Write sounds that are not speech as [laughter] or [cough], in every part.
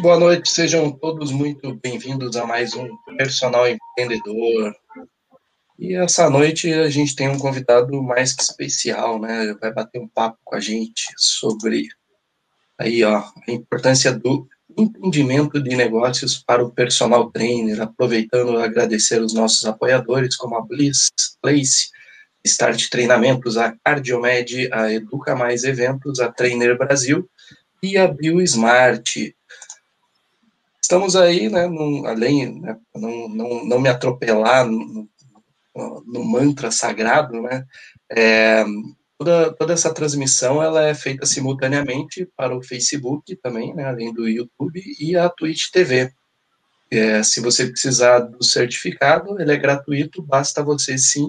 Boa noite, sejam todos muito bem-vindos a mais um Personal Empreendedor. E essa noite a gente tem um convidado mais que especial, né? Vai bater um papo com a gente sobre aí, ó, a importância do entendimento de negócios para o personal trainer, aproveitando agradecer os nossos apoiadores como a Bliss Place, Start Treinamentos, a Cardiomed, a Educa Mais Eventos, a Trainer Brasil e a BioSmart. Estamos aí, né, num, além, né, não, não, não me atropelar no, no mantra sagrado, né, é, toda, toda essa transmissão ela é feita simultaneamente para o Facebook também, né, além do YouTube e a Twitch TV. É, se você precisar do certificado, ele é gratuito, basta você se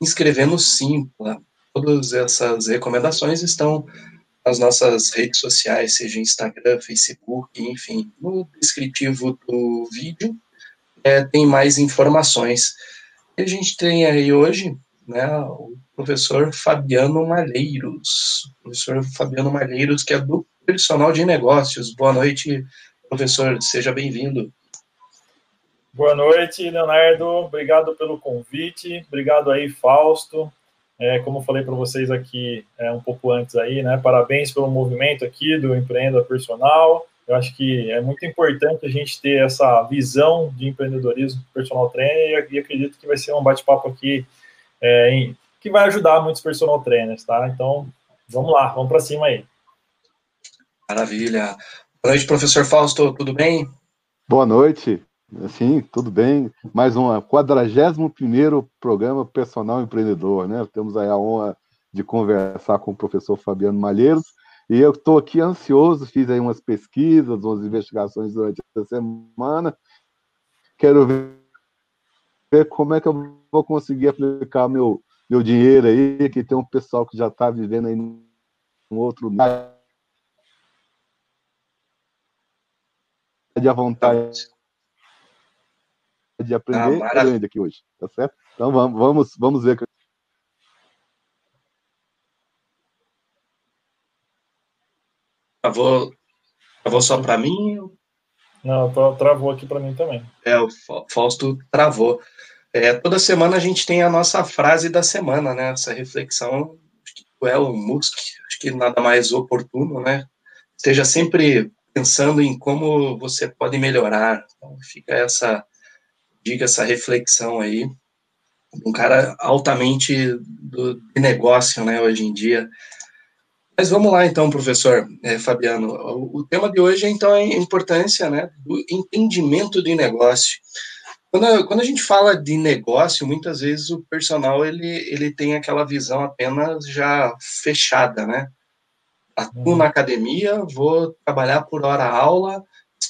inscrever no Simpla. Todas essas recomendações estão nas nossas redes sociais, seja Instagram, Facebook, enfim, no descritivo do vídeo é, tem mais informações. E a gente tem aí hoje né, o professor Fabiano Malheiros, professor Fabiano Malheiros, que é do personal de negócios. Boa noite, professor, seja bem-vindo. Boa noite, Leonardo, obrigado pelo convite, obrigado aí, Fausto, é, como eu falei para vocês aqui é, um pouco antes aí, né? Parabéns pelo movimento aqui do Empreenda Personal. Eu acho que é muito importante a gente ter essa visão de empreendedorismo personal trainer e acredito que vai ser um bate-papo aqui é, em, que vai ajudar muitos personal trainers, tá? Então, vamos lá, vamos para cima aí. Maravilha. Boa noite, professor Fausto, tudo bem? Boa noite. Sim, tudo bem. Mais um 41 programa Personal Empreendedor, né? Temos aí a honra de conversar com o professor Fabiano Malheiros. E eu estou aqui ansioso, fiz aí umas pesquisas, umas investigações durante a semana. Quero ver como é que eu vou conseguir aplicar meu, meu dinheiro aí, que tem um pessoal que já está vivendo aí num outro de à vontade de aprender ah, grande aqui hoje, tá certo? Então vamos, vamos, vamos ver. Travou, travou só para mim? Não, travou aqui para mim também. É, o Fausto travou. É, toda semana a gente tem a nossa frase da semana, né? Essa reflexão do Elon Musk, acho que nada mais oportuno, né? Esteja sempre pensando em como você pode melhorar. Então, fica essa diga essa reflexão aí. Um cara altamente do, de negócio, né, hoje em dia. Mas vamos lá, então, professor é, Fabiano. O, o, tema de hoje, então, é a importância né, do entendimento de negócio. Quando a, quando a gente fala de negócio, muitas vezes o personal ele, ele tem aquela visão apenas já fechada, né? Atuo uhum. na academia, vou trabalhar por hora aula,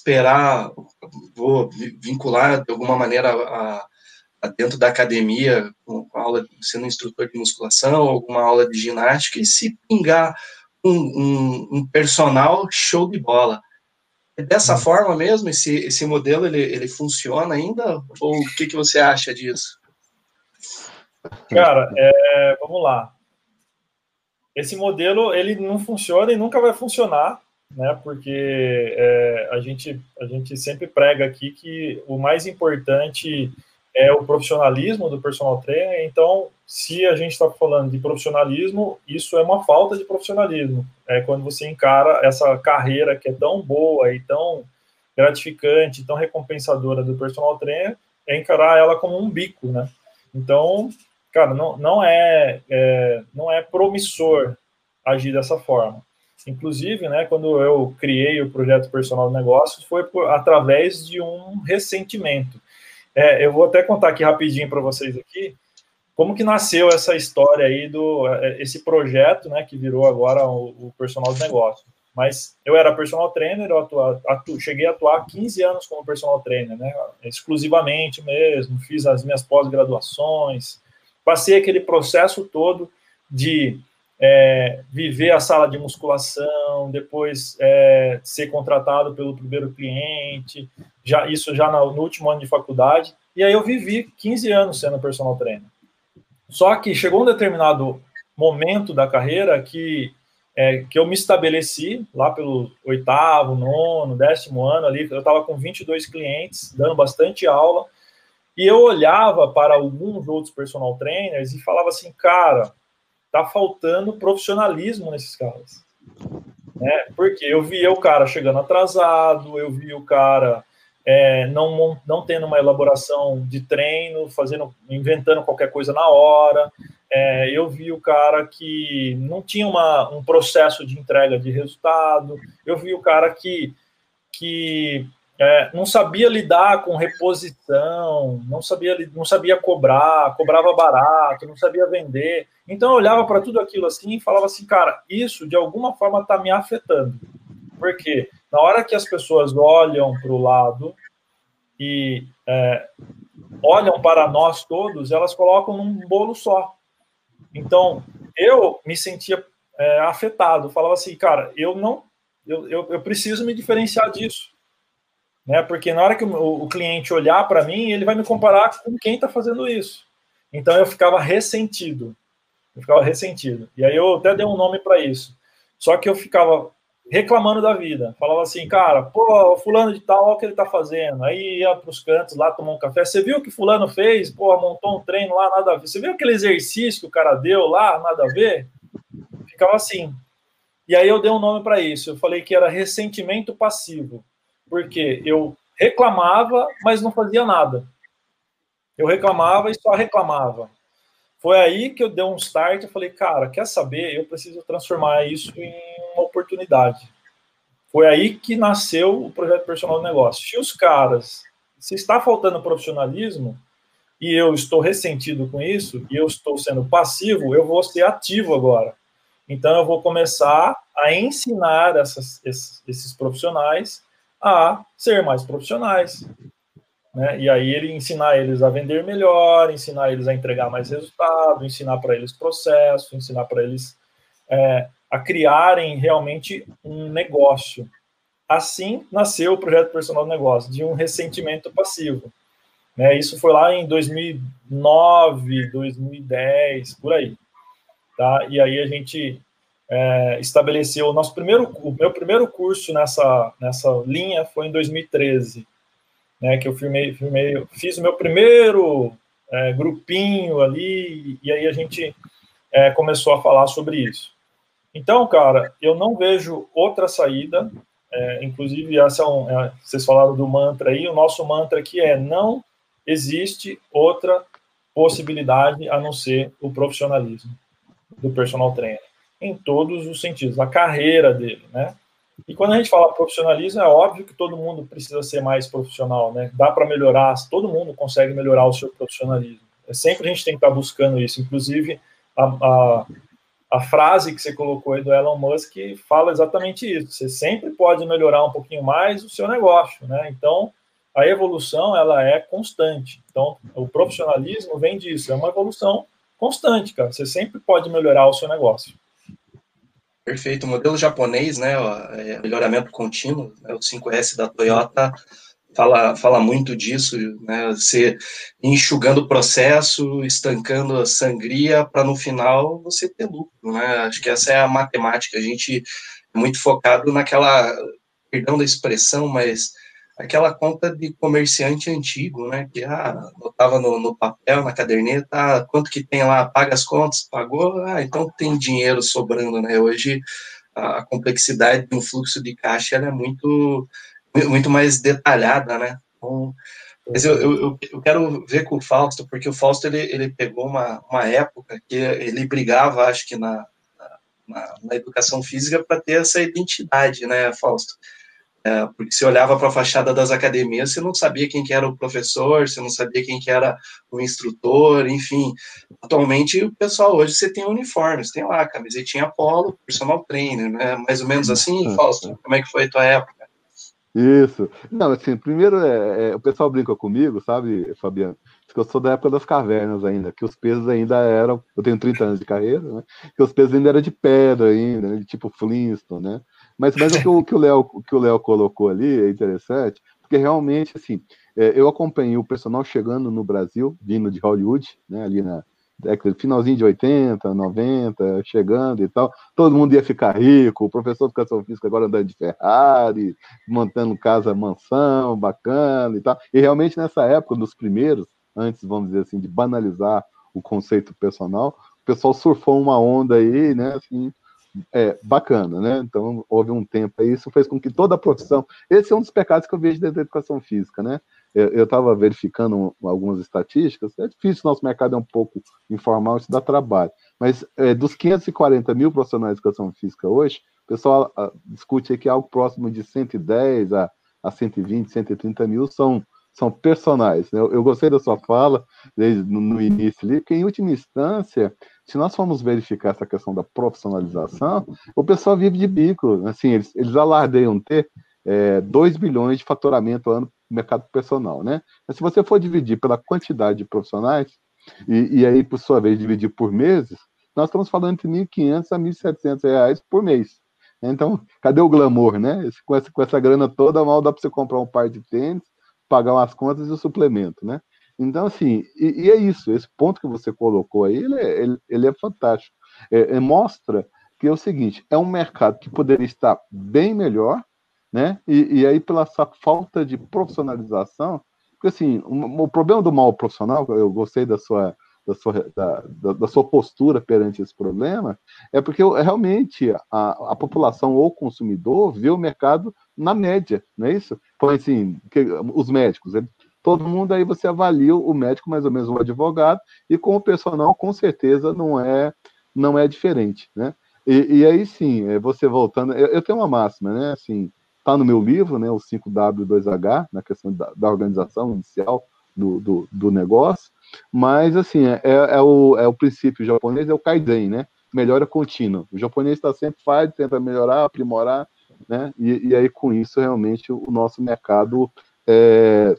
esperar, vou vincular de alguma maneira a, a dentro da academia, com, aula, sendo instrutor de musculação, alguma aula de ginástica, e se pingar um, um, um personal, show de bola. É dessa uhum. forma mesmo, esse, esse modelo, ele, ele funciona ainda? Ou o que, que você acha disso? Cara, é, vamos lá. Esse modelo, ele não funciona e nunca vai funcionar, né? Porque é, a, gente, a gente sempre prega aqui que o mais importante é o profissionalismo do personal trainer. Então, se a gente está falando de profissionalismo, isso é uma falta de profissionalismo. É quando você encara essa carreira que é tão boa e tão gratificante, tão recompensadora do personal trainer, é encarar ela como um bico, né? Então, cara, não, não é, é não é promissor agir dessa forma. Inclusive, né, quando eu criei o projeto Personal de Negócios, foi por, através de um ressentimento. É, eu vou até contar aqui rapidinho para vocês aqui como que nasceu essa história aí do é, esse projeto, né, que virou agora o, o Personal de Negócios. Mas eu era personal trainer, eu atua, atu, cheguei a atuar 15 anos como personal trainer, né, exclusivamente mesmo, fiz as minhas pós-graduações, passei aquele processo todo de é, viver a sala de musculação, depois é, ser contratado pelo primeiro cliente, já isso já no, no, último ano de faculdade, e aí eu vivi 15 anos sendo personal trainer. Só que chegou um determinado momento da carreira que é, que eu me estabeleci lá pelo oitavo, nono, décimo ano ali, eu estava com 22 clientes, dando bastante aula, e eu olhava para alguns outros personal trainers e falava assim, cara, tá faltando profissionalismo nesses caras. Né? Porque eu via o cara chegando atrasado, eu via o cara é, não, não tendo uma elaboração de treino, fazendo, inventando qualquer coisa na hora. É, eu vi o cara que não tinha uma, um processo de entrega de resultado. Eu vi o cara que, que é, não sabia lidar com reposição, não sabia, não sabia cobrar, cobrava barato, não sabia vender. Então eu olhava para tudo aquilo assim e falava assim, cara, isso de alguma forma está me afetando. Porque na hora que as pessoas olham para o lado e é, olham para nós todos, elas colocam num bolo só. Então, eu me sentia é, afetado, falava assim, cara, eu não, eu, eu, eu, preciso me diferenciar disso, né? Porque na hora que o, o cliente olhar para mim, ele vai me comparar com quem está fazendo isso. Então eu ficava ressentido, eu ficava ressentido. E aí eu até dei um nome para isso. Só que eu ficava reclamando da vida. Falava assim, cara, pô, fulano de tal, olha o que ele tá fazendo. Aí ia pros cantos lá tomar um café. Você viu o que fulano fez? Pô, montou um treino lá, nada a ver. Você viu aquele exercício que o cara deu lá, nada a ver? Ficava assim. E aí eu dei um nome para isso. Eu falei que era ressentimento passivo. Porque eu reclamava, mas não fazia nada. Eu reclamava e só reclamava. Foi aí que eu dei um start. Eu falei, cara, quer saber? Eu preciso transformar isso em uma oportunidade. Foi aí que nasceu o projeto personal do negócio. Se os caras, se está faltando profissionalismo e eu estou ressentido com isso e eu estou sendo passivo, eu vou ser ativo agora. Então eu vou começar a ensinar essas, esses, esses profissionais a ser mais profissionais, né? E aí ele ensinar eles a vender melhor, ensinar eles a entregar mais resultado, ensinar para eles processo, ensinar para eles é, a criarem realmente um negócio. Assim nasceu o projeto Personal Negócio, de um ressentimento passivo. Né? Isso foi lá em 2009, 2010, por aí. Tá? E aí a gente é, estabeleceu o nosso primeiro, o meu primeiro curso nessa, nessa linha foi em 2013 né, que eu filmei, filmei, fiz o meu primeiro é, grupinho ali, e aí a gente é, começou a falar sobre isso. Então, cara, eu não vejo outra saída, é, inclusive, essa é um, é, vocês falaram do mantra aí, o nosso mantra aqui é não existe outra possibilidade a não ser o profissionalismo do personal trainer, em todos os sentidos, a carreira dele, né? E quando a gente fala profissionalismo, é óbvio que todo mundo precisa ser mais profissional, né? Dá para melhorar, todo mundo consegue melhorar o seu profissionalismo. É sempre a gente tem que estar tá buscando isso. Inclusive, a, a, a frase que você colocou aí do Elon Musk fala exatamente isso. Você sempre pode melhorar um pouquinho mais o seu negócio, né? Então, a evolução, ela é constante. Então, o profissionalismo vem disso, é uma evolução constante, cara. Você sempre pode melhorar o seu negócio. Perfeito. O modelo japonês, né, é, melhoramento contínuo, né, o 5S da Toyota fala, fala muito disso, né, você enxugando o processo, estancando a sangria, para no final você ter lucro, né, acho que essa é a matemática, a gente é muito focado naquela, perdão da expressão, mas aquela conta de comerciante antigo, né? Que ah, no, no, papel, na caderneta, ah, quanto que tem lá, paga as contas, pagou, ah, então tem dinheiro sobrando, né? Hoje a, complexidade de um fluxo de caixa é muito, [laughs] muito mais detalhada, né? Então, mas eu, eu, eu quero ver com o Fausto, porque o Fausto ele, ele pegou uma, uma época que ele brigava, acho que na, na, na educação física, para ter essa identidade, né, Fausto? É, porque você olhava para a fachada das academias, você não sabia quem que era o professor, você não sabia quem que era o instrutor, enfim. Atualmente, o pessoal hoje você tem uniformes, tem lá camisetinha polo, personal trainer, né? Mais ou menos assim, Fausto? Como é que foi a tua época? Isso. Não, assim, primeiro, é, é, o pessoal brinca comigo, sabe, Fabiano? Que eu sou da época das cavernas ainda, que os pesos ainda eram. Eu tenho 30 anos de carreira, né? Que os pesos ainda eram de pedra ainda, né? tipo Flintstone, né? Mas, mas o que o, Léo que o Léo colocou ali é interessante, porque realmente, assim, é, eu acompanhei o personal chegando no Brasil, vindo de Hollywood, né, ali na, finalzinho de 80, 90, chegando e tal, todo mundo ia ficar rico, o professor de educação física agora andando de Ferrari, montando casa, mansão, bacana e tal. E realmente nessa época, dos primeiros, antes, vamos dizer assim, de banalizar o conceito personal, o pessoal surfou uma onda aí, né, assim, é, bacana, né? Então, houve um tempo isso fez com que toda a profissão. Esse é um dos pecados que eu vejo dentro da educação física, né? Eu estava verificando algumas estatísticas, é difícil, nosso mercado é um pouco informal, isso dá trabalho. Mas é, dos 540 mil profissionais de educação física hoje, o pessoal a, ah, discute aqui algo próximo de 110 a, a 120, 130 mil são são personagens. Né? Eu, eu, gostei da sua fala desde no, no, início ali, que em última instância, se nós formos verificar essa questão da profissionalização, o pessoal vive de bico. Assim, eles, eles alardeiam ter é, 2 bilhões de faturamento ano no mercado personal, né? Mas se você for dividir pela quantidade de profissionais, e, e aí, por sua vez, dividir por meses, nós estamos falando de 1.500 a 1.700 reais por mês. Então, cadê o glamour, né? Com essa, com essa grana toda, mal dá para você comprar um par de tênis, pagar umas contas e o suplemento, né? Então, assim, e, e, é isso, esse ponto que você colocou aí, ele é, ele, ele é fantástico. É, é, mostra que é o seguinte, é um mercado que poderia estar bem melhor, né? E, e aí, pela essa falta de profissionalização, porque assim, o problema do mal profissional, eu gostei da sua, da sua, da, da, sua postura perante esse problema, é porque realmente a, a população ou consumidor vê o mercado na média, não é isso? Então, assim, os médicos, todo mundo aí você avalia o médico mais ou menos o advogado, e com o personal, com certeza, não é, não é diferente, né? E, e aí sim, é, você voltando, eu, eu, tenho uma máxima, né? Assim, tá no meu livro, né? O 5W2H, na questão da, da organização inicial do, do, do negócio, mas, assim, é, é, o, é o princípio japonês, é o Kaizen, né? Melhora contínua. O japonês está sempre faz, tenta melhorar, aprimorar, né? E, e, aí, com isso, realmente, o nosso mercado. É,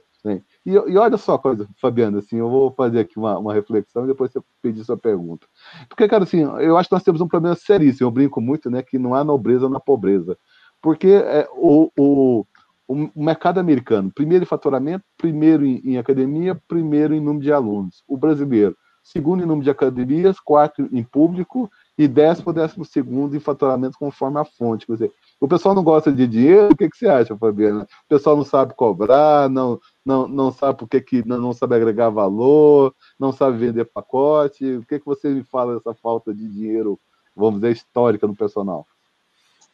e, e, olha só a coisa, Fabiano, assim, eu vou fazer aqui uma, uma reflexão e depois você pedir sua pergunta. Porque, cara, assim, eu acho que nós temos um problema seríssimo, eu brinco muito, né, que não há nobreza na pobreza. Porque é, o, o o mercado americano, primeiro em faturamento, primeiro em, em, academia, primeiro em número de alunos. O brasileiro, segundo em número de academias, quarto em público e décimo, décimo segundo em faturamento conforme a fonte. Quer dizer, o pessoal não gosta de dinheiro, o que, que você acha, Fabiana? O pessoal não sabe cobrar, não, não, não sabe por que, que não, não sabe agregar valor, não sabe vender pacote. O que, que você me fala dessa falta de dinheiro, vamos dizer, histórica no personal?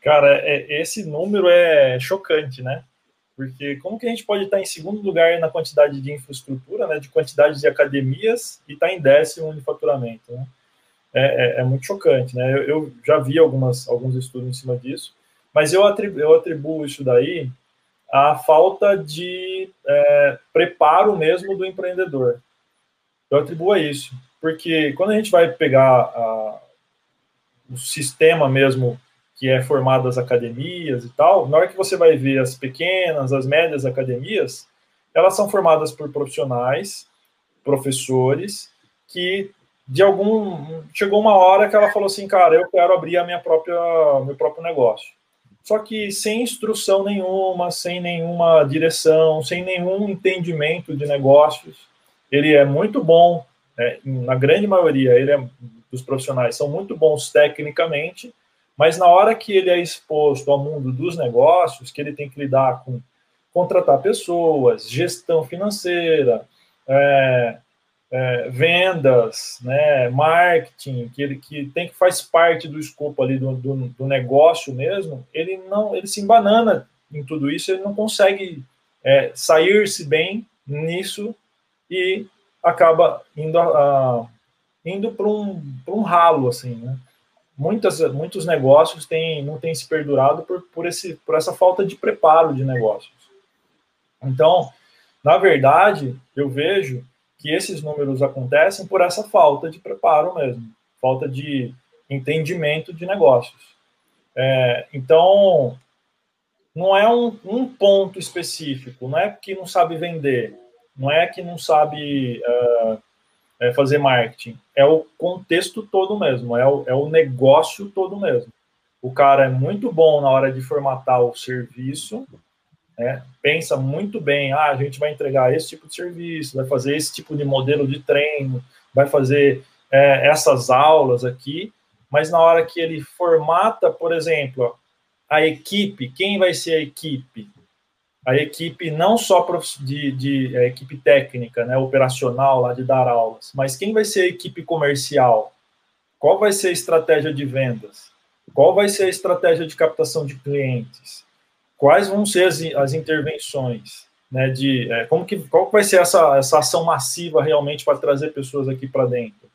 Cara, é, esse número é chocante, né? Porque como que a gente pode estar em segundo lugar na quantidade de infraestrutura, né, de quantidade de academias e estar tá em décimo de faturamento, né? É, é, é, muito chocante, né? Eu, eu, já vi algumas, alguns estudos em cima disso, mas eu atribuo, eu atribuo isso daí à falta de é, preparo mesmo do empreendedor. Eu atribuo a isso, porque quando a gente vai pegar a, o sistema mesmo que é formado as academias e tal, na hora que você vai ver as pequenas, as médias academias, elas são formadas por profissionais, professores, que de algum chegou uma hora que ela falou assim, cara, eu quero abrir a minha própria meu próprio negócio. Só que sem instrução nenhuma, sem nenhuma direção, sem nenhum entendimento de negócios. Ele é muito bom, né, na grande maioria, ele é, dos profissionais são muito bons tecnicamente, mas na hora que ele é exposto ao mundo dos negócios, que ele tem que lidar com contratar pessoas, gestão financeira, é, é, vendas, né, marketing, que ele que tem que faz parte do escopo ali do, do, do, negócio mesmo, ele não, ele se embanana em tudo isso, ele não consegue é, sair-se bem nisso e acaba indo indo para um, um ralo assim, né? Muitas, muitos negócios têm, não têm se perdurado por, por, esse, por essa falta de preparo de negócios. Então, na verdade, eu vejo que esses números acontecem por essa falta de preparo mesmo, falta de entendimento de negócios. É, então, não é um, um, ponto específico, não é que não sabe vender, não é que não sabe uh, é, fazer marketing. É o contexto todo mesmo, é o, é o negócio todo mesmo. O cara é muito bom na hora de formatar o serviço, né? pensa muito bem, ah, a gente vai entregar esse tipo de serviço, vai fazer esse tipo de modelo de treino, vai fazer é, essas aulas aqui, mas na hora que ele formata, por exemplo, a equipe, quem vai ser a equipe? A equipe não só de, de a equipe técnica, né, operacional lá de dar aulas, mas quem vai ser a equipe comercial? Qual vai ser a estratégia de vendas? Qual vai ser a estratégia de captação de clientes? Quais vão ser as, as intervenções? Né, de é, como que qual vai ser essa, essa ação massiva realmente para trazer pessoas aqui para dentro?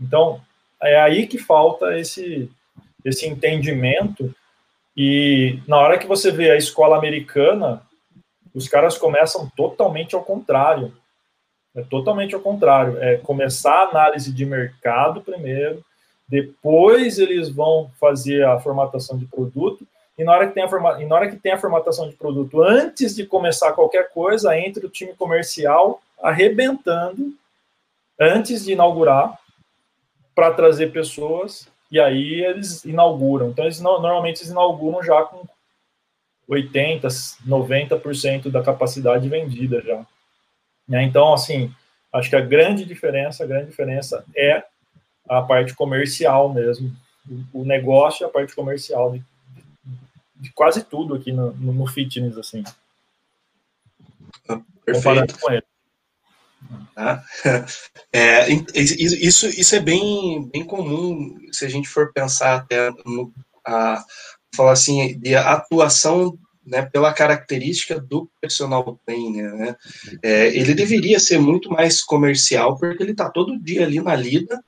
Então é aí que falta esse esse entendimento e na hora que você vê a escola americana, os caras começam totalmente ao contrário. É totalmente ao contrário. É começar a análise de mercado primeiro, depois eles vão fazer a formatação de produto, e na hora que tem a, forma, e na hora que tem a formatação de produto, antes de começar qualquer coisa, entra o time comercial arrebentando antes de inaugurar para trazer pessoas e aí eles inauguram. Então eles normalmente eles inauguram já com 80, 90% da capacidade vendida já. Né? Então assim, acho que a grande diferença, a grande diferença é a parte comercial mesmo, o negócio e a parte comercial de, de quase tudo aqui no, no, fitness, assim. Perfeito. com ele. Tá? [laughs] É, isso, isso é bem, bem comum se a gente for pensar até no, a, falar assim, de atuação né, pela característica do personal trainer, né? É, ele deveria ser muito mais comercial, porque ele está todo dia ali na lida,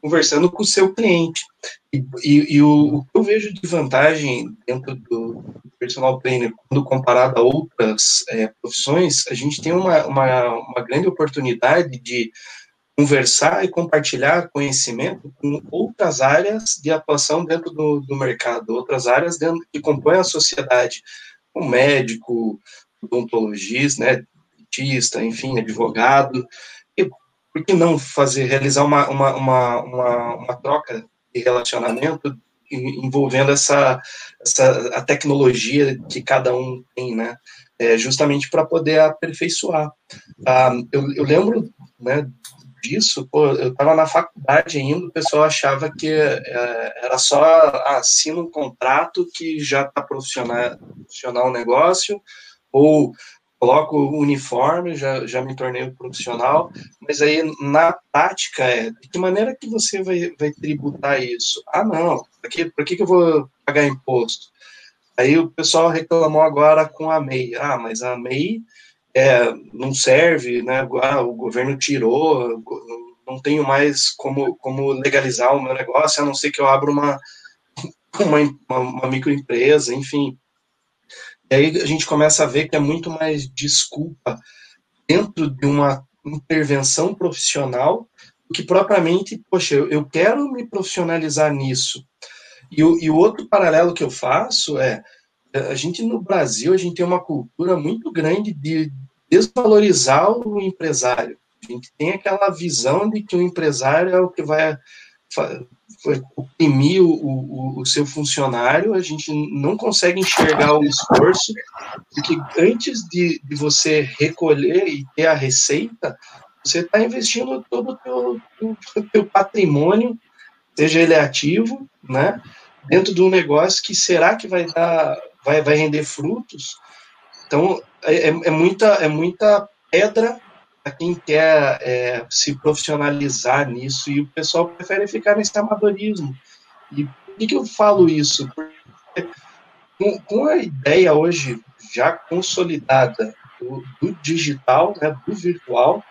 conversando com o seu cliente. E, e, e o, o, que eu vejo de vantagem dentro do personal trainer, quando comparado a outras é, profissões, a gente tem uma, uma, uma grande oportunidade de conversar e compartilhar conhecimento com outras áreas de atuação dentro do, do mercado, outras áreas dentro, que compõem a sociedade, como médico, odontologista, né, dentista, enfim, advogado, e por que não fazer, realizar uma, uma, uma, uma, uma troca de relacionamento envolvendo essa, essa a tecnologia que cada um tem, né, é, justamente para poder aperfeiçoar. Ah, eu, eu lembro, né, disso, pô, eu estava na faculdade ainda, o pessoal achava que é, era só ah, assina um contrato que já está profissional, profissional o negócio, ou coloco o uniforme, já, já me tornei profissional, mas aí na prática é, de que maneira que você vai, vai tributar isso? Ah, não, por que, por que, que eu vou pagar imposto? Aí o pessoal reclamou agora com a MEI. Ah, mas a MEI é, não serve, né? Ah, o governo tirou, não tenho mais como, como legalizar o meu negócio, a não ser que eu abra uma, uma, uma, microempresa, enfim. E aí a gente começa a ver que é muito mais desculpa dentro de uma intervenção profissional do que propriamente, poxa, eu, eu quero me profissionalizar nisso. E o, e o outro paralelo que eu faço é, a gente no Brasil, a gente tem uma cultura muito grande de desvalorizar o empresário. A gente tem aquela visão de que o empresário é o que vai, oprimir o, o, o, seu funcionário, a gente não consegue enxergar o esforço, porque antes de, de você recolher e ter a receita, você está investindo todo o teu, teu, teu patrimônio, seja ele ativo, né, dentro de um negócio que será que vai dar, vai, vai render frutos. Então, é, é, é muita, é muita pedra para quem quer é, se profissionalizar nisso e o pessoal prefere ficar nesse amadorismo. E por que, que eu falo isso? Porque com, com a ideia hoje já consolidada do, do digital, né, do virtual,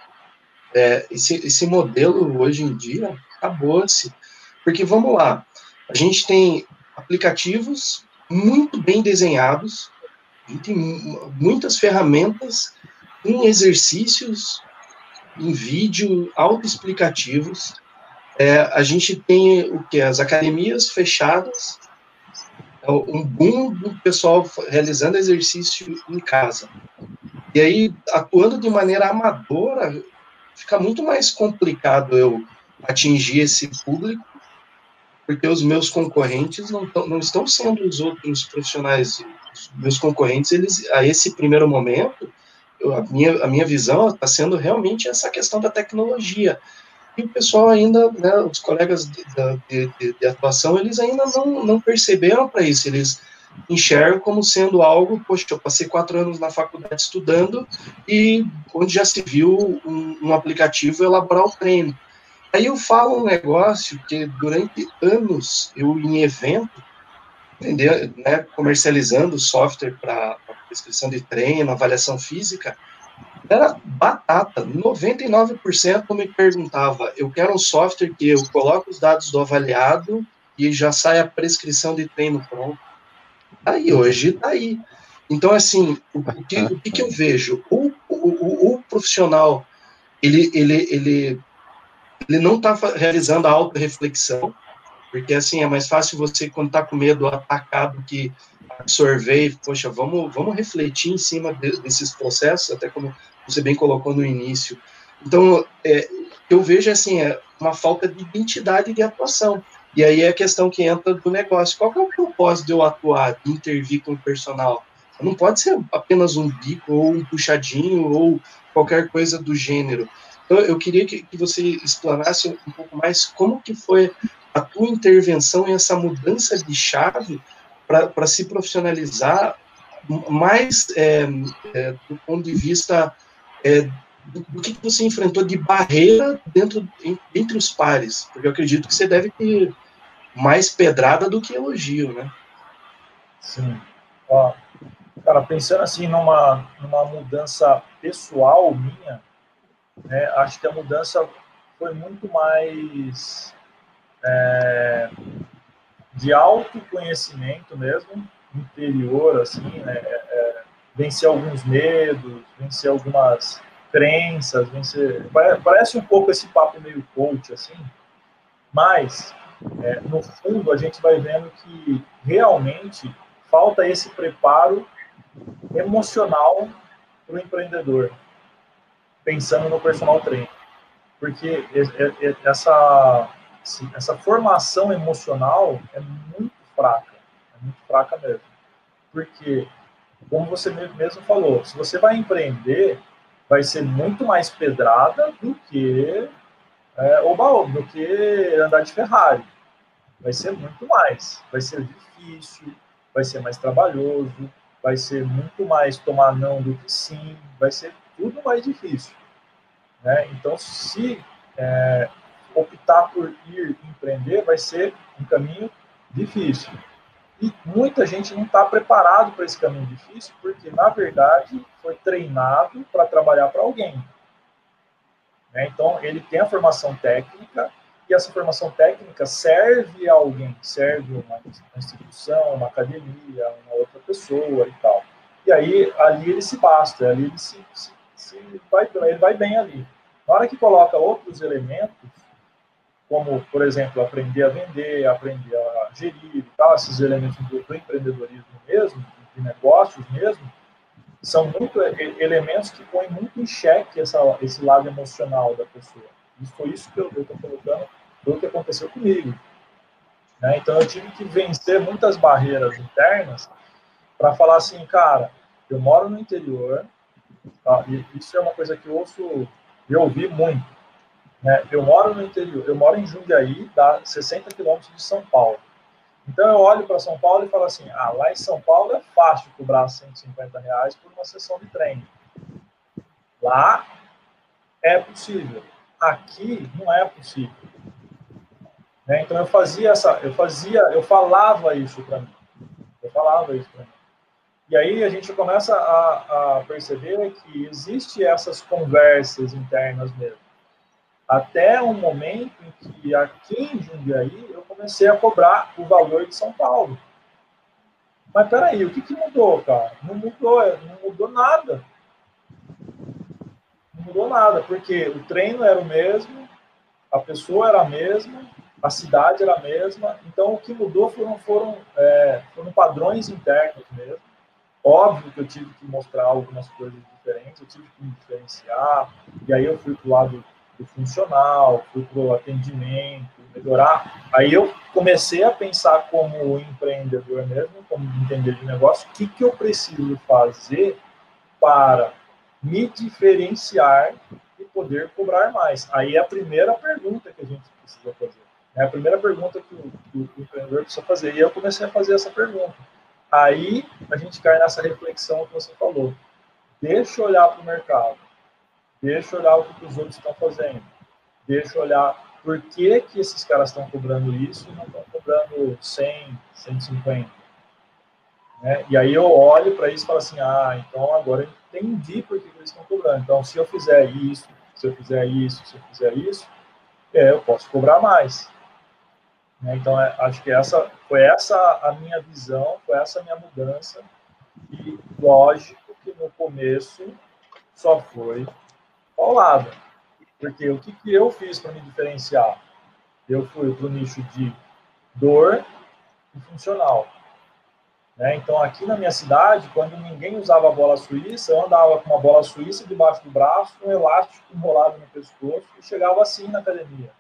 é, esse, esse modelo hoje em dia acabou-se. Porque vamos lá, a gente tem aplicativos muito bem desenhados, a gente tem muitas ferramentas em exercícios, em vídeo, autoexplicativos. É, a gente tem o que? As academias fechadas, é um boom do pessoal realizando exercício em casa. E aí, atuando de maneira amadora, fica muito mais complicado eu atingir esse público, porque os meus concorrentes não, tão, não estão sendo os outros profissionais meus concorrentes, eles, a esse primeiro momento, eu, a, minha, a minha visão está sendo realmente essa questão da tecnologia. e o pessoal ainda, né, os colegas de, de, de atuação, eles ainda não, não perceberam para isso, eles enxergam como sendo algo, poxa, eu passei quatro anos na faculdade estudando e onde já se viu um, um aplicativo elaborar o treino. Aí eu falo um negócio que durante anos eu em evento, entendeu, né, comercializando software para prescrição de treino, avaliação física, era batata. 99% me perguntava, eu quero um software que eu coloco os dados do avaliado e já sai a prescrição de treino pronto. Aí, hoje tá aí. Então, assim, o, que, o que, eu vejo? O, o, o, profissional, ele, ele, ele, ele não está realizando a auto-reflexão, porque, assim, é mais fácil você, quando está com medo, atacar do que absorver. Poxa, vamos, vamos refletir em cima de, desses processos, até como você bem colocou no início. Então, é, eu vejo, assim, é uma falta de identidade de atuação. E aí é a questão que entra do negócio. Qual é o propósito de eu atuar, de intervir com o personal? Não pode ser apenas um bico, ou um puxadinho, ou qualquer coisa do gênero. Então, eu queria que, que você explanasse um pouco mais como que foi a tua intervenção e essa mudança de chave para se profissionalizar mais é, é, do ponto de vista é, do, do, que você enfrentou de barreira dentro entre os pares, porque eu acredito que você deve ter mais pedrada do que elogio, né? Sim. Cara, pensando assim numa, numa mudança pessoal minha, né, acho que a mudança foi muito mais é, de autoconhecimento mesmo, interior, assim, né, é, é vencer alguns medos, vencer algumas crenças, vencer... Parece um pouco esse papo meio coach, assim, mas é, no fundo, a gente vai vendo que realmente falta esse preparo emocional para o empreendedor, pensando no personal trainer. Porque essa, essa formação emocional é muito fraca, é muito fraca mesmo. Porque, como você mesmo falou, se você vai empreender, vai ser muito mais pedrada do que é, oba do que andar de Ferrari. Vai ser muito mais. Vai ser difícil, vai ser mais trabalhoso, vai ser muito mais tomar não do que sim, vai ser tudo mais difícil. Né? Então, se é, optar por ir empreender, vai ser um caminho difícil. E muita gente não está preparado para esse caminho difícil, porque, na verdade, foi treinado para trabalhar para alguém. Né? Então, ele tem a formação técnica, e essa formação técnica serve a alguém, serve uma, instituição, uma academia, uma outra pessoa e tal. E aí, ali ele se basta, ali ele se, se, se vai, ele vai bem ali. Na hora que coloca outros elementos, como, por exemplo, aprender a vender, aprender a gerir tal, esses elementos do, do empreendedorismo mesmo, de negócios mesmo, são muito elementos que põem muito em xeque essa, esse lado emocional da pessoa. E foi isso que eu estou colocando, foi o que aconteceu comigo. Né? Então eu tive que vencer muitas barreiras internas para falar assim, cara, eu moro no interior, tá? e isso é uma coisa que eu ouço, eu ouvi muito. Né? Eu moro no interior, eu moro em Jundiaí, dá 60 quilômetros de São Paulo. Então eu olho para São Paulo e falo assim, ah, lá em São Paulo é fácil cobrar 150 reais por uma sessão de treino. Lá é possível. Aqui não é possível. Né? Então eu fazia essa, eu fazia, eu falava isso para mim. Eu falava isso para mim. E aí a gente começa a, a perceber que existe essas conversas internas mesmo. Até um momento em que aqui em Jundiaí eu comecei a cobrar o valor de São Paulo. Mas peraí, o que, que mudou, cara? Não mudou, não mudou nada. Não mudou nada, porque o treino era o mesmo, a pessoa era a mesma, a cidade era a mesma. Então o que mudou foram, foram, é, foram padrões internos mesmo. Óbvio que eu tive que mostrar algumas coisas diferentes, eu tive que me diferenciar, e aí eu fui para o lado do funcional, fui para o atendimento, melhorar. Aí eu comecei a pensar como empreendedor mesmo, como entender de negócio, o que, que eu preciso fazer para me diferenciar e poder cobrar mais. Aí é a primeira pergunta que a gente precisa fazer. É a primeira pergunta que o, que o empreendedor precisa fazer. E eu comecei a fazer essa pergunta. Aí a gente cai nessa reflexão que você falou. Deixa eu olhar para o mercado. Deixa eu olhar o que os outros estão fazendo. Deixa eu olhar por que, que esses caras estão cobrando isso e não estão cobrando 100, 150. Né? E aí eu olho para isso e falo assim, ah, então agora eu entendi por que, que eles estão cobrando. Então, se eu fizer isso, se eu fizer isso, se eu fizer isso, é, eu posso cobrar mais. Né? Então, é, acho que essa foi essa a minha visão, foi essa a minha mudança. E lógico que no começo só foi paulada. Porque o que, que eu fiz para me diferenciar? Eu fui para o nicho de dor e funcional. Né? Então, aqui na minha cidade, quando ninguém usava bola suíça, eu andava com uma bola suíça debaixo do braço, um elástico enrolado no pescoço e chegava assim na academia.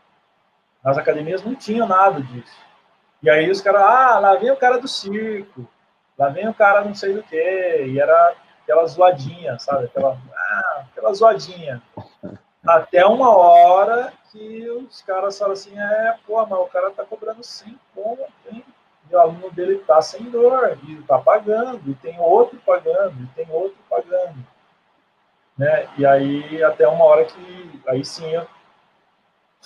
Nas academias não tinha nada disso. E aí os caras, ah, lá vem o cara do circo, lá vem o cara não sei do que, e era aquela zoadinha, sabe? Aquela, ah, aquela zoadinha. Até uma hora que os caras falam assim, é, pô, mas o cara tá cobrando 100 pontos? E o aluno dele tá sem dor, e tá pagando, e tem outro pagando, e tem outro pagando. Né? E aí, até uma hora que, aí sim, eu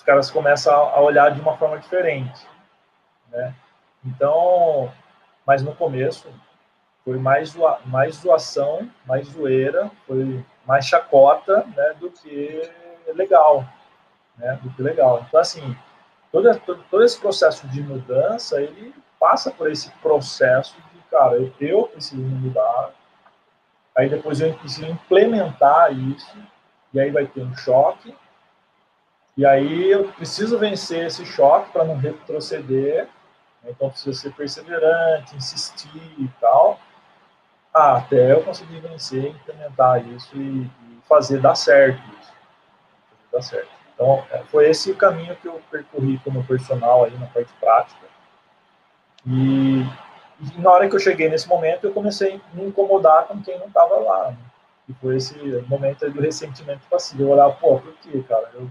os caras começam a olhar de uma forma diferente, né? Então, mas no começo foi mais, zoa, mais zoação, mais zoeira, foi mais chacota, né, do que legal, né, do que legal. Então, assim, todo, todo, todo esse processo de mudança, ele passa por esse processo de, cara, eu, eu preciso mudar, aí depois eu preciso implementar isso, e aí vai ter um choque, e aí eu preciso vencer esse choque para não retroceder. Né? Então preciso ser perseverante, insistir e tal, até eu conseguir vencer, implementar isso e, e fazer dar certo isso. Dar certo. Então é, foi esse o caminho que eu percorri como personal aí na parte prática. E, e na hora que eu cheguei nesse momento, eu comecei a me incomodar com quem não estava lá. Né? E foi esse momento do ressentimento passivo. Eu olhar, pô, por quê, cara? Eu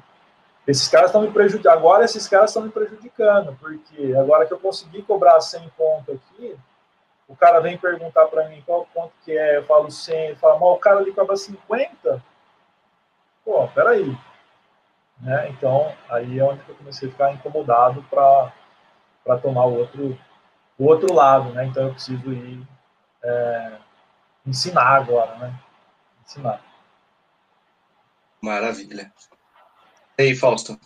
esses caras estão me prejudicando. Agora esses caras estão me prejudicando, porque agora que eu consegui cobrar 100 pontos aqui, o cara vem perguntar para mim qual ponto que é, eu falo 100, ele fala, mas o cara ali cobra 50? Pô, peraí. Né? Então, aí é onde eu comecei a ficar incomodado para tomar o outro, o outro lado, né? Então eu preciso ir é, ensinar agora, né? Ensinar. Maravilha. E aí, Fausto?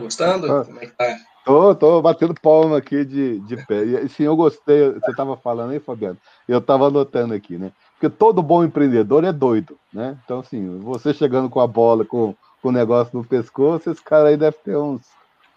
Gostando? Ah, Como é que tá? Tô, tô batendo palma aqui de, de pé. E sim, eu gostei. Você estava falando aí, Fabiano? Eu estava anotando aqui, né? Porque todo bom empreendedor é doido, né? Então, assim, você chegando com a bola, com, com o negócio no pescoço, esse cara aí deve ter uns,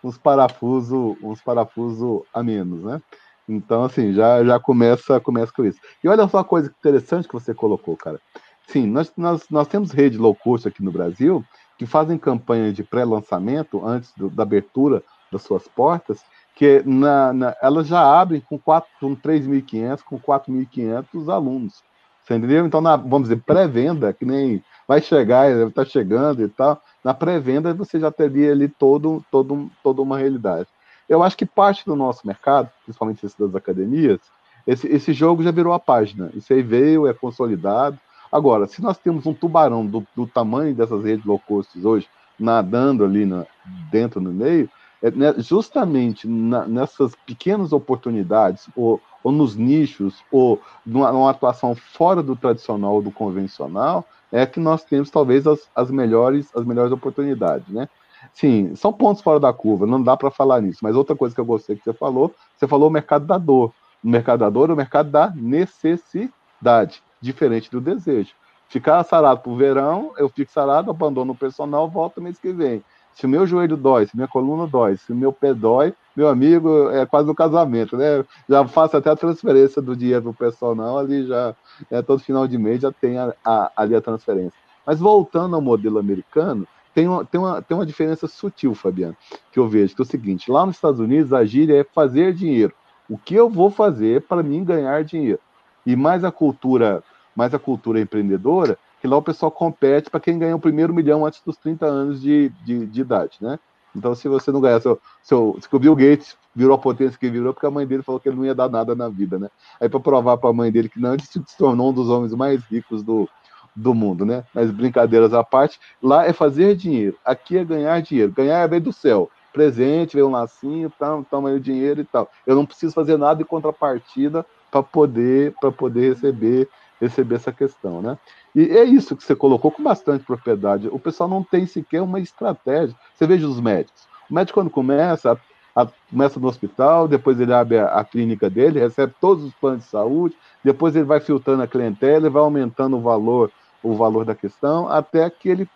uns parafusos uns parafuso a menos, né? Então, assim, já, já começa, começa com isso. E olha só uma coisa interessante que você colocou, cara. Sim, nós, nós, nós temos rede low cost aqui no Brasil, que fazem campanha de pré-lançamento antes do, da abertura das suas portas, que na, na, elas já abrem com, com 3.500, com 4.500 alunos. Você entendeu? Então, na, vamos dizer, pré-venda, que nem vai chegar, está chegando e tal, na pré-venda você já teria ali todo, todo, toda uma realidade. Eu acho que parte do nosso mercado, principalmente esse das academias, esse, esse jogo já virou a página. Isso aí veio, é consolidado, Agora, se nós temos um tubarão do, do tamanho dessas redes low cost hoje, nadando ali na, dentro no meio, é, né, justamente na, nessas pequenas oportunidades, ou, ou nos nichos, ou numa, numa, atuação fora do tradicional, do convencional, é que nós temos talvez as, as melhores as melhores oportunidades, né? Sim, são pontos fora da curva, não dá para falar nisso. Mas outra coisa que eu gostei que você falou, você falou o mercado da dor. O mercado da dor é o mercado da necessidade diferente do desejo. Ficar sarado pro verão, eu fico sarado, abandono o personal, volto mês que vem. Se o meu joelho dói, se minha coluna dói, se o meu pé dói, meu amigo, é quase um casamento, né? Já faço até a transferência do dinheiro pro personal, ali já, é, todo final de mês já tem a, a, ali a transferência. Mas voltando ao modelo americano, tem uma, tem, uma, tem uma diferença sutil, Fabiano, que eu vejo, que é o seguinte, lá nos Estados Unidos a gíria é fazer dinheiro. O que eu vou fazer para mim ganhar dinheiro? E mais a cultura mas a cultura empreendedora que lá o pessoal compete para quem ganha o primeiro milhão antes dos 30 anos de, de, de idade, né? Então, se você não ganhar, se o Bill Gates virou a potência que virou, porque a mãe dele falou que ele não ia dar nada na vida, né? Aí, para provar para a mãe dele que não, ele se tornou um dos homens mais ricos do, do mundo, né? Mas brincadeiras à parte, lá é fazer dinheiro, aqui é ganhar dinheiro. Ganhar é ver do céu. Presente, ver um lacinho, tá, toma aí o dinheiro e tal. Eu não preciso fazer nada em contrapartida para poder, poder receber, receber essa questão, né? E é isso que você colocou com bastante propriedade. O pessoal não tem sequer uma estratégia. Você veja os médicos. O médico, quando começa, a, começa no hospital, depois ele abre a, a, clínica dele, recebe todos os planos de saúde, depois ele vai filtrando a clientela e vai aumentando o valor, o valor da questão, até que ele,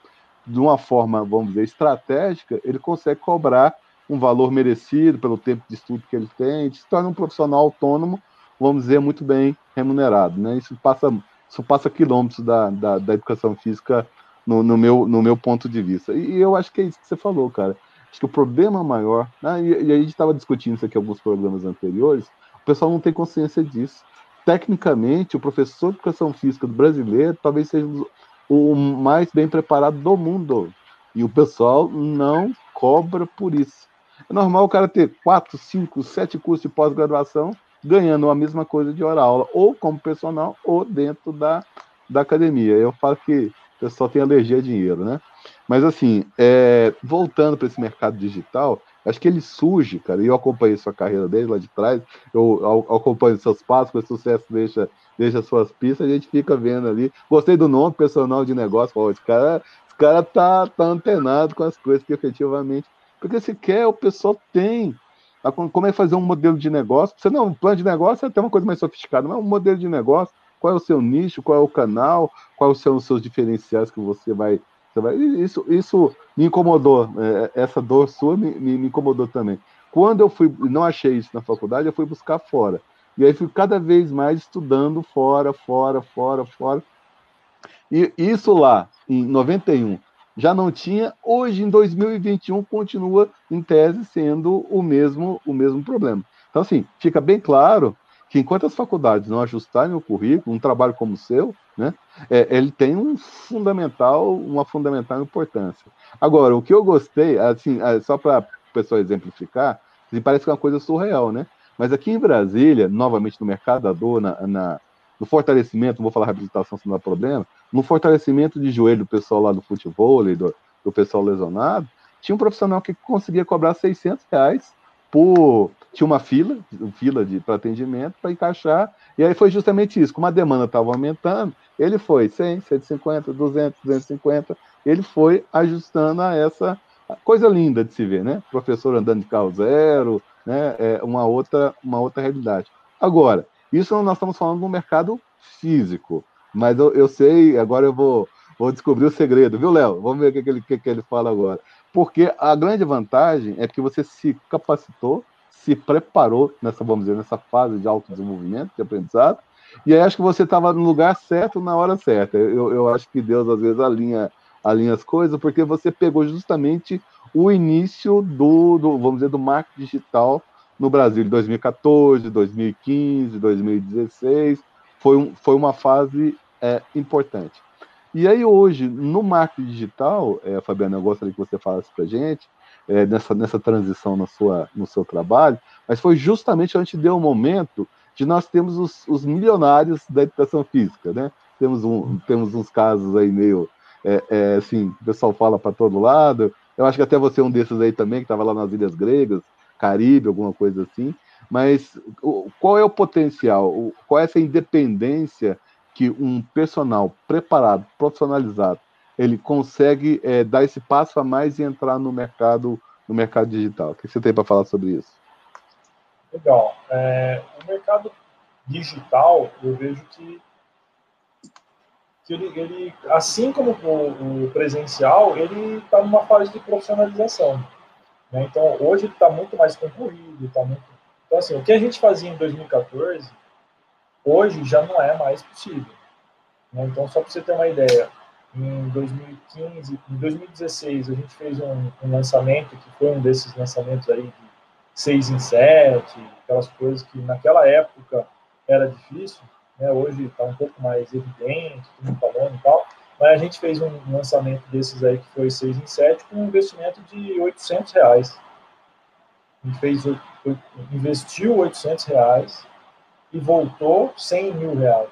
de uma forma, vamos dizer, estratégica, ele consegue cobrar um valor merecido pelo tempo de estudo que ele tem, se torna um profissional autônomo, vamos dizer, muito bem remunerado. Né? Isso passa isso passa quilômetros da, da, da educação física no, no, meu, no meu ponto de vista. E, eu acho que é isso que você falou, cara. Acho que o problema maior, né, e, e a gente estava discutindo isso aqui em alguns programas anteriores, o pessoal não tem consciência disso. Tecnicamente, o professor de educação física do brasileiro talvez seja o mais bem preparado do mundo. E o pessoal não cobra por isso. É normal o cara ter quatro, cinco, sete cursos de pós-graduação ganhando a mesma coisa de hora aula, ou como personal, ou dentro da, da academia. Eu falo que o pessoal tem alergia a dinheiro, né? Mas assim, é, voltando para esse mercado digital, acho que ele surge, cara, e eu acompanhei sua carreira desde lá de trás, eu, acompanho seus passos, com sucesso deixa, deixa suas pistas, a gente fica vendo ali. Gostei do nome, personal de negócio, esse cara, esse cara tá, tá antenado com as coisas que efetivamente. Porque se quer, o pessoal tem como é fazer um modelo de negócio. Você não, um plano de negócio é até uma coisa mais sofisticada, mas um modelo de negócio, qual é o seu nicho, qual é o canal, quais são os seus diferenciais que você vai. Você vai isso, isso me incomodou, é, essa dor sua me, me, me incomodou também. Quando eu fui, não achei isso na faculdade, eu fui buscar fora. E aí fui cada vez mais estudando fora, fora, fora, fora. E isso lá, em 91, já não tinha, hoje em 2021 continua em tese sendo o mesmo o mesmo problema. Então assim, fica bem claro que enquanto as faculdades não ajustarem o currículo, um trabalho como o seu, né, é, ele tem um fundamental, uma fundamental importância. Agora, o que eu gostei, assim, é, só para o pessoal exemplificar, parece que é uma coisa surreal, né? Mas aqui em Brasília, novamente no mercado da dor, na, na no fortalecimento, não vou falar reabilitação se não dá problema, no fortalecimento de joelho do pessoal lá do futebol, do, do pessoal lesionado, tinha um profissional que conseguia cobrar 600 reais por. Tinha uma fila, fila de para atendimento para encaixar, e aí foi justamente isso. Como a demanda estava aumentando, ele foi 100, 150, 200, 250, ele foi ajustando a essa coisa linda de se ver, né? Professor andando de carro zero, né? É uma outra, uma outra realidade. Agora, isso nós estamos falando no mercado físico. Mas eu, eu sei, agora eu vou, vou descobrir o segredo, viu, Léo? Vamos ver o que, ele, que, que ele fala agora. Porque a grande vantagem é que você se capacitou, se preparou nessa, vamos dizer, nessa fase de autodesenvolvimento, de aprendizado, e aí acho que você estava no lugar certo na hora certa. Eu, eu acho que Deus às vezes alinha, alinha as coisas, porque você pegou justamente o início do, do vamos dizer, do marketing digital no Brasil de 2014, 2015, 2016. Foi, um, foi uma fase é, importante. E aí hoje, no marketing digital, é, Fabiana, eu gostaria que você falasse para a gente, é, nessa, nessa transição na sua, no seu trabalho, mas foi justamente onde deu o um momento de nós termos os, os, milionários da educação física, né? Temos, um, temos uns casos aí meio, é, é, assim, o pessoal fala para todo lado, eu acho que até você é um desses aí também, que estava lá nas Ilhas Gregas, Caribe, alguma coisa assim. Mas qual é o potencial? Qual é essa independência que um personal preparado, profissionalizado, ele consegue é, dar esse passo a mais e entrar no mercado, no mercado digital? O que você tem para falar sobre isso? Legal. É, o mercado digital, eu vejo que, que ele, ele, assim como o, o presencial, ele está numa fase de profissionalização. Né? Então, hoje está muito mais concorrido, tá muito... Então, assim, o que a gente fazia em 2014, hoje já não é mais possível. Né? Então, só para você ter uma ideia, em 2015, em 2016, a gente fez um, um, lançamento que foi um desses lançamentos aí de seis em sete, aquelas coisas que naquela época era difícil, né? hoje está um pouco mais evidente, todo mundo falando e tal. Mas a gente fez um lançamento desses aí que foi 6 em 7 com um investimento de 800 reais. Gente fez, investiu 800 reais e voltou 100 mil reais.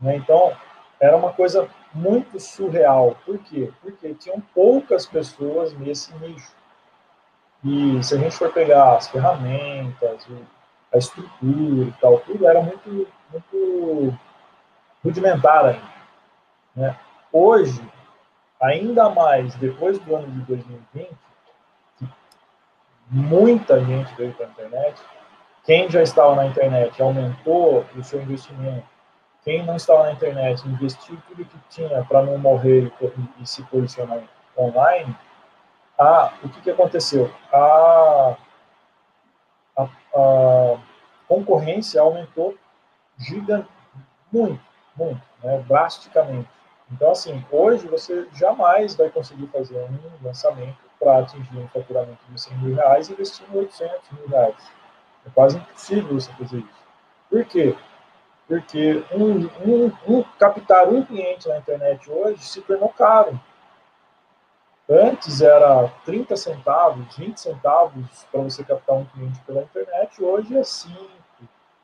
Né? Então, era uma coisa muito surreal. Por quê? Porque tinham poucas pessoas nesse nicho. E se a gente for pegar as ferramentas, a estrutura e tal, tudo era muito, muito rudimentar ainda. Né? Hoje, ainda mais depois do ano de 2020, muita gente veio para a internet, quem já estava na internet aumentou o seu investimento, quem não estava na internet investiu tudo que tinha para não morrer e, e, se posicionar online, a, o que, que aconteceu? A, a, a concorrência aumentou gigante, muito, muito, né, drasticamente. Então, assim, hoje você jamais vai conseguir fazer um lançamento para atingir um faturamento de 100 mil reais investindo 800 mil reais. É quase impossível você fazer isso. Por quê? Porque um, um, um, captar um cliente na internet hoje se tornou caro. Antes era 30 centavos, 20 centavos para você captar um cliente pela internet, hoje é 5,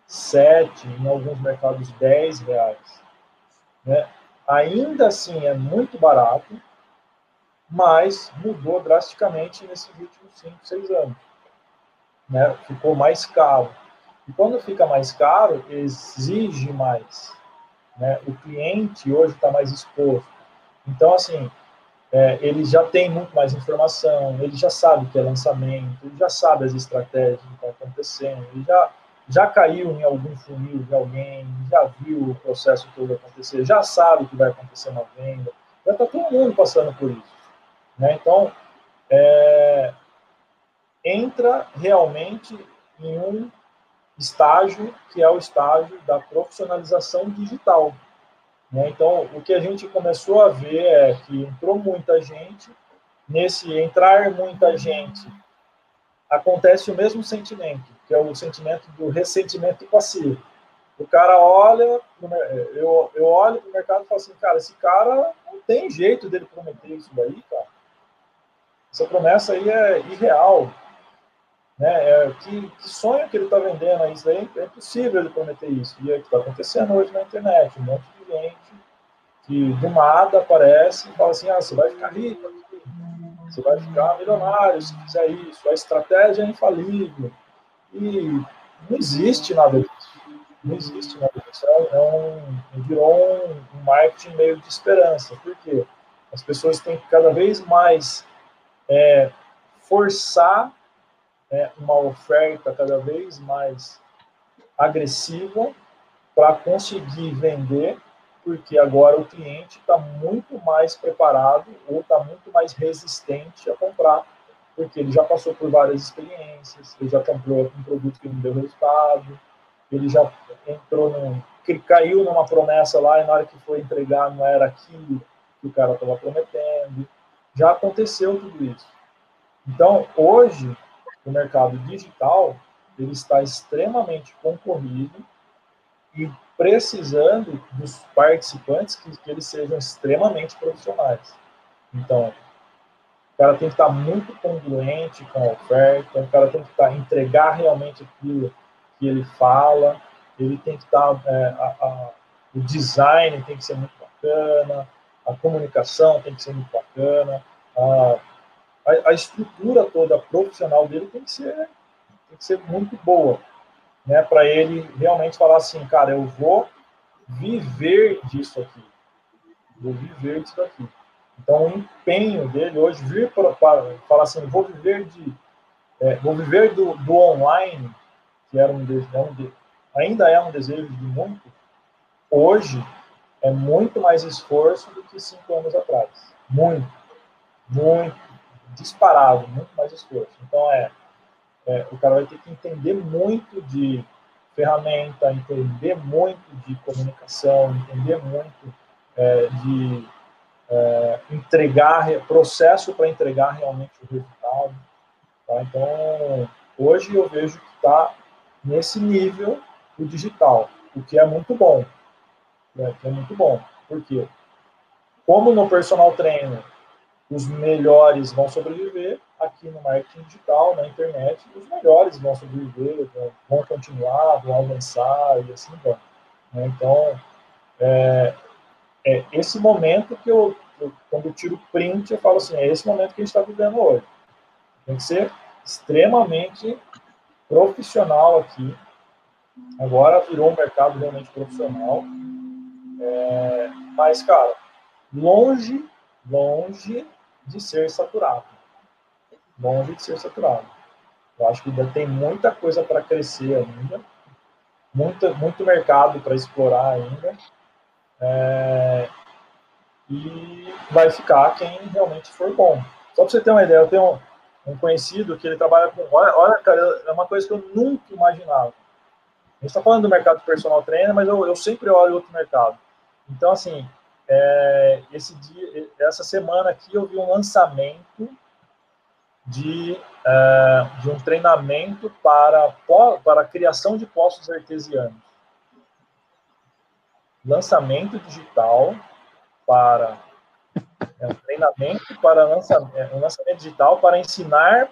7, em alguns mercados 10 reais. Né? Ainda assim é muito barato, mas mudou drasticamente nesses últimos 5, 6 anos. Né? Ficou mais caro. E quando fica mais caro, exige mais. Né? O cliente hoje está mais exposto. Então, assim, é, ele já tem muito mais informação, ele já sabe o que é lançamento, ele já sabe as estratégias que estão acontecendo, ele já, já caiu em algum funil de alguém, já viu o processo todo acontecer, já sabe o que vai acontecer na venda, já está todo mundo passando por isso. Né? Então, é, entra realmente em um estágio que é o estágio da profissionalização digital. Né? Então, o que a gente começou a ver é que entrou muita gente, nesse entrar muita gente, acontece o mesmo sentimento, que é o sentimento do ressentimento passivo. O cara olha, eu, eu olho para o mercado e falo assim, cara, esse cara não tem jeito dele prometer isso daí, cara. Essa promessa aí é irreal. Né? É, que, que sonho que ele está vendendo? Isso daí é impossível ele prometer isso. E é o que está acontecendo hoje na internet. Um monte de gente que do nada aparece e fala assim: ah, você vai ficar rico, você vai ficar milionário se fizer isso, a estratégia é infalível. E não existe nada disso. Não existe nada disso. É um, virou um, marketing meio de esperança. Por quê? As pessoas têm que cada vez mais é, forçar é, uma oferta cada vez mais agressiva para conseguir vender porque agora o cliente está muito mais preparado ou está muito mais resistente a comprar, porque ele já passou por várias experiências, ele já comprou um produto que não deu resultado, ele já entrou num. caiu numa promessa lá e na hora que foi entregar não era aquilo que o cara estava prometendo. Já aconteceu tudo isso. Então, hoje, o mercado digital ele está extremamente concorrido e precisando dos participantes que, que eles sejam extremamente profissionais. Então, o cara tem que estar muito congruente com a oferta, o cara tem que estar, entregar realmente aquilo que ele fala, ele tem que estar, é, a, a, o design tem que ser muito bacana, a comunicação tem que ser muito bacana, a, a, a estrutura toda profissional dele tem que ser, tem que ser muito boa né, para ele realmente falar assim, cara, eu vou viver disso aqui, vou viver disso aqui. Então, o empenho dele hoje vir para falar assim, vou viver de, é, vou viver do, do, online, que era um, desejo, é ainda é um desejo de muito, hoje é muito mais esforço do que cinco anos atrás, muito, muito disparado, muito mais esforço. Então é é, o cara vai ter que entender muito de ferramenta, entender muito de comunicação, entender muito é, de é, entregar, processo para entregar realmente o resultado. Tá? Então, hoje eu vejo que está nesse nível o digital, o que é muito bom. Né? Que é muito bom. Por quê? como no personal trainer, os melhores vão sobreviver, aqui no marketing digital, na internet, os melhores vão sobreviver, vão continuar, vão avançar e assim vai. Né? Então, é, é, esse momento que eu, eu, quando eu tiro print, eu falo assim, é esse momento que a gente está vivendo hoje. Tem que ser extremamente profissional aqui. Agora virou um mercado realmente profissional. É, mas, cara, longe, longe de ser saturado. Longe de ser saturado. Eu acho que ainda tem muita coisa para crescer ainda, muito, muito mercado para explorar ainda. É, e vai ficar quem realmente for bom. Só para você ter uma ideia, eu tenho um, um, conhecido que ele trabalha com. Olha, olha, cara, é uma coisa que eu nunca imaginava. A gente está falando do mercado personal trainer, mas eu, eu sempre olho outro mercado. Então, assim, é, esse dia, essa semana aqui eu vi um lançamento de, é, de um treinamento para, para a criação de postos artesianos. Lançamento digital para é, um treinamento para lançamento, é, um lançamento digital para ensinar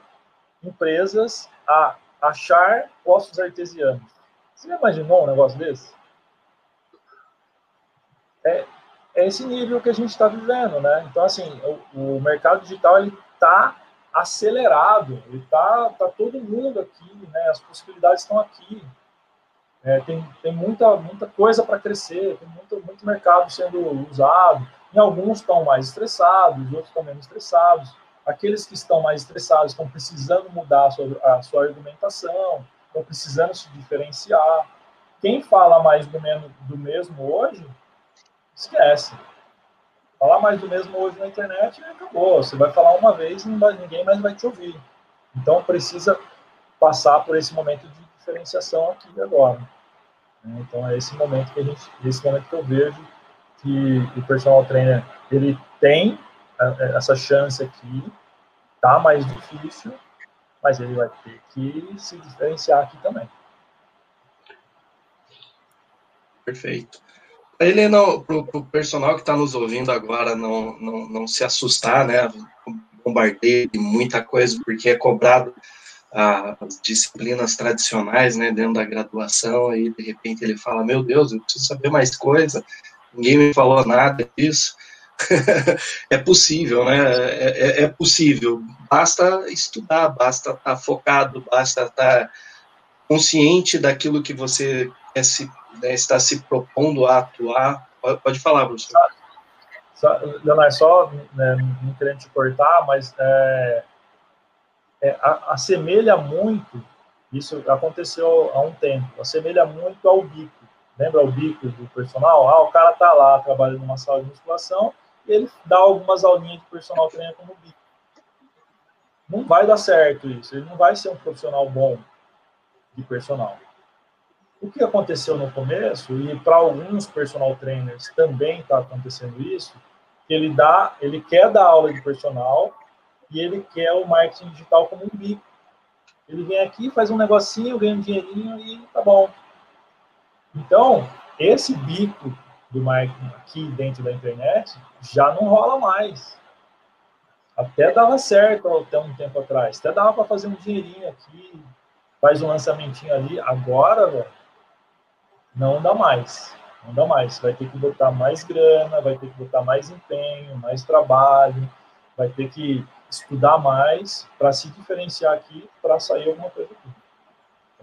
empresas a achar postos artesianos. Você imaginou um negócio desse? É, é esse nível que a gente está vivendo, né? Então, assim, o, o mercado digital ele está acelerado, ele está tá todo mundo aqui, né? As possibilidades estão aqui. É, tem, tem muita, muita coisa para crescer, tem muito, muito mercado sendo usado. E alguns estão mais estressados, outros estão menos estressados. Aqueles que estão mais estressados estão precisando mudar a sua, a sua argumentação, estão precisando se diferenciar. Quem fala mais do, menos, do mesmo hoje esquece. Falar mais do mesmo hoje na internet e acabou. Você vai falar uma vez e ninguém mais vai te ouvir. Então precisa passar por esse momento de diferenciação aqui e agora. Então é esse momento que a gente, esse momento que eu vejo que o personal trainer ele tem é, é, essa chance aqui, tá mais difícil, mas ele vai ter que se diferenciar aqui também. Perfeito ele não, pro, pro personal que está nos ouvindo agora não, não, não se assustar, né? Bombardeio de muita coisa, porque é cobrado as disciplinas tradicionais, né, dentro da graduação, aí de repente ele fala, meu Deus, eu preciso saber mais coisa, ninguém me falou nada disso. [laughs] é possível, né? É, é, é, possível. Basta estudar, basta estar tá focado, basta estar tá consciente daquilo que você quer se né, está se propondo a atuar. Pode, pode falar, Bruce. Só, Leonardo, só né, não querendo te cortar, mas é, é, assemelha muito, isso aconteceu há um tempo, assemelha muito ao bico. Lembra o bico do personal? Ah, o cara tá lá trabalhando numa sala de musculação e ele dá algumas aulinhas de personal treino como bico. Não vai dar certo isso, ele não vai ser um profissional bom de personal. O que aconteceu no começo, e para alguns personal trainers também está acontecendo isso, ele dá, ele quer dar aula de personal e ele quer o marketing digital como um bico. Ele vem aqui, faz um negocinho, ganha um dinheirinho e tá bom. Então, esse bico do marketing aqui dentro da internet já não rola mais. Até dava certo até um tempo atrás. Até dava para fazer um dinheirinho aqui, faz um lançamentinho ali. Agora, velho, não dá mais. Não dá mais. Vai ter que botar mais grana, vai ter que botar mais empenho, mais trabalho, vai ter que estudar mais para se diferenciar aqui, para sair alguma coisa aqui.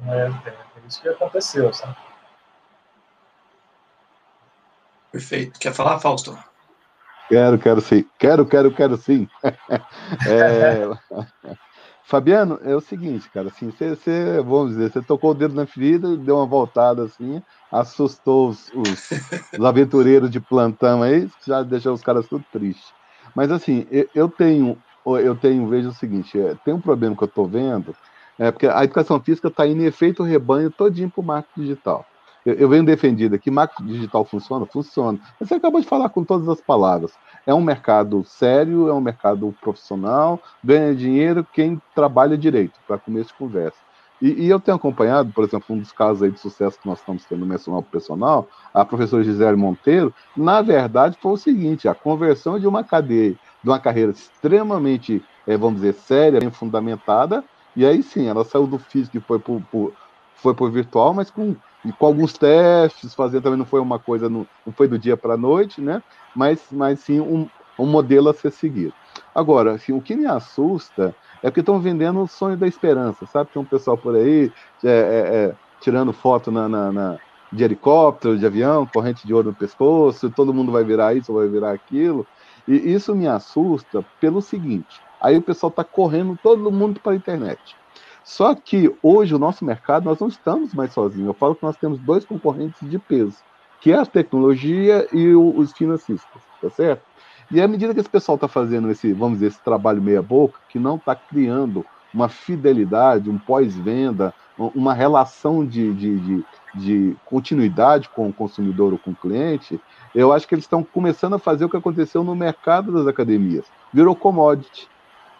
Então, é, é, isso que aconteceu, sabe? Perfeito. Quer falar, Fausto? Quero, quero sim. Quero, quero, quero sim. [laughs] é... [laughs] Fabiano, é o seguinte, cara, assim, você, vamos dizer, você tocou o dedo na ferida, deu uma voltada assim, assustou os, os, [laughs] os aventureiros de plantão aí, já deixou os caras tudo tristes. Mas assim, eu, eu tenho, eu tenho, vejo o seguinte, é, tem um problema que eu estou vendo, é porque a educação física está indo em efeito rebanho todinho para o marketing digital. Eu, eu venho defendido aqui, marketing digital funciona? Funciona. Você acabou de falar com todas as palavras. É um mercado sério, é um mercado profissional, ganha dinheiro quem trabalha direito, para começo de conversa. E, e, eu tenho acompanhado, por exemplo, um dos casos aí de sucesso que nós estamos tendo no mencional profissional, a professora Gisele Monteiro, na verdade foi o seguinte, a conversão de uma cadeia, de uma carreira extremamente, é, vamos dizer, séria, bem fundamentada, e aí sim, ela saiu do físico e foi por, por foi por virtual, mas com, com alguns testes, fazer também não foi uma coisa, não, não foi do dia para a noite, né? Mas, mas sim um, um modelo a ser seguido. Agora, assim, o que me assusta é que estão vendendo o sonho da esperança, sabe? Tem um pessoal por aí é, é, é, tirando foto na, na, na, de helicóptero, de avião, corrente de ouro no pescoço, todo mundo vai virar isso, vai virar aquilo. E isso me assusta pelo seguinte: aí o pessoal está correndo todo mundo para a internet. Só que hoje o nosso mercado nós não estamos mais sozinhos. Eu falo que nós temos dois concorrentes de peso, que é a tecnologia e o, os financistas, tá certo? E à medida que esse pessoal está fazendo esse, vamos dizer, esse trabalho meia boca, que não está criando uma fidelidade, um pós-venda, uma relação de, de, de, de, continuidade com o consumidor ou com o cliente, eu acho que eles estão começando a fazer o que aconteceu no mercado das academias. Virou commodity.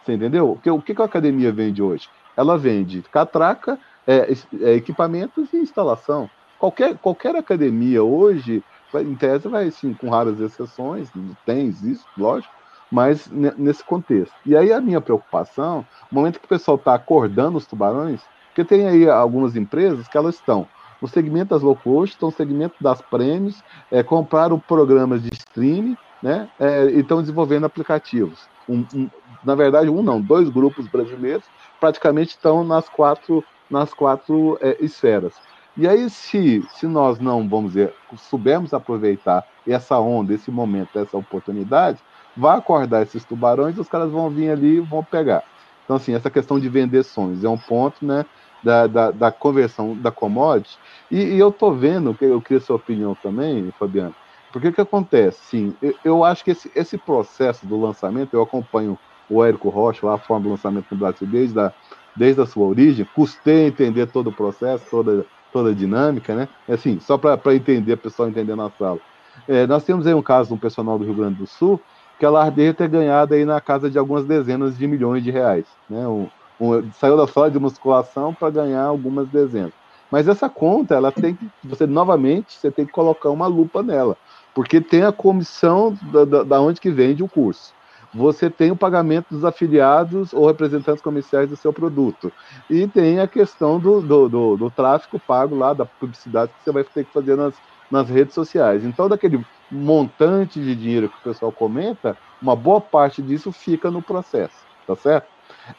Você entendeu? Porque, o que, que a academia vende hoje? Ela vende catraca, é, é, equipamentos e instalação. Qualquer, qualquer academia hoje em tese vai sim, com raras exceções, tem, existe, lógico, mas nesse contexto. E aí a minha preocupação, no momento que o pessoal está acordando os tubarões, porque tem aí algumas empresas que elas estão no segmento das low cost, estão no segmento das prêmios, é, compraram programas de streaming, né, é, e estão desenvolvendo aplicativos. Um, na verdade, um não, dois grupos brasileiros praticamente estão nas quatro, nas quatro é, esferas. E aí, se, se nós não, vamos dizer, soubermos aproveitar essa onda, esse momento, essa oportunidade, vai acordar esses tubarões os caras vão vir ali e vão pegar. Então, assim, essa questão de vender sonhos é um ponto, né, da, da, da conversão da commodity. E, e eu tô vendo, eu queria sua opinião também, Fabiano, porque que acontece? Sim, eu, eu acho que esse, esse processo do lançamento, eu acompanho o Érico Rocha, lá, a forma do lançamento no Brasil desde a, desde a sua origem, custei entender todo o processo, toda toda a dinâmica, né? Assim, só para entender, o pessoal entender na sala. É, nós temos aí um caso de um personal do Rio Grande do Sul que a Lardeia ter ganhado aí na casa de algumas dezenas de milhões de reais, né? Um, um, saiu da sala de musculação para ganhar algumas dezenas. Mas essa conta, ela tem que, você novamente, você tem que colocar uma lupa nela, porque tem a comissão da, da, da onde que vende o curso você tem o pagamento dos afiliados ou representantes comerciais do seu produto. E tem a questão do, do, do, do tráfego pago lá, da publicidade que você vai ter que fazer nas, nas redes sociais. Então, daquele montante de dinheiro que o pessoal comenta, uma boa parte disso fica no processo, tá certo?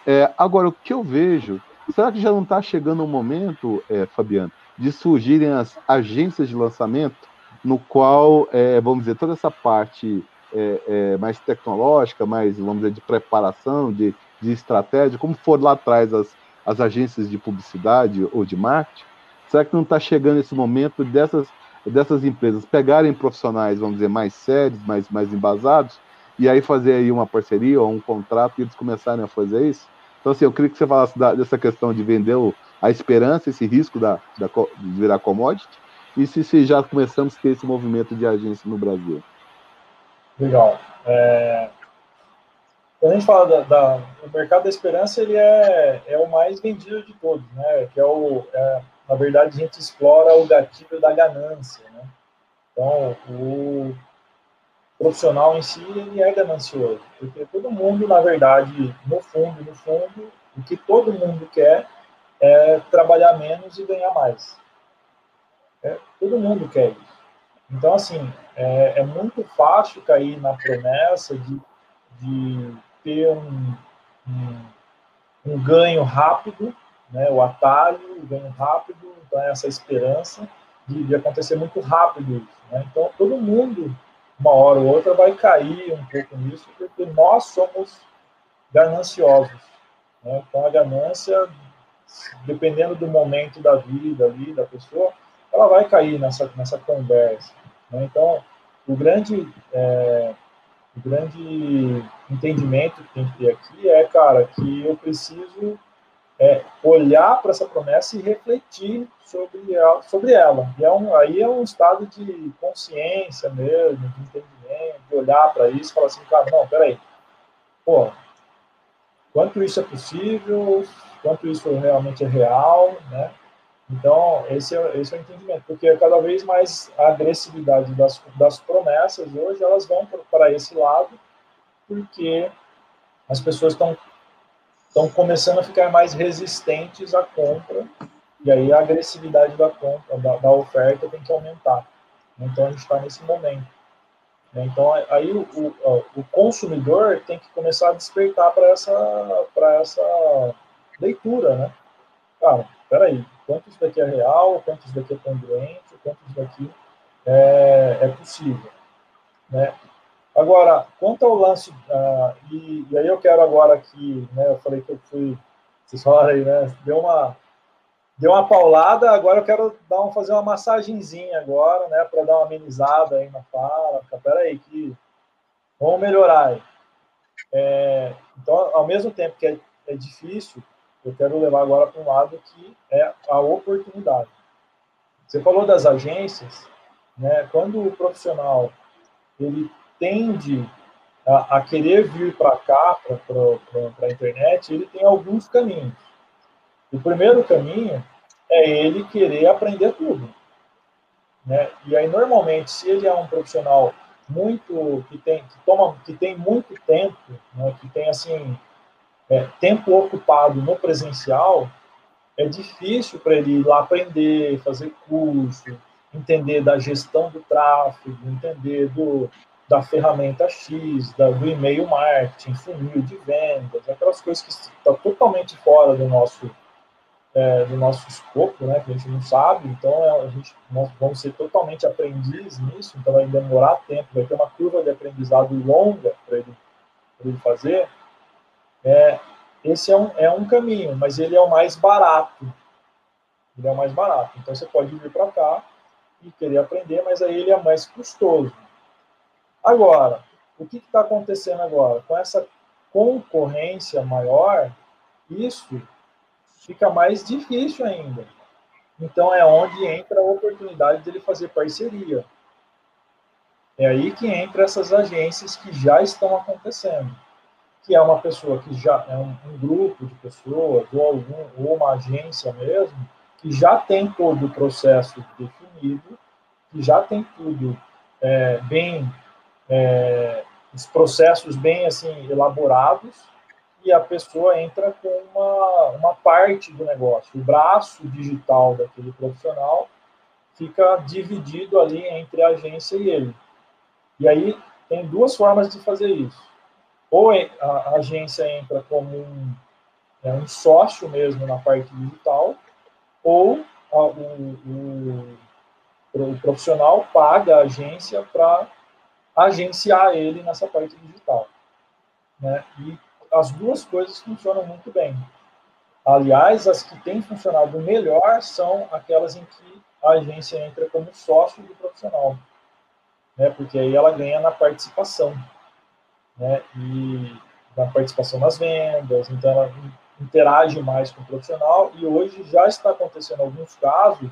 É, agora, o que eu vejo, será que já não está chegando o um momento, é, Fabiano, de surgirem as agências de lançamento, no qual, é, vamos dizer, toda essa parte é, é, mais tecnológica, mais, vamos dizer, de preparação, de, de estratégia, como for lá atrás as, as agências de publicidade ou de marketing, será que não está chegando esse momento dessas, dessas empresas pegarem profissionais, vamos dizer, mais sérios, mais, mais embasados, e aí fazer aí uma parceria ou um contrato e eles começarem a fazer isso? Então, assim, eu queria que você falasse da, dessa questão de vender o, a esperança, esse risco da, da, de virar commodity, e se, se já começamos a ter esse movimento de agência no Brasil. Legal. É, quando a gente fala da, da, do mercado da esperança, ele é, é o mais vendido de todos, né? Que é o, é, na verdade, a gente explora o gatilho da ganância, né? Então, o profissional em si, ele é ganancioso, porque todo mundo, na verdade, no fundo, no fundo, o que todo mundo quer é trabalhar menos e ganhar mais. É, todo mundo quer isso. Então, assim, é, é muito fácil cair na promessa de, de ter um, um, um, ganho rápido, né, o atalho, o ganho rápido, então essa esperança de, de acontecer muito rápido isso. Né? Então, todo mundo, uma hora ou outra, vai cair um pouco nisso, porque nós somos gananciosos. Né? Então, a ganância, dependendo do momento da vida ali, da pessoa, ela vai cair nessa, nessa conversa. Né? Então, o grande, é, o grande entendimento que tem que ter aqui é, cara, que eu preciso é, olhar para essa promessa e refletir sobre ela. Sobre ela. E é um, aí é um estado de consciência mesmo, de entendimento, de olhar para isso e falar assim, cara, não, peraí, pô, quanto isso é possível, quanto isso realmente é real, né? Então, esse é, esse é o entendimento, porque cada vez mais a agressividade das, das promessas hoje, elas vão para esse lado, porque as pessoas estão estão começando a ficar mais resistentes à compra, e aí a agressividade da compra, da, da oferta tem que aumentar. Então, a gente está nesse momento. Né? Então, aí o, o, o, consumidor tem que começar a despertar para essa, essa leitura, né? Cara, peraí, quanto isso daqui é real, quanto isso daqui é congruente, quanto isso daqui é, é possível, né? Agora, quanto ao lance, uh, e, e, aí eu quero agora aqui, né, eu falei que eu fui, vocês falaram aí, né, deu uma, deu uma paulada, agora eu quero dar um, fazer uma massagenzinha agora, né, para dar uma amenizada aí na fala, pera aí, que vamos melhorar aí. É, então, ao mesmo tempo que é, é difícil, eu quero levar agora para um lado que é a oportunidade. Você falou das agências, né, quando o profissional ele tende a, a querer vir para cá, para a internet, ele tem alguns caminhos. O primeiro caminho é ele querer aprender tudo. Né? E aí, normalmente, se ele é um profissional muito que tem que toma que tem muito tempo, né, que tem assim é, tempo ocupado no presencial, é difícil para ele ir lá aprender, fazer curso, entender da gestão do tráfego, entender do, da ferramenta X, da, do e-mail marketing, funil de vendas, aquelas coisas que estão totalmente fora do nosso é, do nosso escopo, né, que a gente não sabe, então é, a gente nós vamos ser totalmente aprendiz nisso, então vai demorar tempo, vai ter uma curva de aprendizado longa para ele, ele fazer. É, esse é um, é um caminho, mas ele é o mais barato. Ele é o mais barato. Então você pode vir para cá e querer aprender, mas aí ele é mais custoso. Agora, o que está acontecendo agora? Com essa concorrência maior, isso fica mais difícil ainda. Então é onde entra a oportunidade dele fazer parceria. É aí que entra essas agências que já estão acontecendo, que é uma pessoa que já é um, um grupo de pessoas ou algum ou uma agência mesmo que já tem todo o processo definido, que já tem tudo é, bem é, os processos bem assim elaborados e a pessoa entra com uma, uma parte do negócio. O braço digital daquele profissional fica dividido ali entre a agência e ele. E aí tem duas formas de fazer isso. Ou é, a agência entra como um, é, um sócio mesmo na parte digital, ou a, o, o, o profissional paga a agência para agenciar ele nessa parte digital. Né? E as duas coisas funcionam muito bem. Aliás, as que têm funcionado melhor são aquelas em que a agência entra como sócio do profissional, né? porque aí ela ganha na participação, né? e na participação nas vendas, então ela interage mais com o profissional, e hoje já está acontecendo alguns casos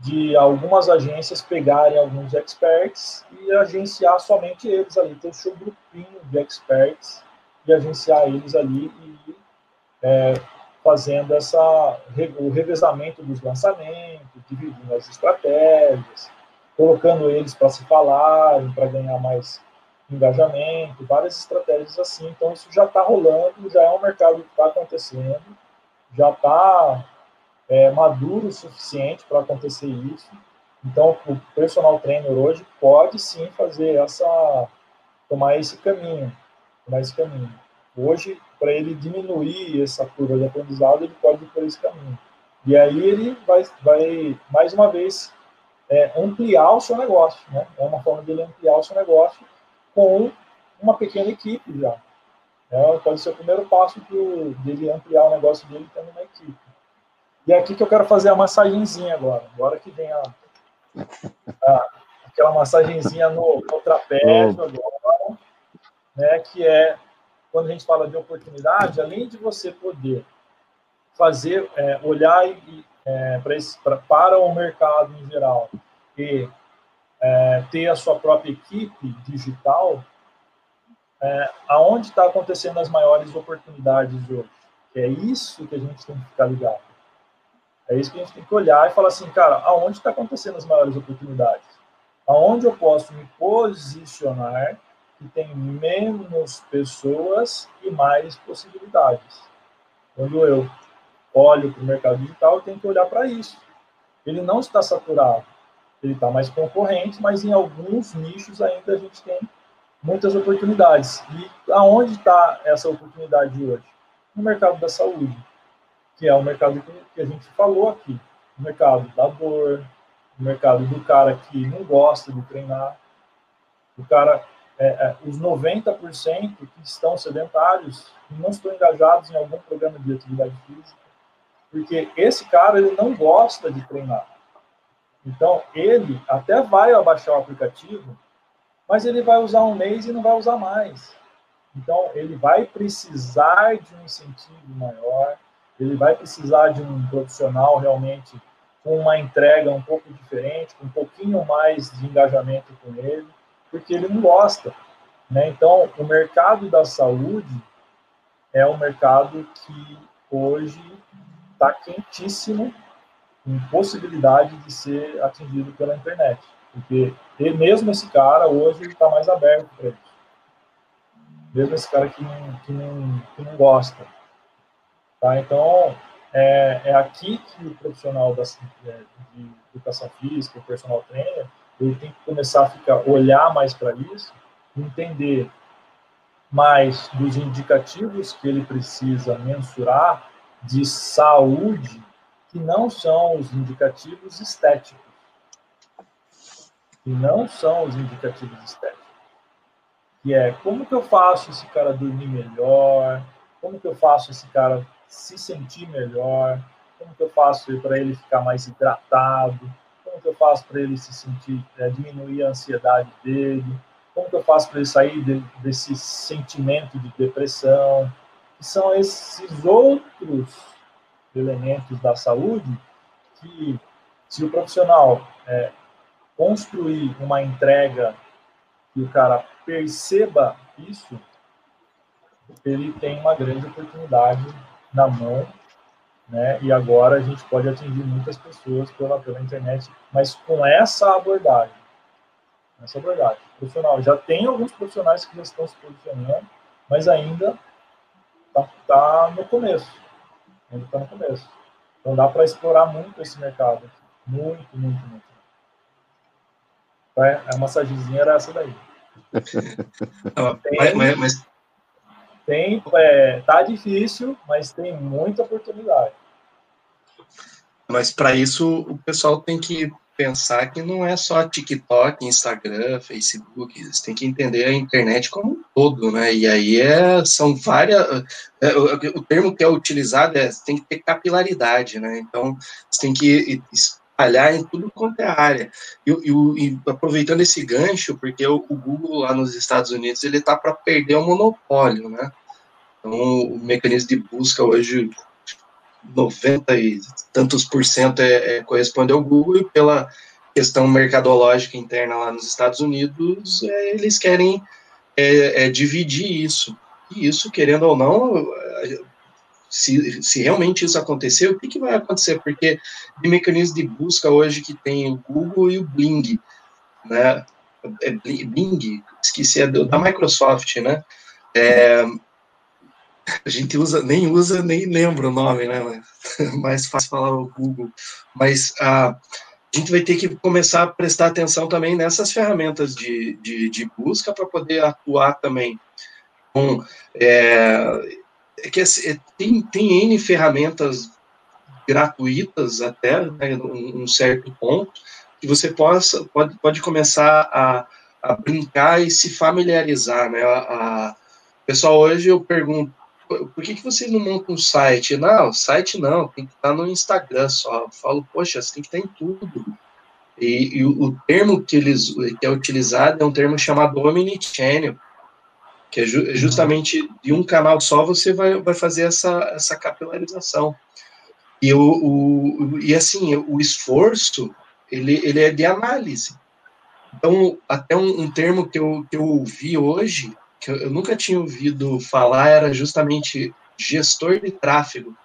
de algumas agências pegarem alguns experts e agenciar somente eles ali, ter o seu grupinho de experts e agenciar eles ali e é, fazendo essa, o revezamento dos lançamentos, dividindo as estratégias, colocando eles para se falarem, para ganhar mais engajamento, várias estratégias assim. Então, isso já está rolando, já é um mercado que está acontecendo, já está é, maduro o suficiente para acontecer isso. Então, o personal trainer hoje pode sim fazer essa, tomar esse caminho, tomar esse caminho. Hoje, para ele diminuir essa curva de aprendizado, ele pode ir por esse caminho. E aí ele vai, vai mais uma vez, é, ampliar o seu negócio, né? É uma forma dele ampliar o seu negócio com uma pequena equipe já. É, pode ser o primeiro passo pro, dele ampliar o negócio dele tendo uma equipe. E é aqui que eu quero fazer a massagenzinha agora. Agora que vem a, a aquela massagenzinha no, no trapézio agora, né, que é quando a gente fala de oportunidade, além de você poder fazer, é, olhar e, é, esse, pra, para o mercado em geral e é, ter a sua própria equipe digital, é, aonde está acontecendo as maiores oportunidades hoje? É isso que a gente tem que ficar ligado. É isso que a gente tem que olhar e falar assim, cara, aonde está acontecendo as maiores oportunidades? Aonde eu posso me posicionar que tem menos pessoas e mais possibilidades? Quando eu olho para o mercado digital, eu tenho que olhar para isso. Ele não está saturado, ele está mais concorrente, mas em alguns nichos ainda a gente tem muitas oportunidades. E aonde está essa oportunidade hoje? No mercado da saúde, que é o mercado que a gente falou aqui. O mercado da dor, o mercado do cara que não gosta de treinar, o cara, é, é, os 90% que estão sedentários não estão engajados em algum programa de atividade física, porque esse cara ele não gosta de treinar. Então ele até vai abaixar o aplicativo mas ele vai usar um mês e não vai usar mais. Então, ele vai precisar de um incentivo maior, ele vai precisar de um profissional realmente com uma entrega um pouco diferente, com um pouquinho mais de engajamento com ele, porque ele não gosta. Né? Então, o mercado da saúde é um mercado que hoje está quentíssimo, com possibilidade de ser atingido pela internet. Porque mesmo esse cara, hoje, está mais aberto para. Mesmo esse cara que não, que não, que não gosta. Tá? Então, é, é aqui que o profissional da, é, de educação física, o personal trainer, ele tem que começar a ficar, olhar mais para isso, entender mais dos indicativos que ele precisa mensurar de saúde, que não são os indicativos estéticos. Que não são os indicativos estéticos. Que é como que eu faço esse cara dormir melhor, como que eu faço esse cara se sentir melhor, como que eu faço para ele ficar mais hidratado, como que eu faço para ele se sentir, é, diminuir a ansiedade dele, como que eu faço para ele sair de, desse sentimento de depressão, que são esses outros elementos da saúde que, se o profissional é, construir uma entrega que o cara perceba isso, ele tem uma grande oportunidade na mão, né? E agora a gente pode atingir muitas pessoas pela, pela internet, mas com essa abordagem. Essa abordagem. Profissional. Já tem alguns profissionais que já estão se posicionando, mas ainda está tá no começo. Ainda está no começo. Então dá para explorar muito esse mercado. Muito, muito, muito. Né? A massagenzinha era essa daí. [laughs] tem, mas, mas... tem é, tá difícil, mas tem muita oportunidade. Mas para isso o pessoal tem que pensar que não é só TikTok, Instagram, Facebook, eles têm que entender a internet como um todo, né? E aí é, são várias. É, o, o, termo que é utilizado é tem que ter capilaridade, né? Então você tem que espalhar em tudo quanto é área. E, e, e aproveitando esse gancho, porque o, o, Google lá nos Estados Unidos ele está para perder o monopólio, né? Então, o mecanismo de busca hoje 90 e tantos por cento é, é, corresponde ao Google e pela questão mercadológica interna lá nos Estados Unidos, é, eles querem é, é dividir isso. E isso, querendo ou não, se, se realmente isso acontecer, o que, que vai acontecer? Porque de mecanismo de busca hoje que tem o Google e o Bing, né? É Bing, esqueci, é da Microsoft, né? É, a gente usa, nem usa, nem lembra o nome, né? [laughs] Mais fácil falar o Google. Mas a, a gente vai ter que começar a prestar atenção também nessas ferramentas de, de, de busca para poder atuar também com é, é que assim, é, tem, tem N ferramentas gratuitas até né, um, um, certo ponto que você possa pode, pode começar a, a brincar e se familiarizar né a, a, pessoal hoje eu pergunto por que, que você não monta um site não site não tem que estar no Instagram só eu falo poxa você tem que estar em tudo e, e o, o, termo que eles que é utilizado é um termo chamado omnichannel que é ju justamente de um canal só você vai, vai fazer essa, essa capilarização. E, o, o, e assim, o esforço, ele, ele é de análise. Então, até um, um termo que eu, que eu ouvi hoje, que eu, nunca tinha ouvido falar, era justamente gestor de tráfego,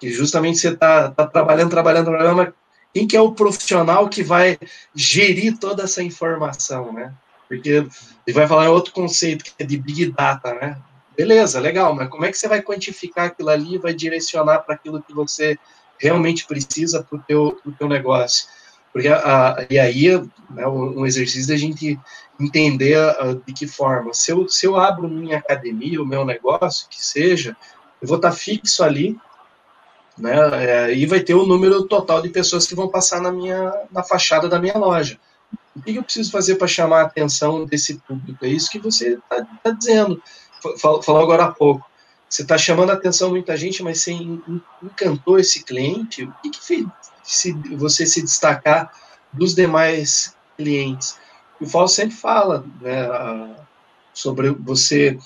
que justamente você está tá trabalhando, trabalhando, trabalhando, mas quem que é o profissional que vai gerir toda essa informação, né? Porque ele vai falar outro conceito que é de Big Data, né? Beleza, legal, mas como é que você vai quantificar aquilo ali e vai direcionar para aquilo que você realmente precisa para o teu, teu negócio? Porque a, e aí, né, um exercício da gente entender a, de que forma. Se eu, se eu abro minha academia, o meu negócio, que seja, eu vou estar fixo ali, né, é, e vai ter o número total de pessoas que vão passar na minha na fachada da minha loja. O que eu preciso fazer para chamar a atenção desse público? É isso que você está tá dizendo. Falou agora há pouco. Você está chamando a atenção muita gente, mas você encantou esse cliente. O que, que fez se você se destacar dos demais clientes? O Fausto sempre fala né, sobre você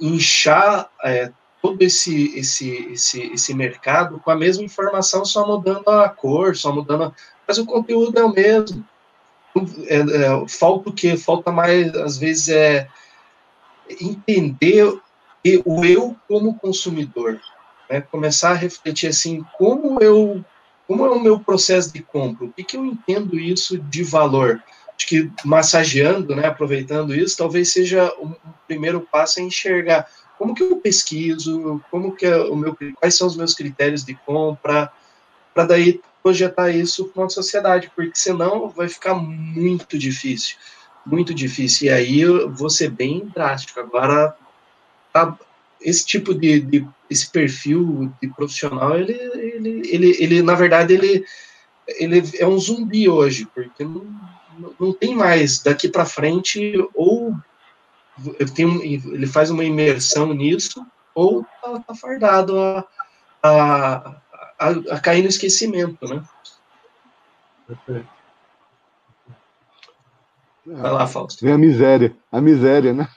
inchar é, todo esse, esse, esse, esse mercado com a mesma informação, só mudando a cor, só mudando. A... Mas o conteúdo é o mesmo. É, é, falta o que? Falta mais, às vezes, é entender o eu como consumidor. Né? Começar a refletir assim, como eu. Como é o meu processo de compra? O que, que eu entendo isso de valor? Acho que massageando, né, aproveitando isso, talvez seja um primeiro passo a enxergar como que eu pesquiso, como que é o meu, quais são os meus critérios de compra, para daí projetar isso para uma sociedade, porque senão vai ficar muito difícil, muito difícil. E aí eu vou ser bem drástico. Agora, tá, esse tipo de, de, esse perfil de profissional, ele, ele, ele, ele, na verdade, ele, ele é um zumbi hoje, porque não, não tem mais daqui para frente ou ele faz uma imersão nisso, ou tá, tá fardado a, a, a, a, cair no esquecimento, né? Perfeito. Vai lá, Fausto. Vem a miséria, a miséria, né?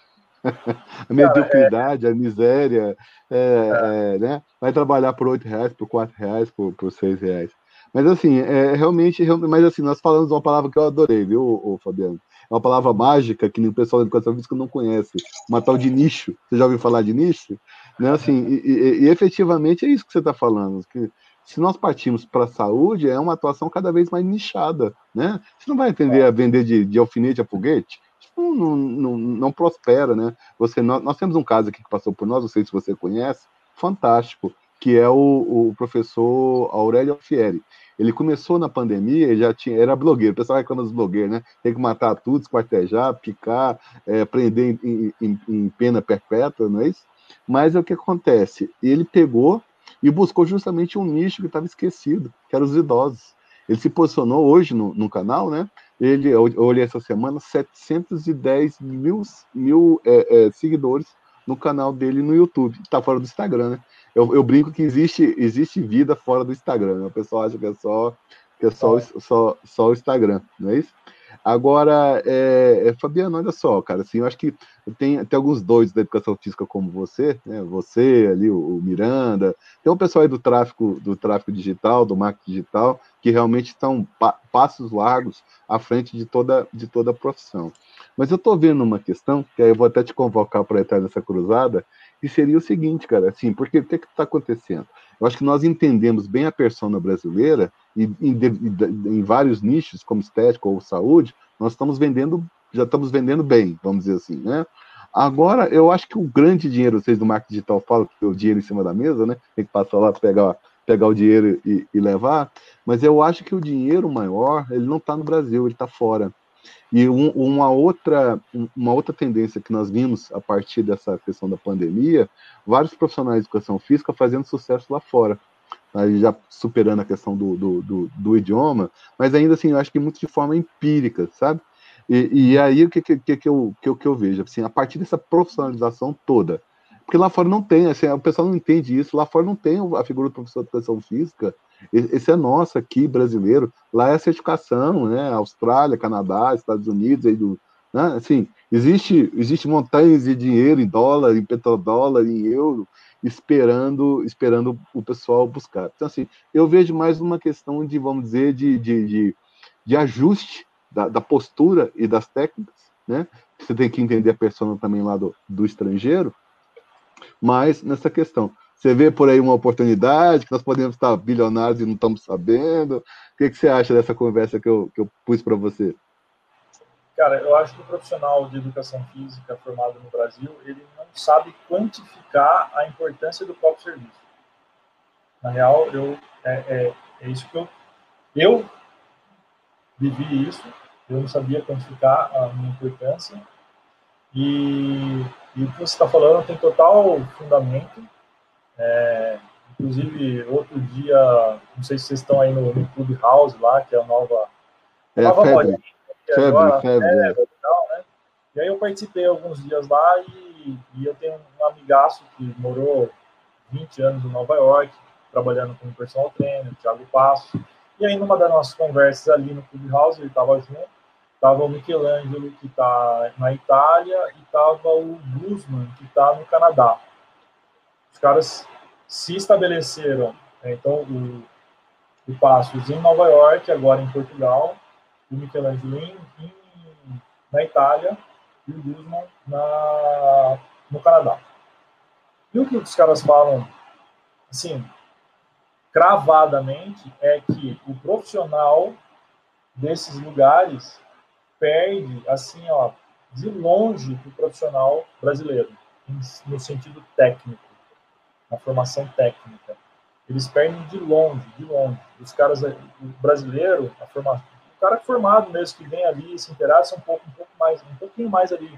[laughs] a mediocridade, a miséria, é, é, né? Vai trabalhar por oito reais, por quatro reais, por, por seis reais. Mas assim, é realmente, mas assim, nós falamos uma palavra que eu adorei, viu, Fabiano? é uma palavra mágica que o pessoal da educação física não conhece, uma tal de nicho. Você já ouviu falar de nicho? Né? Assim, e, e, e efetivamente é isso que você está falando, que se nós partimos para a saúde, é uma atuação cada vez mais nichada. Né? Você não vai entender a vender de, de alfinete a foguete, não, não, não, não, prospera, né? Você, nós, nós, temos um caso aqui que passou por nós, não sei se você conhece, fantástico, que é o, o professor Aurélio Alfieri. Ele começou na pandemia, já tinha, era blogueiro, o pessoal reclama dos blogueiros, né? Tem que matar tudo, esquartejar, picar, é, prender em, em, em, pena perpétua, não é isso? Mas é o que acontece? Ele pegou e buscou justamente um nicho que estava esquecido, que eram os idosos. Ele se posicionou hoje no, no canal, né? Ele, eu olhei essa semana, 710 mil, mil é, é, seguidores no canal dele no YouTube. Está fora do Instagram, né? eu, eu, brinco que existe, existe vida fora do Instagram. Né? O pessoal acha que é só que é só, só, só o Instagram, não é isso? Agora, é, é, Fabiano, olha só, cara, assim, eu acho que tem, tem alguns doidos da educação física como você, né? Você ali, o, o Miranda, tem um pessoal aí do tráfico, do tráfico digital, do marketing digital, que realmente estão pa passos largos à frente de toda, de toda a profissão. Mas eu estou vendo uma questão, que aí eu vou até te convocar para entrar nessa cruzada, que seria o seguinte, cara, assim, porque o que está acontecendo? Eu acho que nós entendemos bem a persona brasileira e em, em, vários nichos, como estética ou saúde, nós estamos vendendo, já estamos vendendo bem, vamos dizer assim, né? Agora, eu acho que o grande dinheiro, vocês do marketing digital falam que o dinheiro em cima da mesa, né? Tem que passar lá, pegar, pegar o dinheiro e, e levar, mas eu acho que o dinheiro maior, ele não está no Brasil, ele está fora. E um, uma, outra, uma outra tendência que nós vimos a partir dessa questão da pandemia, vários profissionais de educação física fazendo sucesso lá fora. Já superando a questão do, do, do, do, idioma, mas ainda assim, eu acho que muito de forma empírica, sabe? E, e aí o que, que, que, eu, que, que eu vejo? Assim, a partir dessa profissionalização toda, porque lá fora não tem, assim, o pessoal não entende isso, lá fora não tem a figura do professor de educação física esse é nosso aqui, brasileiro. Lá é a certificação, né? Austrália, Canadá, Estados Unidos, aí do, né? assim, existe, existe montanhas de dinheiro em dólar, em petrodólar, em euro, esperando, esperando o pessoal buscar. Então, assim, eu vejo mais uma questão de, vamos dizer, de, de, de, de ajuste da, da, postura e das técnicas, né? Você tem que entender a persona também lá do, do estrangeiro, mas nessa questão. Você vê por aí uma oportunidade que nós podemos estar bilionários e não estamos sabendo? O que, que você acha dessa conversa que eu, que eu pus para você? Cara, eu acho que o profissional de educação física formado no Brasil, ele não sabe quantificar a importância do próprio serviço. Na real, eu, é, é, é isso que eu, eu vivi isso, eu não sabia quantificar a minha importância, e, e o que você está falando tem total fundamento, é, inclusive, outro dia, não sei se vocês estão aí no, no Clubhouse lá, que é a nova... É nova. Febre, agora, febre, é, e, tal, né? e aí eu participei alguns dias lá e, e, eu tenho um amigaço que morou 20 anos em Nova York, trabalhando como personal trainer, Thiago Passo. E aí, numa das nossas conversas ali no Clubhouse, ele estava junto, estava o Michelangelo, que está na Itália, e estava o Guzman, que está no Canadá. Os caras se estabeleceram, né, então, o, o Passos em Nova York, agora em Portugal, o Michelangelo em, em, na Itália e o Guzman na, no Canadá. E o que os caras falam, assim, cravadamente, é que o profissional desses lugares perde, assim, ó, de longe do profissional brasileiro, no sentido técnico, na formação técnica. Eles perdem de longe, de longe. Os caras, o brasileiro, a formação, cara formado mesmo, que vem ali, se interessa um pouco, um pouco mais, um pouquinho mais ali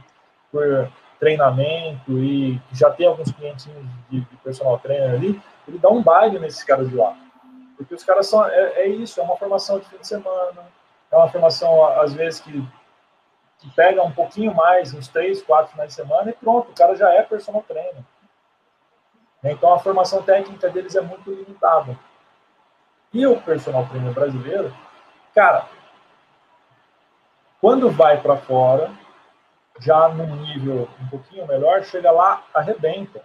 por treinamento e já tem alguns clientes de, de personal trainer ali, ele dá um baile nesses caras de lá. Porque os caras são, é, é isso, é uma formação de fim de semana, é uma formação, às vezes, que, que pega um pouquinho mais, uns três, quatro finais de semana, e pronto, o cara já é personal trainer. Então, a formação técnica deles é muito limitada. E o personal trainer brasileiro, cara, quando vai para fora, já num nível um pouquinho melhor, chega lá, arrebenta.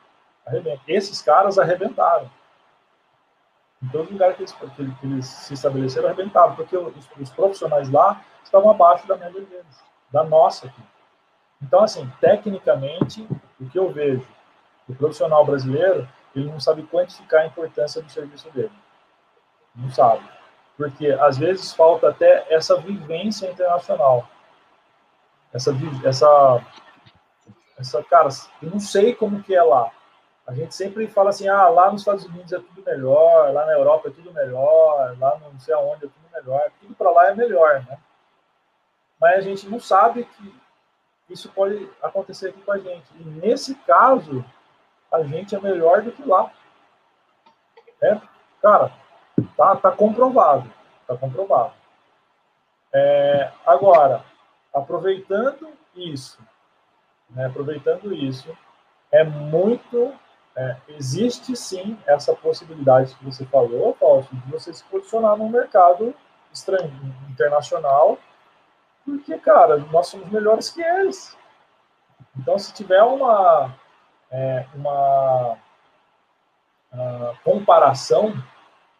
arrebenta. Esses caras arrebentaram. Em os lugares que eles, que eles se estabeleceram, arrebentaram, porque os, os, profissionais lá estavam abaixo da média deles, da nossa aqui. Então, assim, tecnicamente, o que eu vejo, o profissional brasileiro, ele não sabe quantificar a importância do serviço dele. Não sabe. Porque, às vezes, falta até essa vivência internacional. Essa, essa, essa, cara, eu não sei como que é lá. A gente sempre fala assim, ah, lá nos Estados Unidos é tudo melhor, lá na Europa é tudo melhor, lá não sei aonde é tudo melhor, tudo para lá é melhor, né? Mas a gente não sabe que isso pode acontecer aqui com a gente. E nesse caso, a gente é melhor do que lá. É, cara, tá, tá comprovado, tá comprovado. É, agora, aproveitando isso, né, aproveitando isso, é muito é, existe sim essa possibilidade que você falou, Fausto, de você se posicionar no mercado estrangeiro, internacional, porque, cara, nós somos melhores que eles. Então, se tiver uma, é, uma, uma comparação,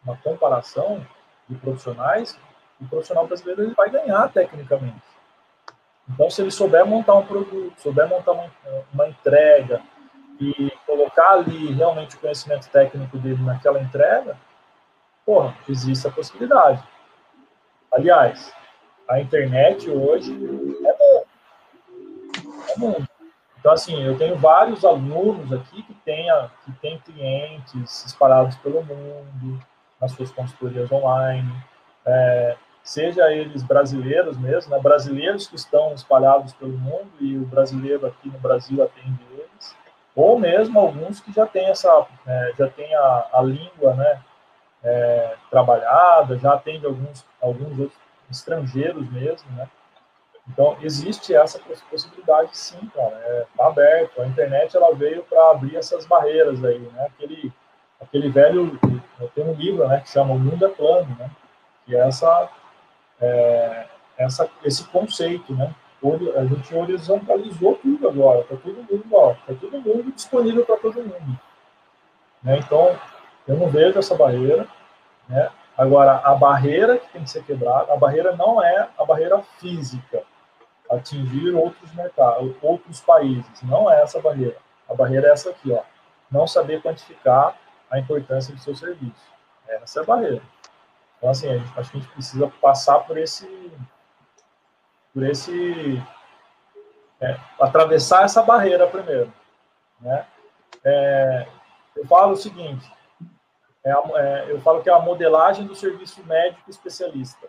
uma comparação de profissionais, o profissional brasileiro ele vai ganhar tecnicamente. Então, se ele souber montar um produto, souber montar uma, uma entrega, e colocar ali realmente o conhecimento técnico dele naquela entrega, porra, existe a possibilidade. Aliás, a internet hoje é bom. É bom. Então, assim, eu tenho vários alunos aqui que têm, que têm clientes espalhados pelo mundo, nas suas consultorias online, é, seja eles brasileiros mesmo, né, brasileiros que estão espalhados pelo mundo e o brasileiro aqui no Brasil atende ou mesmo alguns que já têm essa, é, já tem a, a língua, né, é, trabalhada, já atende alguns, alguns outros estrangeiros mesmo, né, então existe essa possibilidade sim, cara, é, tá aberto, a internet ela veio para abrir essas barreiras aí, né, aquele, aquele velho, tem um livro, né, que chama O Mundo é Plano, né, que é essa, é, essa, esse conceito, né, a gente horizontalizou tudo agora, está todo mundo igual, está todo mundo disponível para todo mundo. Né? Então, eu não vejo essa barreira. Né? Agora, a barreira que tem que ser quebrada, a barreira não é a barreira física, atingir outros mercados, outros países, não é essa barreira. A barreira é essa aqui, ó, não saber quantificar a importância do seu serviço. Essa é a barreira. Então, assim, a gente, acho que a gente precisa passar por esse. por esse. É, atravessar essa barreira primeiro. Né? É, eu falo o seguinte: é, é, eu falo que é a modelagem do serviço médico especialista.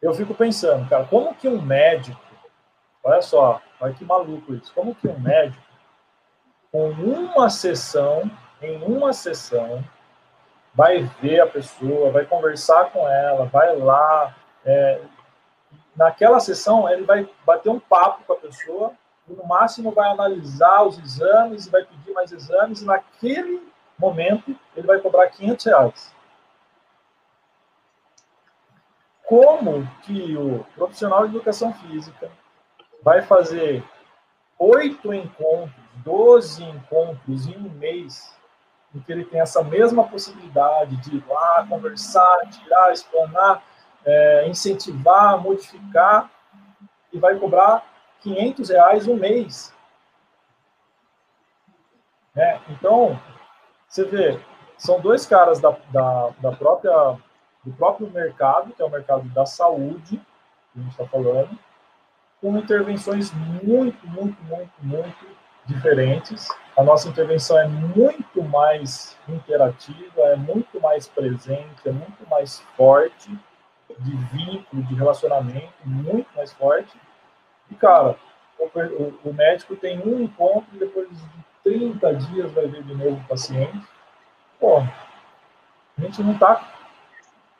Eu fico pensando, cara, como que um médico, olha só, olha que maluco isso, como que um médico, com uma sessão, em uma sessão, vai ver a pessoa, vai conversar com ela, vai lá. É, naquela sessão, ele vai bater um papo com a pessoa, e no máximo vai analisar os exames, vai pedir mais exames, e naquele momento ele vai cobrar 500 reais. Como que o profissional de educação física vai fazer oito encontros, doze encontros em um mês em que ele tem essa mesma possibilidade de ir lá, conversar, tirar, explanar, é, incentivar, modificar, e vai cobrar 500 reais um mês. É, então, você vê, são dois caras da, da, da, própria, do próprio mercado, que é o mercado da saúde, que a gente está falando, com intervenções muito, muito, muito, muito diferentes. A nossa intervenção é muito mais interativa, é muito mais presente, é muito mais forte, de vínculo, de relacionamento, muito mais forte. E, cara, o, o, médico tem um encontro e depois de 30 dias vai ver de novo o paciente. Pô, a gente não está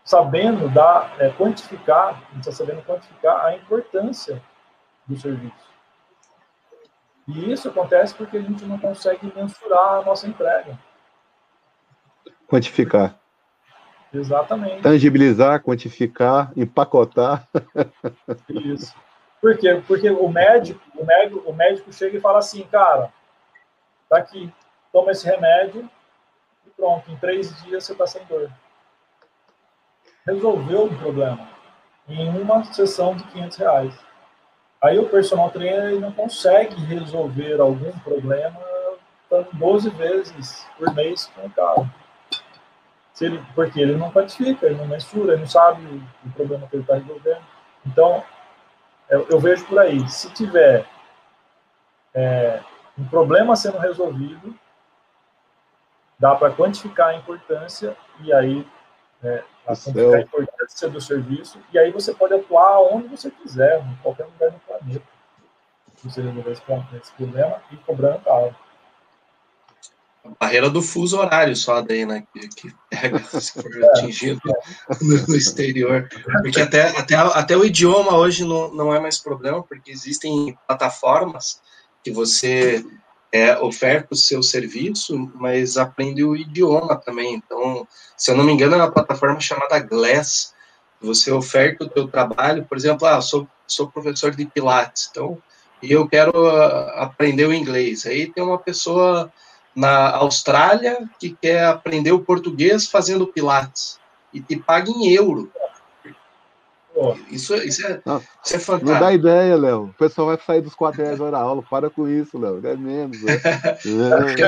sabendo dar, é, quantificar, a gente está sabendo quantificar a importância do serviço. E isso acontece porque a gente não consegue mensurar a nossa entrega. Quantificar. Exatamente. Tangibilizar, quantificar, empacotar. Isso. Por quê? Porque o médico, o médico, o médico chega e fala assim, cara, tá aqui, toma esse remédio e pronto, em três dias você está sem dor. Resolveu o problema em uma sessão de 500 reais. Aí o personal trainer não consegue resolver algum problema 12 vezes por mês com o cara. Ele, porque ele não quantifica, ele não mensura, ele não sabe o, o problema que ele está resolvendo. Então, eu, eu, vejo por aí, se tiver é, um problema sendo resolvido, dá para quantificar a importância e aí é, a quantificar importância do serviço e aí você pode atuar onde você quiser, em qualquer lugar do planeta. Você resolver esse problema e cobrando caro. A barreira do fuso horário só daí, né? Que, que pega [laughs] se for atingido no, no, exterior. Porque até, até, até o idioma hoje não, não é mais problema, porque existem plataformas que você é, oferta o seu serviço, mas aprende o idioma também. Então, se eu não me engano, é uma plataforma chamada Glass. Você oferta o teu trabalho, por exemplo, ah, sou, sou professor de Pilates, então, e eu quero uh, aprender o inglês. Aí tem uma pessoa na Austrália que quer aprender o português fazendo Pilates e te paga em euro. Isso, isso, é, não, isso é fantástico. Não dá ideia, Léo. O pessoal vai sair dos quatro reais hora aula. Para com isso, Léo. É menos. Né? [laughs] É. porque,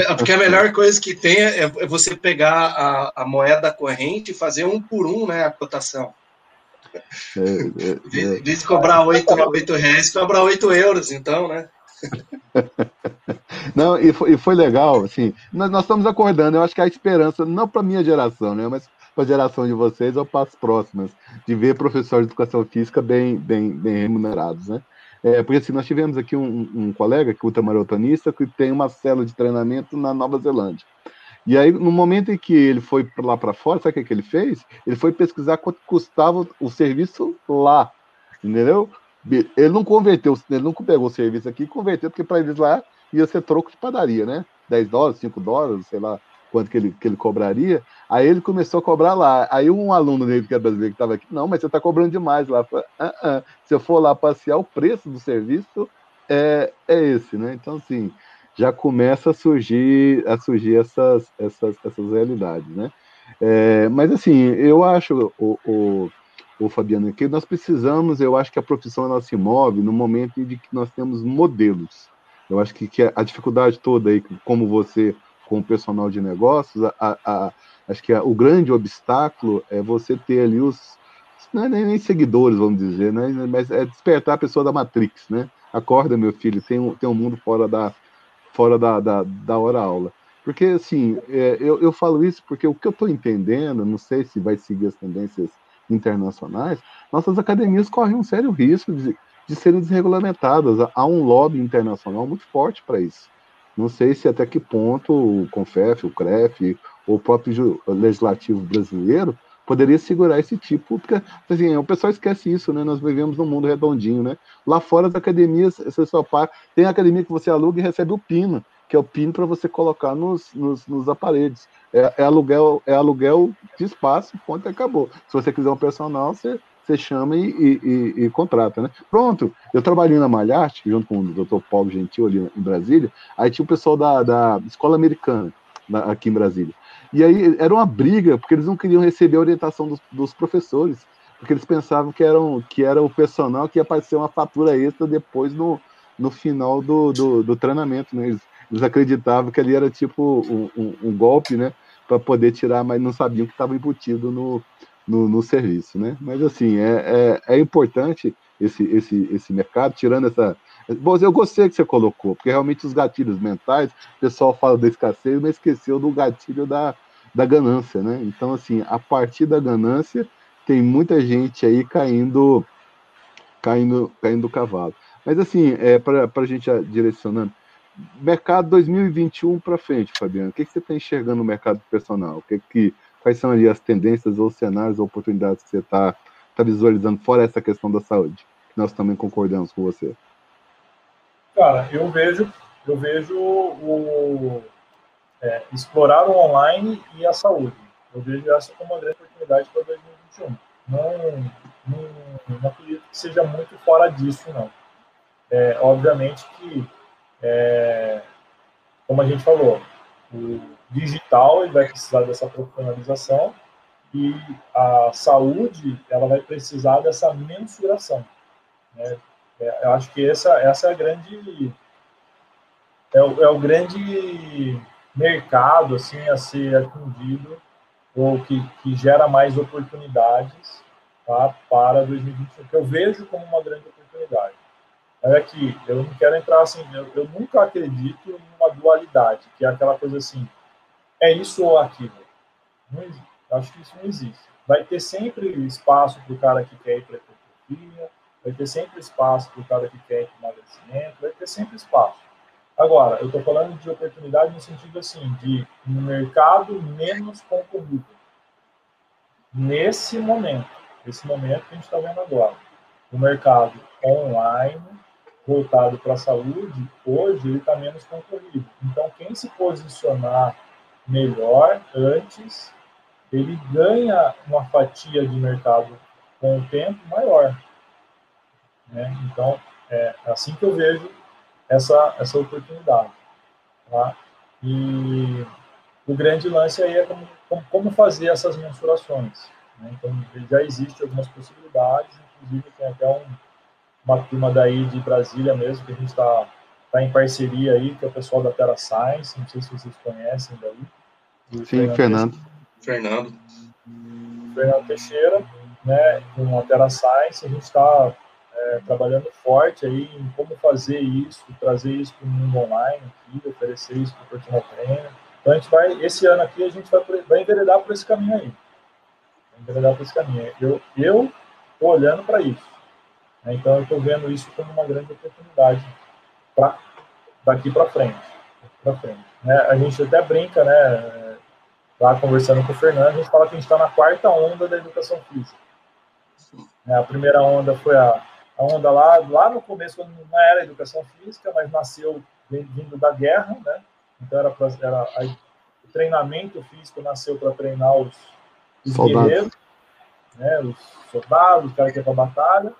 a, porque, a, melhor coisa que tem é, é você pegar a, a, moeda corrente e fazer um por um né, a cotação. É, é, [laughs] é. de cobrar oito, oito reais, cobrar oito euros, então, né? [laughs] Não, e foi, e foi legal, assim, nós, nós, estamos acordando, eu acho que a esperança, não para minha geração, né, mas para a geração de vocês ou para as próximas, de ver professores de educação física bem, bem, bem remunerados, né? É, porque assim, nós tivemos aqui um, um colega, que é ultramaratonista, que tem uma célula de treinamento na Nova Zelândia. E aí, no momento em que ele foi lá para fora, sabe o que, que ele fez? Ele foi pesquisar quanto custava o serviço lá, entendeu? Ele não converteu, ele não pegou o serviço aqui e converteu, porque para eles lá ia ser troco de padaria, né? 10 dólares, 5 dólares, sei lá quanto que ele, que ele cobraria. Aí ele começou a cobrar lá. Aí um aluno dele que é brasileiro que estava aqui, não, mas você está cobrando demais lá. Falei, ah, ah. Se eu for lá passear, o preço do serviço é, é esse, né? Então, assim, já começa a surgir, a surgir essas, essas, essas realidades, né? É, mas, assim, eu acho, o, o, o Fabiano, que nós precisamos, eu acho que a profissão ela se move no momento em que nós temos modelos. Eu acho que, que a dificuldade toda aí, como você com o personal de negócios, a, a, acho que a, o grande obstáculo é você ter ali os, não é nem, seguidores, vamos dizer, né? mas é despertar a pessoa da Matrix, né? Acorda, meu filho, tem um, tem um mundo fora da, fora da, da, da hora aula. Porque, assim, é, eu, eu falo isso porque o que eu estou entendendo, não sei se vai seguir as tendências internacionais, nossas academias correm um sério risco de, de serem desregulamentadas. Há um lobby internacional muito forte para isso. Não sei se até que ponto o CONFEF, o CREF, ou o próprio legislativo brasileiro poderia segurar esse tipo, porque assim, o pessoal esquece isso, né? Nós vivemos num mundo redondinho, né? Lá fora as academias, você só paga, tem academia que você aluga e recebe o pino, que é o pino para você colocar nos, nos, nos aparelhos. É, é, aluguel, é aluguel de espaço, ponto acabou. Se você quiser um personal, você, você chama e, e, e, e, contrata, né? Pronto, eu trabalhei na Malharte, junto com o Dr. Paulo Gentil ali em Brasília, aí tinha o pessoal da, da escola americana na, aqui em Brasília. E aí era uma briga, porque eles não queriam receber a orientação dos, dos professores, porque eles pensavam que, eram, que era o personal que ia aparecer uma fatura extra depois no, no final do, do, do treinamento. Né? Eles, eles, acreditavam que ali era tipo um, um, um golpe, né? Para poder tirar, mas não sabiam que estava embutido no, no, no, serviço, né? Mas assim, é, é, é importante esse, esse, esse mercado, tirando essa, eu gostei que você colocou, porque realmente os gatilhos mentais, o pessoal fala da escassez, mas esqueceu do gatilho da, da ganância, né? Então, assim, a partir da ganância, tem muita gente aí caindo caindo, caindo do cavalo. Mas, assim, é, para a gente direcionando, mercado 2021 para frente, Fabiano, o que, que você está enxergando no mercado personal? O que que, quais são ali as tendências ou cenários ou oportunidades que você está tá visualizando, fora essa questão da saúde, que nós também concordamos com você? Cara, eu vejo, eu vejo o é, explorar o online e a saúde. Eu vejo essa como uma grande oportunidade para 2021. Não, não, não acredito que seja muito fora disso, não. É, obviamente que, é, como a gente falou, o digital ele vai precisar dessa profissionalização e a saúde ela vai precisar dessa mensuração. Né? É, eu acho que essa, essa é a grande é o, é o grande mercado assim a ser atendido ou que, que gera mais oportunidades tá, para 2021, que eu vejo como uma grande oportunidade. Olha aqui, eu não quero entrar assim, eu, eu nunca acredito em uma dualidade, que é aquela coisa assim, é isso ou aquilo. Acho que isso não existe. Vai ter sempre espaço para o cara que quer ir para a hipertrofia, vai ter sempre espaço para o cara que quer emagrecimento, vai ter sempre espaço. Agora, eu estou falando de oportunidade no sentido assim, de um mercado menos concorrido. Nesse momento, esse momento que a gente está vendo agora, o mercado online voltado para a saúde, hoje ele está menos concorrido. Então, quem se posicionar melhor antes, ele ganha uma fatia de mercado com o tempo maior. Né? Então, é assim que eu vejo essa, essa oportunidade. Tá? E o grande lance aí é como, como, fazer essas mensurações. Né? Então, já existem algumas possibilidades, inclusive tem até um, uma turma daí de Brasília mesmo, que a gente está tá em parceria aí, que é o pessoal da Terra Science, não sei se vocês conhecem daí. Sim, Fernando. Fernando. Fernando Teixeira, né, com a Terra Science, a gente está é, trabalhando forte aí em como fazer isso, trazer isso para o mundo online aqui, oferecer isso para o personal trainer. Então a gente vai, esse ano aqui a gente vai, vai enveredar por esse caminho aí. Vai enveredar por esse caminho. Eu eu estou olhando para isso. Né? Então eu estou vendo isso como uma grande oportunidade para daqui para frente, para frente. Né? A gente até brinca, né? Lá conversando com o Fernando, a gente fala que a gente está na quarta onda da educação física. Né? A primeira onda foi a a onda lá, lá no começo, quando não era educação física, mas nasceu vindo da guerra, né? Então era, pra, era a, o treinamento físico nasceu para treinar os, os guerreiros, né? Os soldados, os caras que iam para batalha.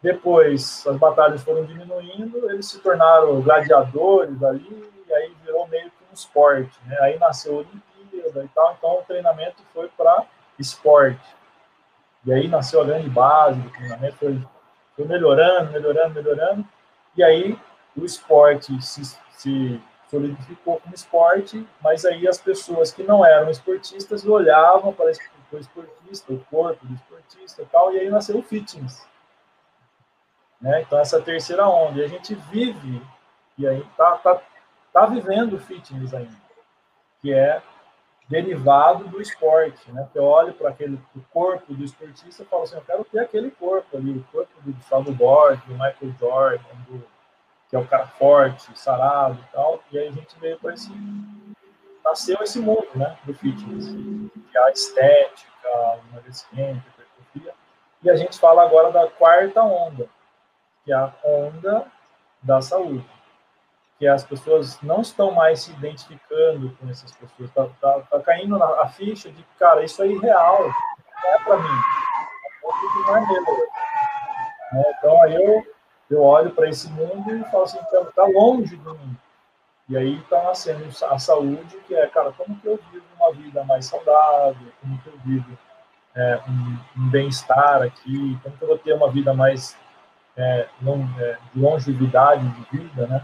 Depois as batalhas foram diminuindo, eles se tornaram gladiadores ali e aí virou meio que um esporte, né? Aí nasceu a Olimpíada e tal, então o treinamento foi para esporte. E aí nasceu a grande base do treinamento, foi foi melhorando, melhorando, melhorando. E aí o esporte se, se solidificou como esporte, mas aí as pessoas que não eram esportistas olhavam para o esportista, o corpo do esportista e tal, e aí nasceu o fitness. Né? Então, essa terceira onda. E a gente vive, e aí tá, tá, tá vivendo o fitness ainda, que é derivado do esporte, né? Eu olho para aquele corpo do esportista e falo assim, eu quero ter aquele corpo ali, o corpo do Gustavo Borges, do Michael Jordan, do, que é o cara forte, sarado e tal, e aí a gente veio para esse nasceu esse mundo, né, do fitness, que é a estética, o emagrecimento, a hipertrofia, e a gente fala agora da quarta onda, que é a onda da saúde que as pessoas não estão mais se identificando com essas pessoas. Tá, tá, tá caindo na a ficha de, cara, isso é irreal, não é para mim. Não é meu. Né? Então, aí eu, eu olho para esse mundo e falo assim, está tá longe de mim. E aí está nascendo a saúde, que é, cara, como que eu vivo uma vida mais saudável, como que eu vivo é, um, um bem-estar aqui, como que eu vou ter uma vida mais é, é, de longevidade de vida, né?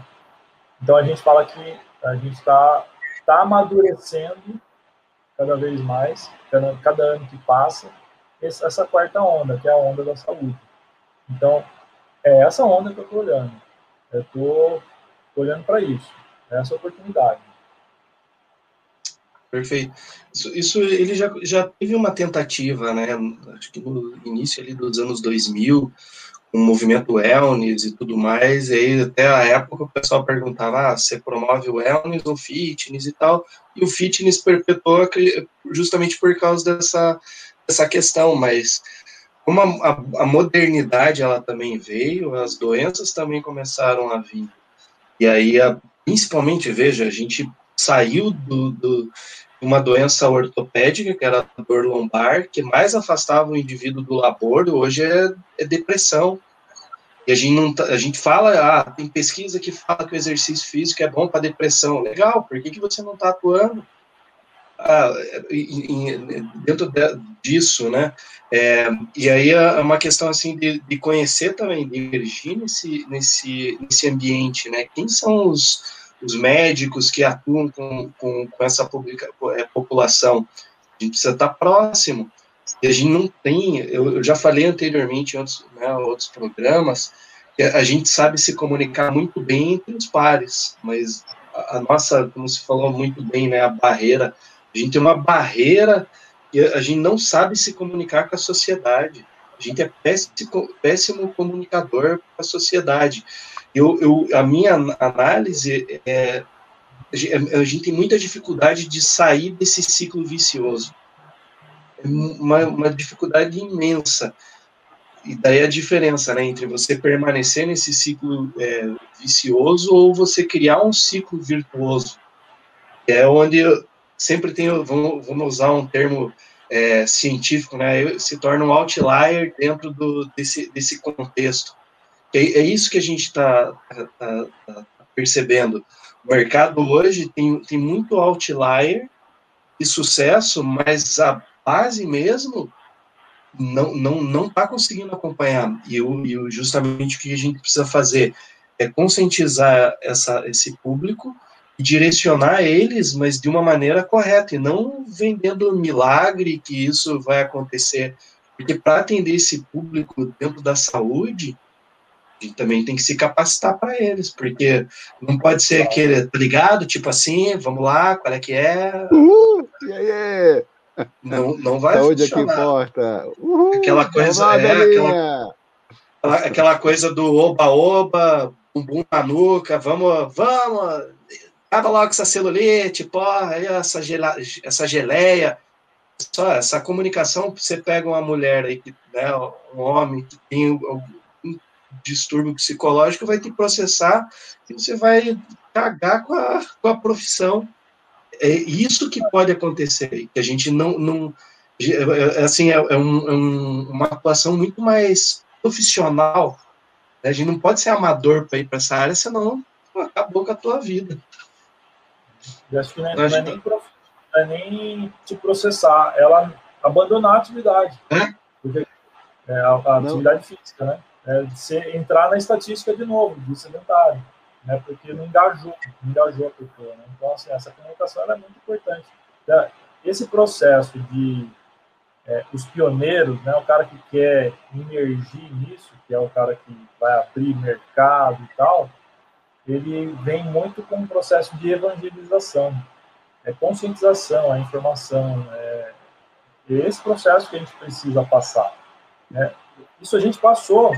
Então a gente fala que a gente está tá amadurecendo cada vez mais, cada, cada ano que passa, essa, quarta onda, que é a onda da saúde. Então, é essa onda que eu estou olhando. Eu estou olhando para isso, essa oportunidade. Perfeito. Isso, isso, ele já, já teve uma tentativa, né? Acho que no início ali dos anos 2000, o movimento wellness e tudo mais, e aí até a época o pessoal perguntava, ah, você promove o wellness ou fitness e tal, e o fitness perpetuou justamente por causa dessa, dessa questão, mas como a, a, a modernidade ela também veio, as doenças também começaram a vir, e aí, a, principalmente, veja, a gente saiu do, do uma doença ortopédica, que era a dor lombar, que mais afastava o indivíduo do labor, hoje é, é depressão. E a gente, não, tá, a gente fala, ah, tem pesquisa que fala que o exercício físico é bom para depressão. Legal, por que, que você não está atuando? Ah, dentro de, disso, né? É, e aí é uma questão assim de, de conhecer também, de emergir nesse, nesse, nesse ambiente, né? Quem são os, os médicos que atuam com, com, com essa publica, é, população. A gente precisa estar próximo. E a gente não tem, eu, eu já falei anteriormente em outros, né, outros programas, a gente sabe se comunicar muito bem entre os pares, mas a, a nossa, como se falou muito bem, né, a barreira, a gente tem uma barreira e a gente não sabe se comunicar com a sociedade. A gente é péssimo, péssimo comunicador com a sociedade. Eu, eu, a minha análise é a gente tem muita dificuldade de sair desse ciclo vicioso. É uma, uma dificuldade imensa. E daí a diferença né, entre você permanecer nesse ciclo é, vicioso ou você criar um ciclo virtuoso. É onde eu sempre tenho, vamos, vamos usar um termo é, científico, né, se torna um outlier dentro do, desse, desse contexto. É, é isso que a gente está tá, tá, tá percebendo. O mercado hoje tem, tem muito outlier e sucesso, mas a base mesmo não não não está conseguindo acompanhar. E eu, eu, justamente o que a gente precisa fazer é conscientizar essa, esse público e direcionar eles, mas de uma maneira correta, e não vendendo milagre que isso vai acontecer. Porque para atender esse público dentro da saúde, gente também tem que se capacitar para eles, porque não pode ser aquele, tá ligado? Tipo assim, vamos lá, qual é que é? Uhul, yeah, Não, não vai Saúde funcionar. que importa. Uhul, aquela coisa, é, aquela, aquela coisa do oba-oba, bumbum na nuca, vamos, vamos, acaba logo essa celulite, porra, essa, gela, essa geleia, só essa comunicação, você pega uma mulher aí, né, um homem que tem distúrbio psicológico, vai te processar e você vai cagar com a, com a profissão. É isso que pode acontecer, que a gente não. não assim, é, é, um, é um, uma atuação muito mais profissional. Né? A gente não pode ser amador para ir para essa área, senão acabou com a tua vida. Eu acho que não é, não é, nem, não é nem te processar, ela abandonar a atividade. É? Porque é a, a atividade física, né? É, entrar na estatística de novo, do sedentário. né? Porque não engajou, não engajou a pessoa. Né? Então, assim, essa comunicação é muito importante. Tá? Esse processo de é, os pioneiros, né? O cara que quer emergir nisso, que é o cara que vai abrir mercado e tal, ele vem muito com um processo de evangelização, é conscientização, é informação, é, é esse processo que a gente precisa passar. Né? Isso a gente passou,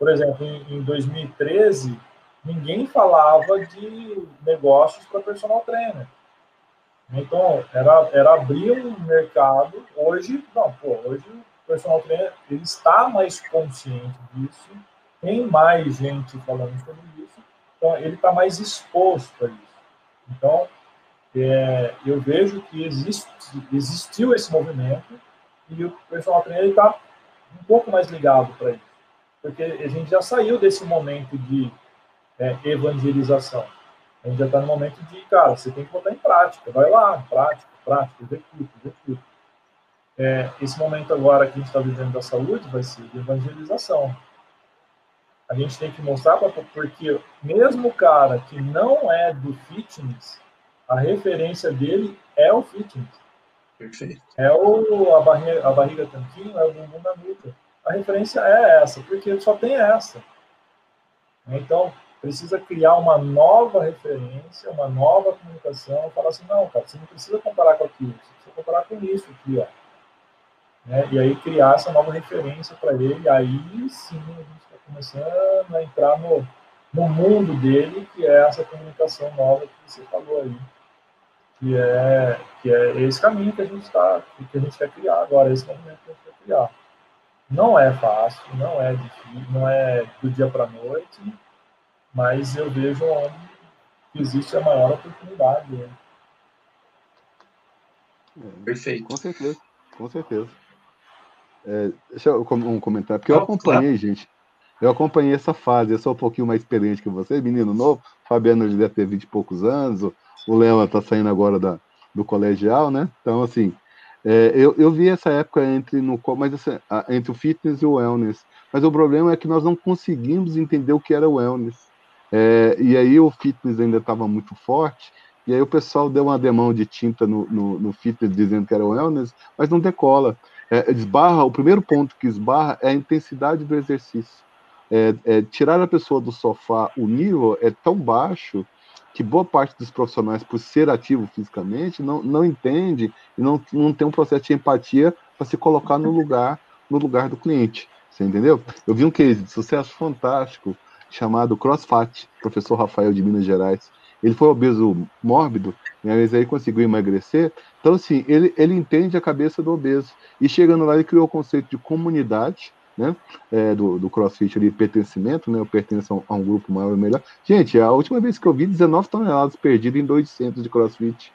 por exemplo, em, em 2013, ninguém falava de negócios para personal trainer. Então, era, era abrir um mercado. Hoje, não, pô, hoje o personal trainer ele está mais consciente disso, tem mais gente falando sobre isso, então ele está mais exposto a isso. Então, é, eu vejo que existe, existiu esse movimento e o personal trainer está um pouco mais ligado para isso. Porque a gente já saiu desse momento de é, evangelização. A gente já está no momento de, cara, você tem que botar em prática. Vai lá, prática, prática, executa, executa. É, esse momento agora que a gente está vivendo da saúde vai ser de evangelização. A gente tem que mostrar, pra, porque mesmo o cara que não é do fitness, a referência dele é o fitness. Perfeito. É o, a, barriga, a barriga tanquinho, é o bumbum da nuca. A referência é essa, porque só tem essa. Então, precisa criar uma nova referência, uma nova comunicação, falar assim, não, cara, você não precisa comparar com aquilo, você precisa comparar com isso aqui, ó. Né? E aí criar essa nova referência para ele, aí sim a gente está começando a entrar no, no mundo dele, que é essa comunicação nova que você falou aí. Que é, que é esse caminho que a gente está, que a gente quer criar agora, esse movimento que a gente quer criar. Não é fácil, não é difícil, não é do dia para a noite, mas eu vejo onde existe a maior oportunidade. Né? Perfeito. Com certeza, com certeza. É, deixa eu um comentário, porque eu acompanhei, gente. Eu acompanhei essa fase, eu sou um pouquinho mais experiente que você, menino novo. Fabiano deve ter 20 e poucos anos, o Léo está saindo agora da, do colegial, né? Então, assim, é, eu, eu vi essa época entre, no, mas, assim, entre o fitness e o wellness. Mas o problema é que nós não conseguimos entender o que era o wellness. É, e aí o fitness ainda estava muito forte, e aí o pessoal deu uma demão de tinta no, no, no fitness dizendo que era wellness, mas não decola. É, esbarra, o primeiro ponto que esbarra é a intensidade do exercício. É, é, tirar a pessoa do sofá, o nível é tão baixo que boa parte dos profissionais, por ser ativo fisicamente, não, não entende e não, não tem um processo de empatia para se colocar no lugar no lugar do cliente. Você entendeu? Eu vi um case de sucesso fantástico chamado CrossFat, professor Rafael de Minas Gerais. Ele foi obeso mórbido, mas aí conseguiu emagrecer. Então, assim, ele, ele entende a cabeça do obeso. E chegando lá, ele criou o conceito de comunidade, né? É, do, do CrossFit ali, pertencimento, né? Eu pertenço a um, grupo maior e melhor. Gente, a última vez que eu vi, 19 toneladas perdidas em dois centros de CrossFit.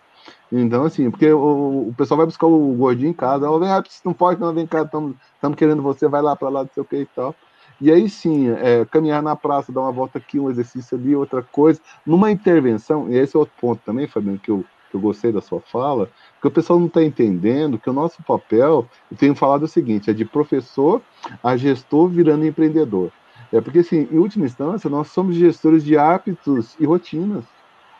Então, assim, porque o, o pessoal vai buscar o gordinho em casa, ó, vem, ah, não pode, não, vem cá, estamos querendo você, vai lá para lá, não sei o que e tal. E aí sim, é, caminhar na praça, dar uma volta aqui, um exercício ali, outra coisa, numa intervenção, e esse é outro ponto também, Fabiano, que eu, que eu gostei da sua fala, que o pessoal não está entendendo que o nosso papel, eu tenho falado o seguinte, é de professor a gestor virando empreendedor. É porque, assim, em última instância, nós somos gestores de hábitos e rotinas.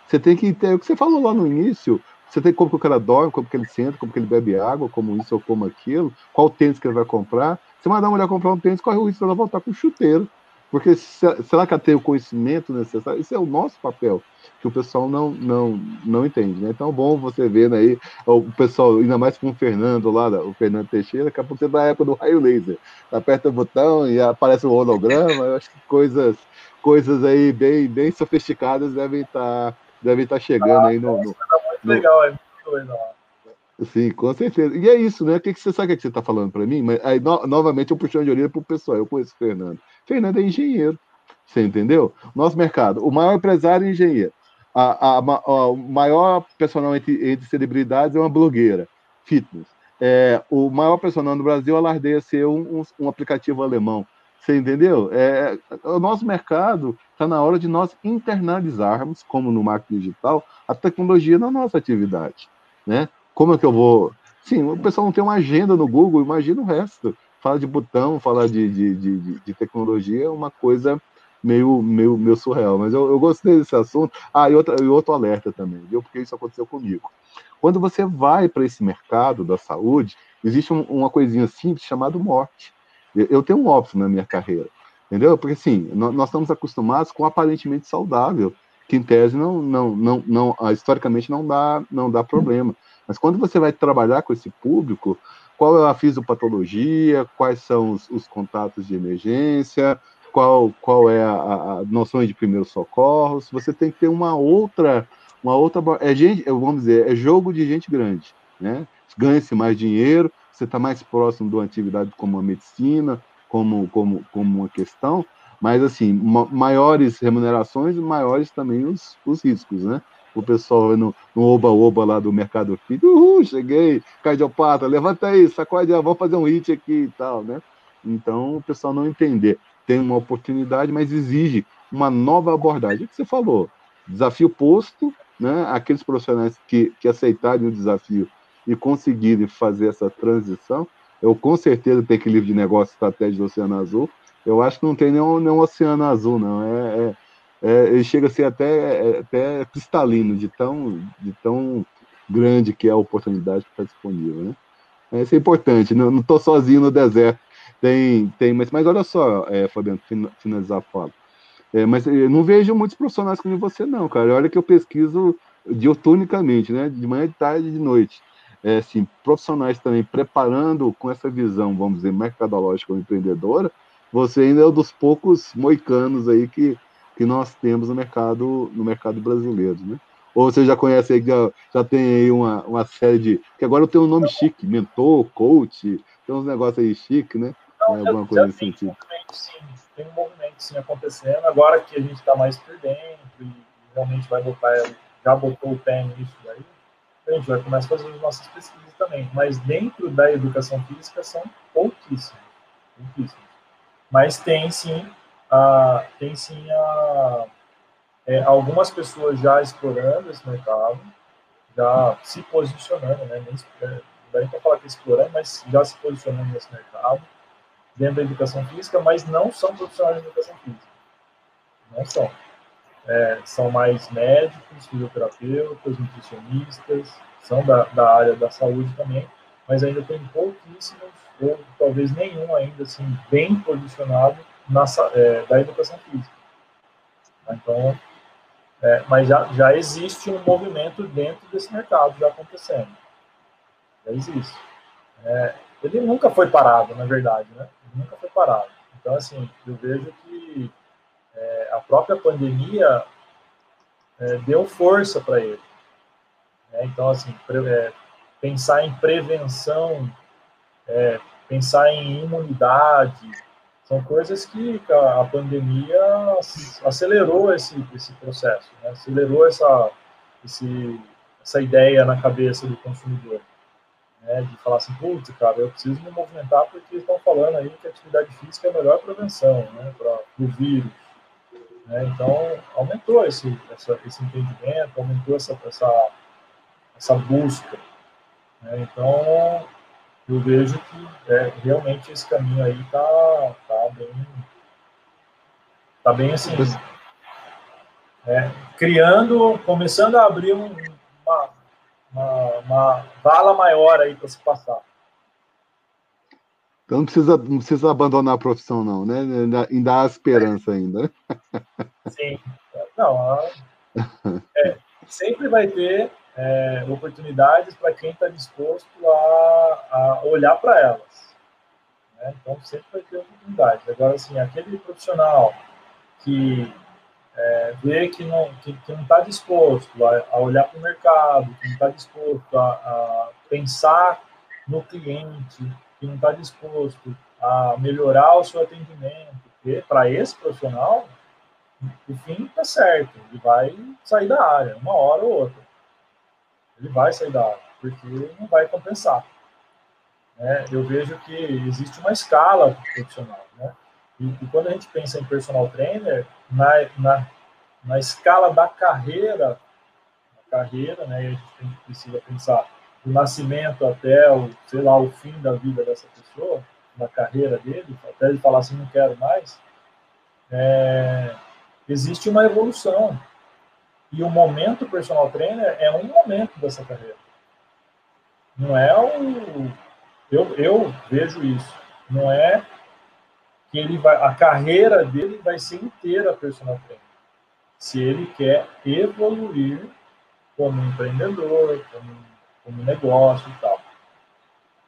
Você tem que ter, o que você falou lá no início, você tem como que o cara dorme, como que ele senta, como que ele bebe água, como isso ou como aquilo, qual tênis que ele vai comprar. Você mandar uma mulher comprar um tênis, corre o risco de ela voltar com chuteiro. Porque será que ela tem o conhecimento necessário? Isso é o nosso papel, que o pessoal não, não, não entende. Né? Então é bom você ver aí o pessoal, ainda mais com o Fernando lá, o Fernando Teixeira, que você da época do raio laser. Aperta o botão e aparece o holograma. Eu acho que coisas, coisas aí bem, bem sofisticadas devem estar tá, devem estar tá chegando ah, aí no. no, tá muito no... legal, é muito legal. Sim, com certeza. E é isso, né? O que, que você sabe o que você está falando para mim? Mas aí, no, novamente, eu puxando de orelha para o pessoal. Eu conheço o Fernando. Fernando é engenheiro. Você entendeu? Nosso mercado. O maior empresário é engenheiro. A, a, a, o maior personal entre, entre celebridades é uma blogueira. Fitness. É, o maior personal no Brasil alardeia ser um, um, um aplicativo alemão. Você entendeu? É, o nosso mercado está na hora de nós internalizarmos, como no marketing digital, a tecnologia na nossa atividade. Né? Como é que eu vou. Sim, o pessoal não tem uma agenda no Google, imagina o resto. Fala de botão, falar de, de, de, de tecnologia é uma coisa meio, meio, meio surreal. Mas eu, eu gostei desse assunto. Ah, e, outra, e outro alerta também, viu? Porque isso aconteceu comigo. Quando você vai para esse mercado da saúde, existe um, uma coisinha simples chamada morte. Eu tenho um óbvio na minha carreira, entendeu? Porque assim, nós estamos acostumados com aparentemente saudável, que em tese não, não, não, não ah, historicamente não dá, não dá problema. Mas quando você vai trabalhar com esse público, qual é a fisiopatologia, quais são os, os contatos de emergência, qual, qual é a, a noção de primeiros socorros, você tem que ter uma outra, uma outra, é gente, vamos dizer, é jogo de gente grande, né? Ganha-se mais dinheiro, você está mais próximo de uma atividade como a medicina, como, como, como uma questão, mas assim, maiores remunerações, maiores também os, os riscos, né? O pessoal no oba-oba lá do Mercado Filho, uhul, cheguei, cardiopata, levanta aí, sacode, vamos fazer um hit aqui e tal, né? Então, o pessoal não entender. Tem uma oportunidade, mas exige uma nova abordagem. O que você falou? Desafio posto, né? Aqueles profissionais que, que aceitarem o desafio e conseguirem fazer essa transição, eu com certeza tenho aquele livro de negócio estratégia do Oceano Azul. Eu acho que não tem nenhum, nenhum Oceano Azul, não. É, é é, ele chega a ser até, é, até cristalino, de tão, de tão grande que é a oportunidade que está disponível. Né? É, isso é importante, não estou sozinho no deserto. Tem, tem, mas, mas olha só, é, Fabiano, finalizar a fala. É, mas eu não vejo muitos profissionais como você, não, cara. Olha que eu pesquiso diuturnicamente, né? De manhã, de tarde e de noite. É, assim, profissionais também preparando com essa visão, vamos dizer, mercadológica ou empreendedora, você ainda é um dos poucos moicanos aí que, que nós temos no mercado, no mercado brasileiro, né? Ou você já conhece aí, já, já tem aí uma, uma série de. que agora eu tenho um nome chique, mentor, coach, tem uns negócios aí chique, né? Não, é, alguma coisa nesse sentido. Um sim, tem um movimento sim acontecendo, agora que a gente está mais por dentro e realmente vai botar, já botou o pé nisso daí, a gente vai começar a fazer as nossas pesquisas também. Mas dentro da educação física são pouquíssimos. pouquíssimos. Mas tem sim ah, tem sim a, é, algumas pessoas já explorando esse mercado, já se posicionando, né? Nem, é, não dá nem para falar que explorando, mas já se posicionando nesse mercado, dentro da educação física, mas não são profissionais de educação física. Não são. É, são mais médicos, fisioterapeutas, nutricionistas, são da, da área da saúde também, mas ainda tem pouquíssimos, ou talvez nenhum ainda, assim, bem posicionado na, é, da educação física. Então, é, mas já, já existe um movimento dentro desse mercado já acontecendo. Já existe. É, ele nunca foi parado, na verdade, né? Ele nunca foi parado. Então, assim, eu vejo que é, a própria pandemia é, deu força para ele. Né? Então, assim, é, pensar em prevenção, pensar em imunidade, são coisas que a pandemia acelerou esse, esse processo, né? acelerou essa, esse, essa ideia na cabeça do consumidor. Né? De falar assim, putz, cara, eu preciso me movimentar porque estão falando aí que atividade física é a melhor prevenção né? para o vírus. Né? Então, aumentou esse, essa, esse entendimento, aumentou essa, essa, essa busca. Né? Então, eu vejo que é, realmente esse caminho aí tá, tá bem tá bem assim é, criando começando a abrir um, uma, uma, uma vala maior aí para se passar então não precisa, não precisa abandonar a profissão, não, né? Ainda, ainda há esperança ainda. Sim. Não, é, sempre vai ter é, oportunidades para quem está disposto a, a olhar para elas. Né? Então, sempre vai ter oportunidades. Agora, assim, aquele profissional que é, vê que não que, que não está disposto a, a olhar para o mercado, que não está disposto a, a, pensar no cliente, que não está disposto a melhorar o seu atendimento, para esse profissional, o fim está certo, ele vai sair da área, uma hora ou outra ele vai sair da área, porque não vai compensar. Né? Eu vejo que existe uma escala profissional, né? E, e, quando a gente pensa em personal trainer, na, na, na escala da carreira, carreira, né? a gente precisa pensar do nascimento até o, sei lá, o fim da vida dessa pessoa, da carreira dele, até ele falar assim, não quero mais, é, existe uma evolução. E o momento personal trainer é um momento dessa carreira. Não é o. Eu, eu vejo isso. Não é que ele vai. A carreira dele vai ser inteira personal trainer. Se ele quer evoluir como empreendedor, como, como negócio e tal.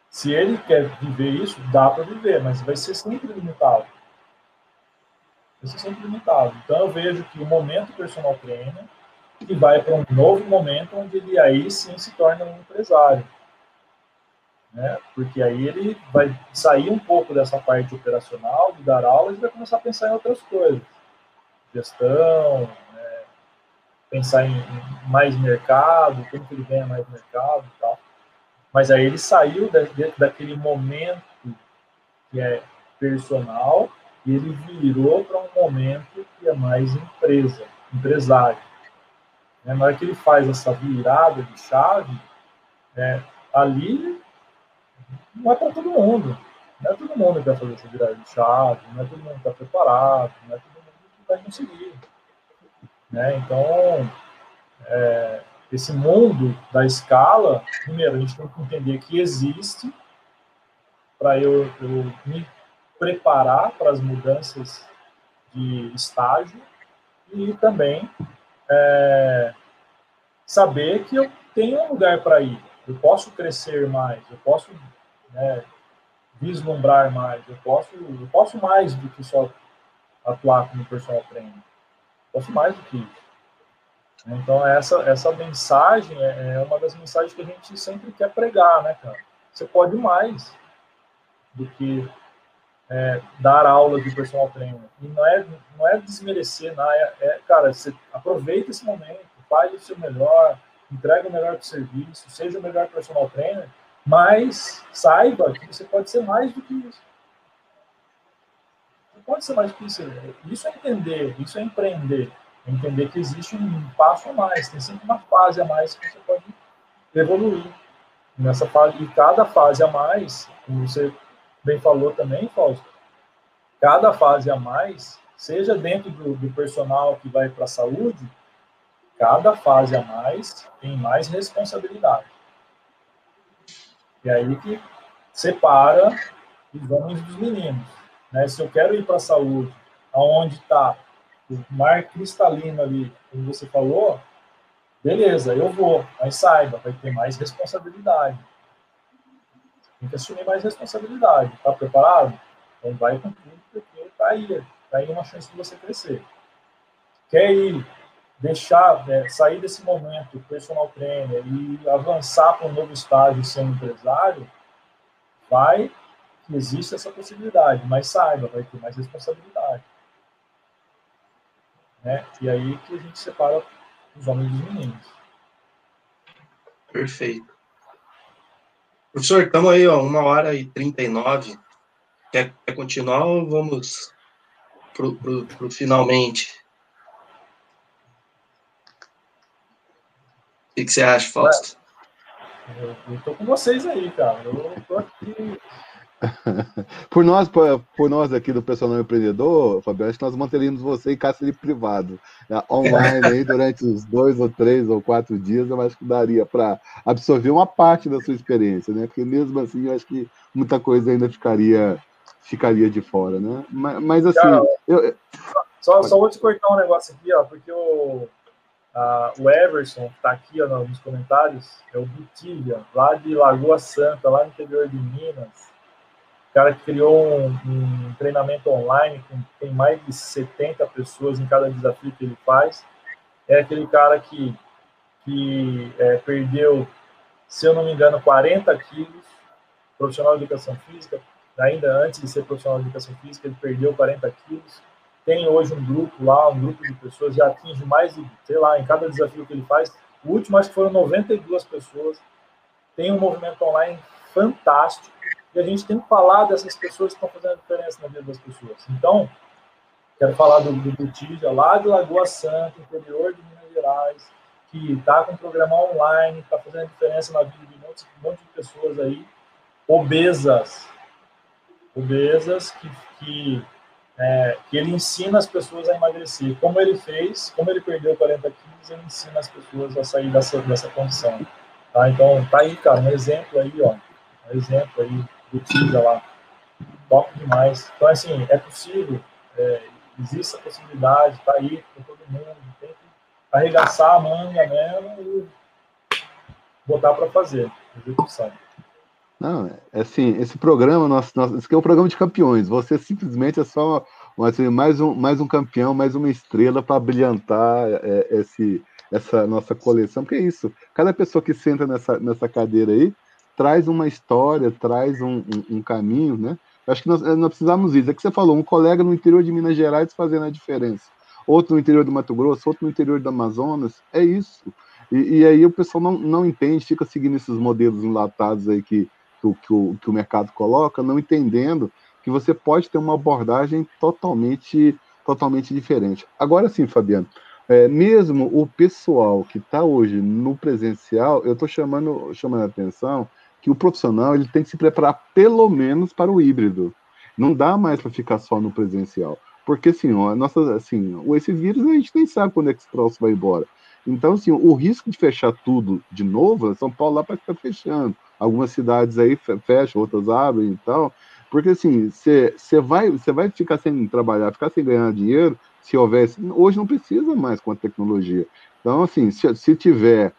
Se ele quer viver isso, dá para viver, mas vai ser sempre limitado. Vai ser sempre limitado. Então eu vejo que o momento personal trainer e vai para um novo momento onde ele aí sim se torna um empresário. Né? Porque aí ele vai sair um pouco dessa parte operacional, de dar aulas, e vai começar a pensar em outras coisas. Gestão, né? pensar em mais mercado, como que ele ganha mais mercado e tal. Mas aí ele saiu da, daquele momento que é personal e ele virou para um momento que é mais empresa, empresário. Né? Na hora que ele faz essa virada de chave, é, ali não é para todo mundo. Não é todo mundo que vai fazer essa virada de chave, não é todo mundo que está preparado, não é todo mundo que vai conseguir. Né? Então, é, esse mundo da escala, primeiro, a gente tem que entender que existe para eu, eu me preparar para as mudanças de estágio e também é, saber que eu tenho um lugar para ir, eu posso crescer mais, eu posso né, vislumbrar mais, eu posso, eu posso mais do que só atuar como personal trainer, posso mais do que isso. Então, essa, essa mensagem é, é uma das mensagens que a gente sempre quer pregar, né, cara? Você pode mais do que é, dar aulas de personal trainer. E não é, não é desmerecer, não, é, é, cara, você aproveita esse momento, faz o seu melhor, entrega o melhor do serviço, seja o melhor personal trainer, mas saiba que você pode ser mais do que isso. Você pode ser mais do que isso. Isso é entender, isso é empreender entender que existe um passo a mais, tem sempre uma fase a mais que você pode evoluir. Nessa fase, e cada fase a mais, como você bem falou também, Fausto, cada fase a mais, seja dentro do, do personal que vai para a saúde, cada fase a mais tem mais responsabilidade. E aí que separa os homens dos meninos. Né? Se eu quero ir para a saúde, aonde está o mar cristalino ali, como você falou, beleza, eu vou, mas saiba, vai ter mais responsabilidade. Tem que assumir mais responsabilidade. Está preparado? Então vai com tudo, porque está aí, está aí uma chance de você crescer. Quer ir, deixar, é, sair desse momento personal trainer e avançar para um novo estágio sendo empresário, vai que existe essa possibilidade, mas saiba, vai ter mais responsabilidade. Né? E aí que a gente separa os homens dos meninos. Perfeito. Professor, estamos aí, ó, uma hora e trinta e nove. Quer, quer continuar ou vamos pro, pro, pro finalmente? Que, que você acha, Fausto? Eu, estou com vocês aí, cara. Eu estou aqui [laughs] por nós, por, por, nós aqui do Personal Empreendedor, Fabiano, acho que nós manteríamos você em cárcere privado, né, online aí durante os dois ou três ou quatro dias, eu acho que daria para absorver uma parte da sua experiência, né? Porque mesmo assim, eu acho que muita coisa ainda ficaria ficaria de fora, né? Mas, mas assim, eu, só, só vou te cortar um negócio aqui, ó, porque o o Everson, que está aqui ó, nos comentários, é o Butilha, lá de Lagoa Santa, lá no interior de Minas cara que criou um, um, treinamento online com tem mais de 70 pessoas em cada desafio que ele faz. É aquele cara que, que é, perdeu, se eu não me engano, 40 quilos, profissional de educação física, ainda antes de ser profissional de educação física, ele perdeu 40 quilos. Tem hoje um grupo lá, um grupo de pessoas, já atinge mais de, sei lá, em cada desafio que ele faz. O último, acho que foram 92 pessoas. Tem um movimento online fantástico e a gente tem que falar dessas pessoas que estão fazendo diferença na vida das pessoas. Então, quero falar do, do Botija, lá de Lagoa Santa, interior de Minas Gerais, que está com um programa online, está fazendo diferença na vida de um monte, um monte de pessoas aí, obesas, obesas que, que é, que ele ensina as pessoas a emagrecer. Como ele fez, como ele perdeu 40 quilos, ele ensina as pessoas a sair dessa, dessa condição. Tá? Então, tá aí, cara, um exemplo aí, ó. Um exemplo aí do Tisa lá. Top demais. Então, assim, é possível, é, existe a possibilidade, tá aí para todo mundo. Tem que arregaçar a manga mesmo e botar para fazer. Execução. Não, é assim, esse programa, nosso, nosso, esse aqui é um programa de campeões. Você simplesmente é só assim, mais, um, mais um campeão, mais uma estrela para brilhantar é, esse, essa nossa coleção. Porque é isso, cada pessoa que senta nessa, nessa cadeira aí traz uma história, traz um, um, um caminho, né? Acho que nós, nós precisamos isso. É que você falou, um colega no interior de Minas Gerais fazendo a diferença, outro no interior do Mato Grosso, outro no interior do Amazonas. É isso. E, e aí o pessoal não, não entende, fica seguindo esses modelos enlatados aí que que o, que o, que o mercado coloca, não entendendo que você pode ter uma abordagem totalmente, totalmente diferente. Agora sim, Fabiano, é, mesmo o pessoal que está hoje no presencial, eu estou chamando, chamando a atenção que o profissional ele tem que se preparar pelo menos para o híbrido. Não dá mais para ficar só no presencial. Porque assim, ó, nossa, assim, esse vírus a gente nem sabe quando é que esse troço vai embora. Então, assim, o risco de fechar tudo de novo, São Paulo lá para ficar fechando algumas cidades aí fecham, outras abrem e tal. Porque assim, você vai, vai ficar sem trabalhar, ficar sem ganhar dinheiro, se houvesse. Hoje não precisa mais com a tecnologia. Então, assim, se, se tiver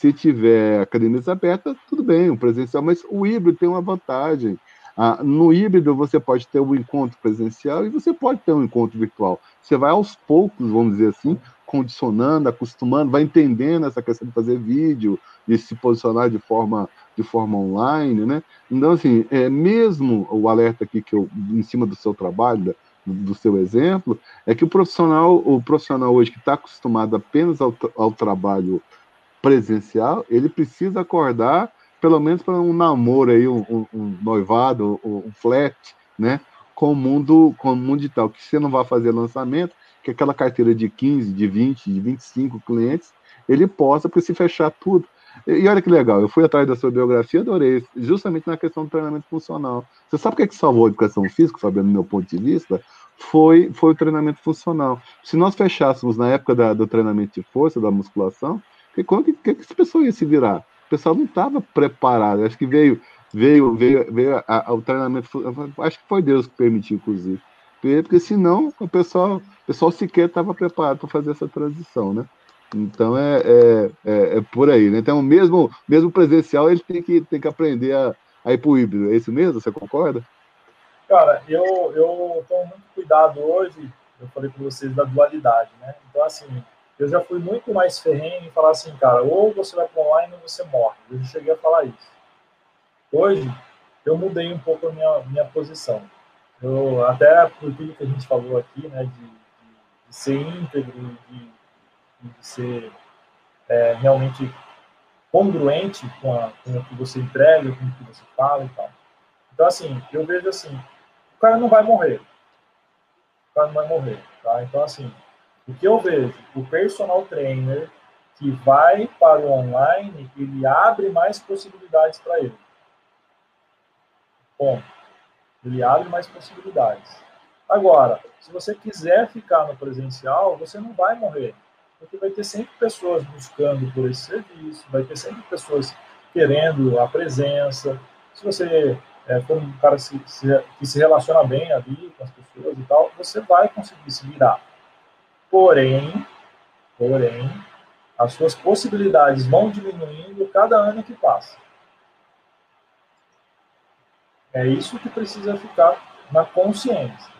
se tiver academias abertas, tudo bem, o presencial, mas o híbrido tem uma vantagem. Ah, no híbrido você pode ter um encontro presencial e você pode ter um encontro virtual. Você vai aos poucos, vamos dizer assim, condicionando, acostumando, vai entendendo essa questão de fazer vídeo, de se posicionar de forma de forma online, né? Então, assim, é, mesmo o alerta aqui que eu, em cima do seu trabalho, do seu exemplo, é que o profissional, o profissional hoje que está acostumado apenas ao, ao trabalho presencial, ele precisa acordar pelo menos para um namoro aí, um, um, um noivado, um, um flat, né? Com o mundo, com o mundo digital, que você não vai fazer lançamento, que aquela carteira de 15, de 20, de 25 clientes, ele possa, para se fechar tudo. E, olha que legal, eu fui atrás da sua biografia, adorei, justamente na questão do treinamento funcional. Você sabe o que, é que salvou a educação física, Fabiano, do meu ponto de vista? Foi, foi o treinamento funcional. Se nós fechássemos na época da, do treinamento de força, da musculação, que, como que, que essa pessoa ia se virar? O pessoal não estava preparado. Acho que veio, veio, veio, veio a, a, o treinamento. Acho que foi Deus que permitiu, inclusive. Porque senão o pessoal, o pessoal sequer estava preparado para fazer essa transição, né? Então é, é, é, é, por aí, né? Então, mesmo, mesmo presencial, ele tem que, tem que aprender a, a ir para o híbrido. É isso mesmo? Você concorda? Cara, eu, eu tomo muito cuidado hoje, eu falei para vocês da dualidade, né? Então, assim, eu já fui muito mais ferrenho em falar assim, cara, ou você vai para online ou você morre. Eu já cheguei a falar isso. Hoje, eu mudei um pouco a minha, minha posição. Eu, até por tudo que a gente falou aqui, né, de, de, de ser íntegro, de de ser é, realmente congruente com, a, com o que você entrega, com o que você fala e tal. Então, assim, eu vejo assim, o cara não vai morrer. O cara não vai morrer, tá? Então, assim, o que eu vejo, o personal trainer que vai para o online, ele abre mais possibilidades para ele. Bom, ele abre mais possibilidades. Agora, se você quiser ficar no presencial, você não vai morrer porque vai ter sempre pessoas buscando por esse serviço, vai ter sempre pessoas querendo a presença. Se você é, for um cara se, se, que se relaciona bem ali com as pessoas e tal, você vai conseguir se virar. Porém, porém, as suas possibilidades vão diminuindo cada ano que passa. É isso que precisa ficar na consciência.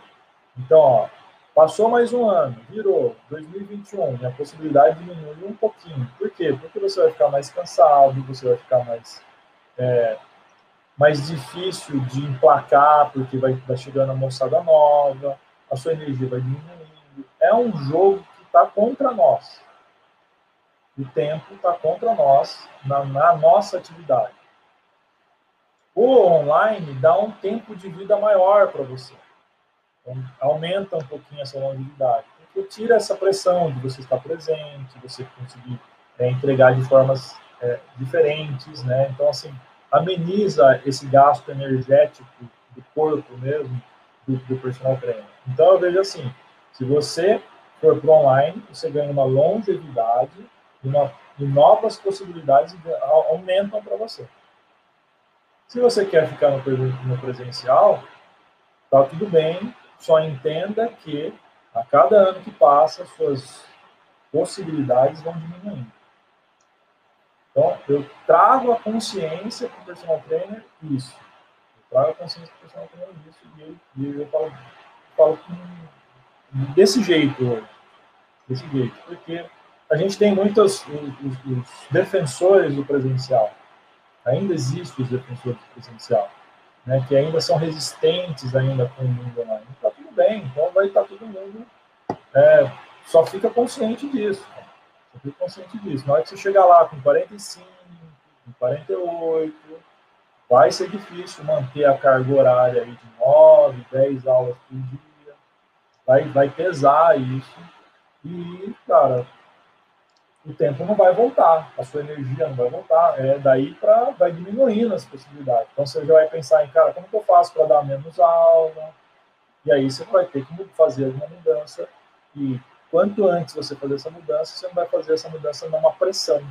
Então, ó, Passou mais um ano, virou 2021, e a possibilidade diminuiu um pouquinho. Por quê? Porque você vai ficar mais cansado, você vai ficar mais, é, mais difícil de emplacar, porque vai, vai chegando a moçada nova, a sua energia vai diminuindo. É um jogo que está contra nós. O tempo está contra nós, na, na nossa atividade. O online dá um tempo de vida maior para você. Então, aumenta um pouquinho essa longevidade, porque tira essa pressão de você estar presente, você conseguir é, entregar de formas é, diferentes, né? Então, assim, ameniza esse gasto energético do corpo mesmo, do, do personal trainer. Então, eu vejo assim, se você for para online, você ganha uma longevidade e, uma, e novas possibilidades aumentam para você. Se você quer ficar no, presencial, tá tudo bem, só entenda que a cada ano que passa, suas possibilidades vão diminuindo. Então, eu trago a consciência para o personal trainer isso. Eu trago a consciência para o personal trainer isso e, e eu falo, falo desse jeito. Desse jeito. Porque a gente tem muitos os, os, os defensores do presencial. Ainda existem os defensores presencial. Né, que ainda são resistentes ainda com o mundo online. Está tudo bem, então vai estar todo mundo é, só fica consciente disso. Só fica consciente disso. Na hora que você chegar lá com 45, com 48, vai ser difícil manter a carga horária aí de 9, 10 aulas por dia. Vai, vai pesar isso. E, cara, o tempo não vai voltar, a sua energia não vai voltar. É daí para vai diminuindo as possibilidades. Então você já vai pensar em, cara, como que eu faço para dar menos aula? E aí você vai ter que fazer alguma mudança. E quanto antes você fazer essa mudança, você não vai fazer essa mudança numa pressão.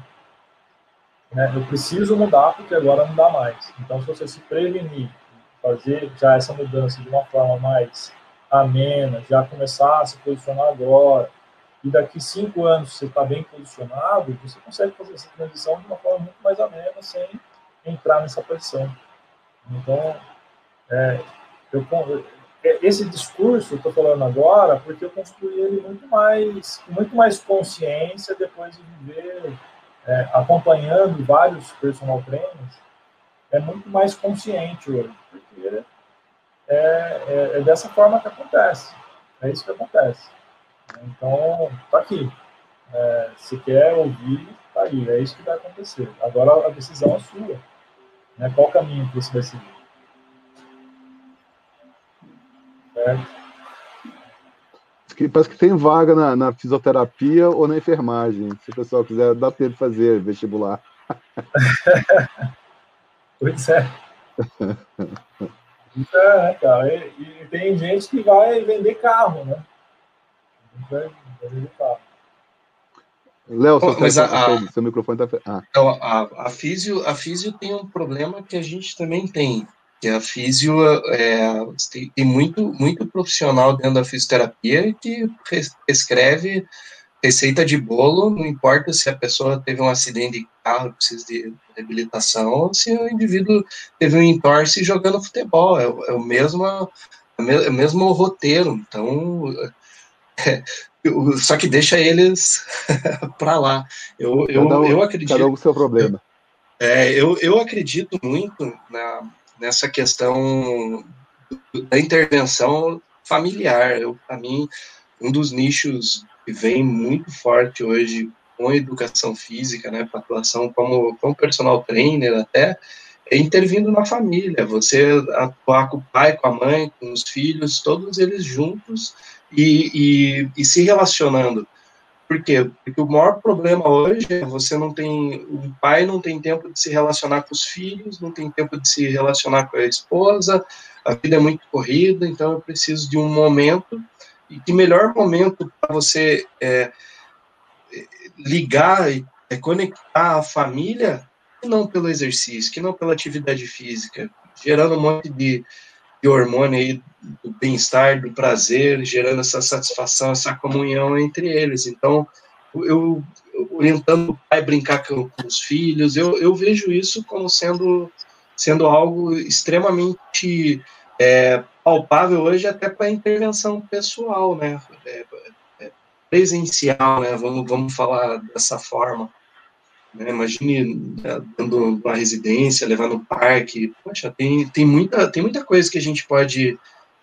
Né? Eu preciso mudar porque agora não dá mais. Então, se você se prevenir, fazer já essa mudança de uma forma mais amena, já começar a se posicionar agora, e daqui cinco anos você está bem posicionado, você consegue fazer essa transição de uma forma muito mais amena, sem entrar nessa pressão. Então, é, eu, é, esse discurso eu estou falando agora porque eu construí ele muito mais, muito mais consciência depois de viver é, acompanhando vários personal trainers, é muito mais consciente hoje, porque é, é, é, dessa forma que acontece, é isso que acontece. Então, tá aqui. É, se quer ouvir, tá aí, é isso que vai acontecer. Agora a decisão é sua. Né? Qual caminho que você vai seguir? Parece que tem vaga na, na, fisioterapia ou na enfermagem. Se o pessoal quiser, dá tempo de fazer vestibular. [laughs] pois é. É, né, cara? E, e, tem gente que vai vender carro, né? Léo, seu, mas a, seu microfone está. Ah. Então, a, a, físio, a físio tem um problema que a gente também tem que a físio é, tem, tem, muito, muito profissional dentro da fisioterapia que escreve receita de bolo, não importa se a pessoa teve um acidente de carro, precisa de reabilitação, ou se o indivíduo teve um entorse jogando futebol, é, é o mesmo, é o mesmo roteiro, então, é, só que deixa eles [laughs] para lá. Eu, eu, um, eu acredito. Cada um com seu problema. É, eu, eu acredito muito na, nessa questão da intervenção familiar. Para mim, um dos nichos que vem muito forte hoje com a educação física, né, para atuação como, como personal trainer até, é intervindo na família, você atuar com o pai, com a mãe, com os filhos, todos eles juntos e, e, e se relacionando. Por quê? Porque o maior problema hoje é você não tem, o pai não tem tempo de se relacionar com os filhos, não tem tempo de se relacionar com a esposa, a vida é muito corrida, então eu preciso de um momento, e que melhor momento para você é, ligar e é, conectar a família, que não pelo exercício, que não pela atividade física, gerando um monte de, de hormônio aí do bem-estar, do prazer, gerando essa satisfação, essa comunhão entre eles. Então, eu orientando o pai a brincar com, com os filhos, eu, eu vejo isso como sendo, sendo algo extremamente é, palpável hoje até para intervenção pessoal, né? É, é, presencial, né? Vamos, vamos falar dessa forma. Né? Imagine né, dando uma residência, levar no parque. Poxa, tem, tem, muita, tem muita coisa que a gente pode,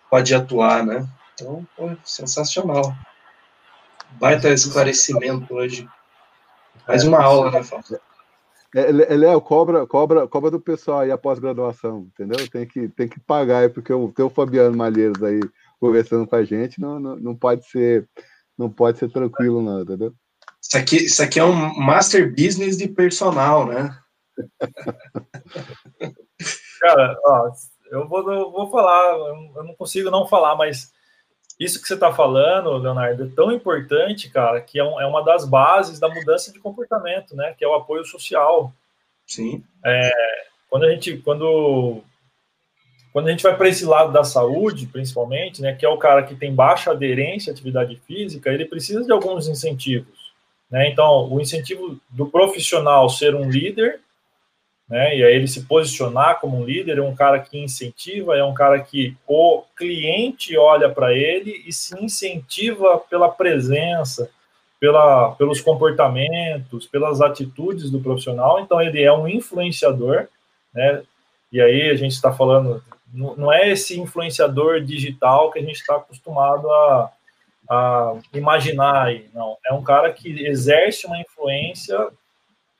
pode atuar, né? Então, pô, sensacional. Baita esclarecimento hoje. Mais uma aula, né, Fábio? É, Léo, cobra, cobra, cobra do pessoal aí a pós-graduação, entendeu? Tem que, tem que pagar aí, porque o teu Fabiano Malheiros aí conversando com a gente não, não, não pode ser não pode ser tranquilo, não, entendeu? Isso aqui, isso aqui é um master business de personal, né? [laughs] Cara, ó, eu vou, eu vou falar, eu não consigo não falar, mas isso que você está falando, Leonardo, é tão importante, cara, que é, um, é, uma das bases da mudança de comportamento, né? Que é o apoio social. Sim. É, quando a gente, quando, quando a gente vai para esse lado da saúde, principalmente, né? Que é o cara que tem baixa aderência à atividade física, ele precisa de alguns incentivos, né? Então, o incentivo do profissional ser um líder né? E aí ele se posicionar como um líder, é um cara que incentiva, é um cara que o cliente olha para ele e se incentiva pela presença, pela, pelos comportamentos, pelas atitudes do profissional. Então ele é um influenciador, né? E aí a gente está falando, não é esse influenciador digital que a gente está acostumado a, a imaginar aí, não. É um cara que exerce uma influência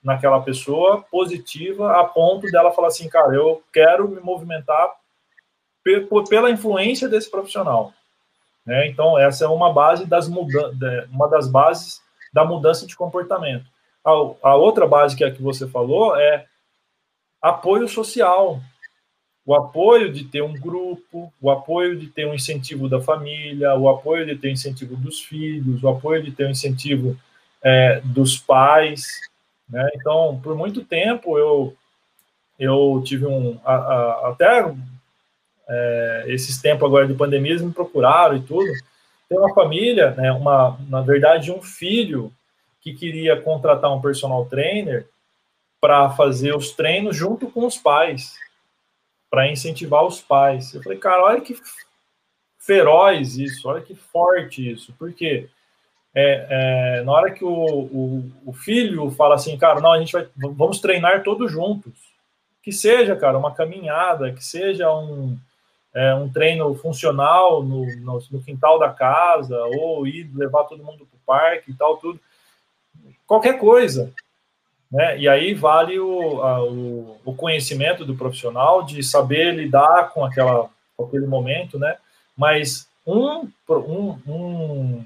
naquela pessoa positiva a ponto dela falar assim, cara, eu quero me movimentar pela influência desse profissional. Né? Então, essa é uma base das mudanças, uma das bases da mudança de comportamento. A, a outra base que é que você falou é apoio social. O apoio de ter um grupo, o apoio de ter um incentivo da família, o apoio de ter um incentivo dos filhos, o apoio de ter um incentivo é, dos pais, né? Então, por muito tempo, eu, eu tive um. A, a, até é, esses tempos agora de pandemia, eles me procuraram e tudo. Tem uma família, né, uma, na verdade, um filho que queria contratar um personal trainer para fazer os treinos junto com os pais, para incentivar os pais. Eu falei, cara, olha que feroz isso, olha que forte isso. Por quê? é, é, na hora que o, o, o, filho fala assim, cara, não, a gente vai, vamos treinar todos juntos. Que seja, cara, uma caminhada, que seja um, é, um treino funcional no, no, no, quintal da casa, ou ir levar todo mundo para o parque e tal, tudo. Qualquer coisa. Né? E aí vale o, a, o, o, conhecimento do profissional de saber lidar com, aquela, com aquele momento, né? Mas um, um, um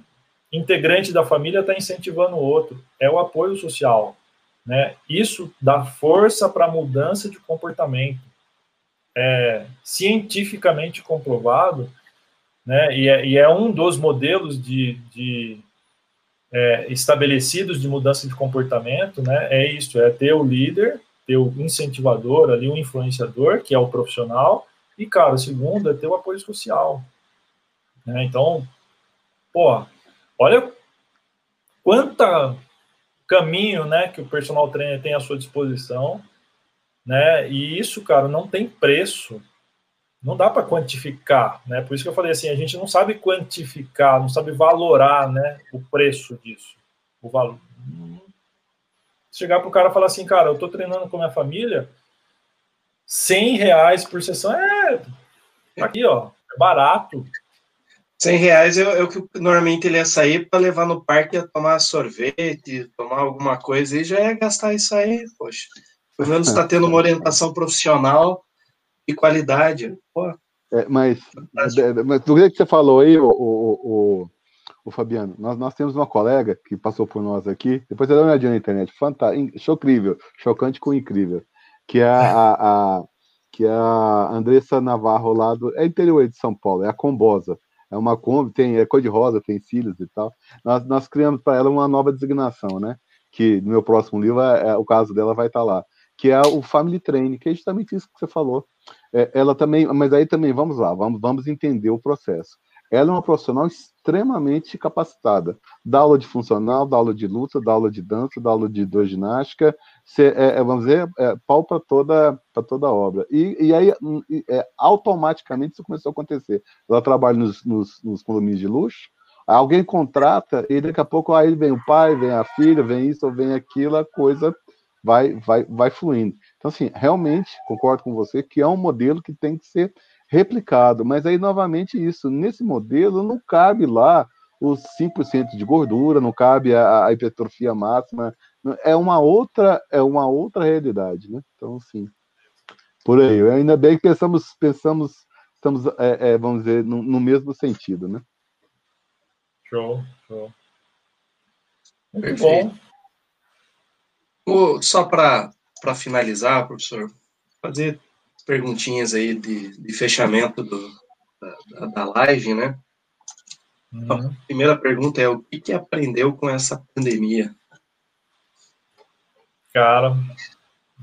integrante da família está incentivando o outro. É o apoio social. Né? Isso dá força para a mudança de comportamento. É cientificamente comprovado, né? e, é, e é um dos modelos de, de é, estabelecidos de mudança de comportamento, né? é isso, é ter o líder, ter o incentivador ali, o influenciador, que é o profissional, e, cara, o segundo é ter o apoio social. Né? Então, pô, Olha quanta caminho, né, que o personal trainer tem à sua disposição, né? E isso, cara, não tem preço. Não dá para quantificar, né? Por isso que eu falei assim, a gente não sabe quantificar, não sabe valorar, né, o preço disso, o valor. Chegar para o cara e falar assim, cara, eu estou treinando com a minha família, 100 reais por sessão é aqui, ó, é barato, 100 reais é, é o que normalmente ele ia sair para levar no parque, ia tomar sorvete, tomar alguma coisa e já ia gastar isso aí, poxa. Pelo menos está tendo uma orientação profissional de qualidade. Pô, é, mas, mas do que você falou aí, o, o, o, o, Fabiano, nós, nós temos uma colega que passou por nós aqui, depois você dá uma olhadinha na internet, fantástico, incrível, chocante com incrível, que é a, a, a que é a Andressa Navarro lá do é interior de São Paulo, é a Combosa é uma Kombi, tem, é cor de rosa, tem cílios e tal. Nós, nós criamos para ela uma nova designação, né? Que no meu próximo livro, é, é o caso dela vai estar tá lá, que é o Family Training, que é justamente isso que você falou. É, ela também, mas aí também, vamos lá, vamos, vamos entender o processo. Ela é uma profissional extremamente capacitada. Dá aula de funcional, dá aula de luta, dá aula de dança, dá aula de hidroginástica, é, é, vamos dizer, é, pau para toda, toda a obra. E, e aí, hum, é, automaticamente, isso começou a acontecer. Ela trabalha nos, nos, nos condomínios de luxo, alguém contrata, e daqui a pouco aí vem o pai, vem a filha, vem isso vem aquilo, a coisa vai, vai, vai fluindo. Então, assim, realmente, concordo com você que é um modelo que tem que ser replicado. Mas aí, novamente, isso, nesse modelo não cabe lá os 5% de gordura, não cabe a, a hipertrofia máxima, é uma outra, é uma outra realidade, né? Então, sim, por aí. Ainda bem que pensamos, pensamos, estamos, é, é, vamos dizer, no, no, mesmo sentido, né? Show, show. Muito Perfeito. bom. Só para finalizar, professor, fazer perguntinhas aí de, de fechamento do, da, da live, né? Uhum. A primeira pergunta é: o que, que aprendeu com essa pandemia? Cara,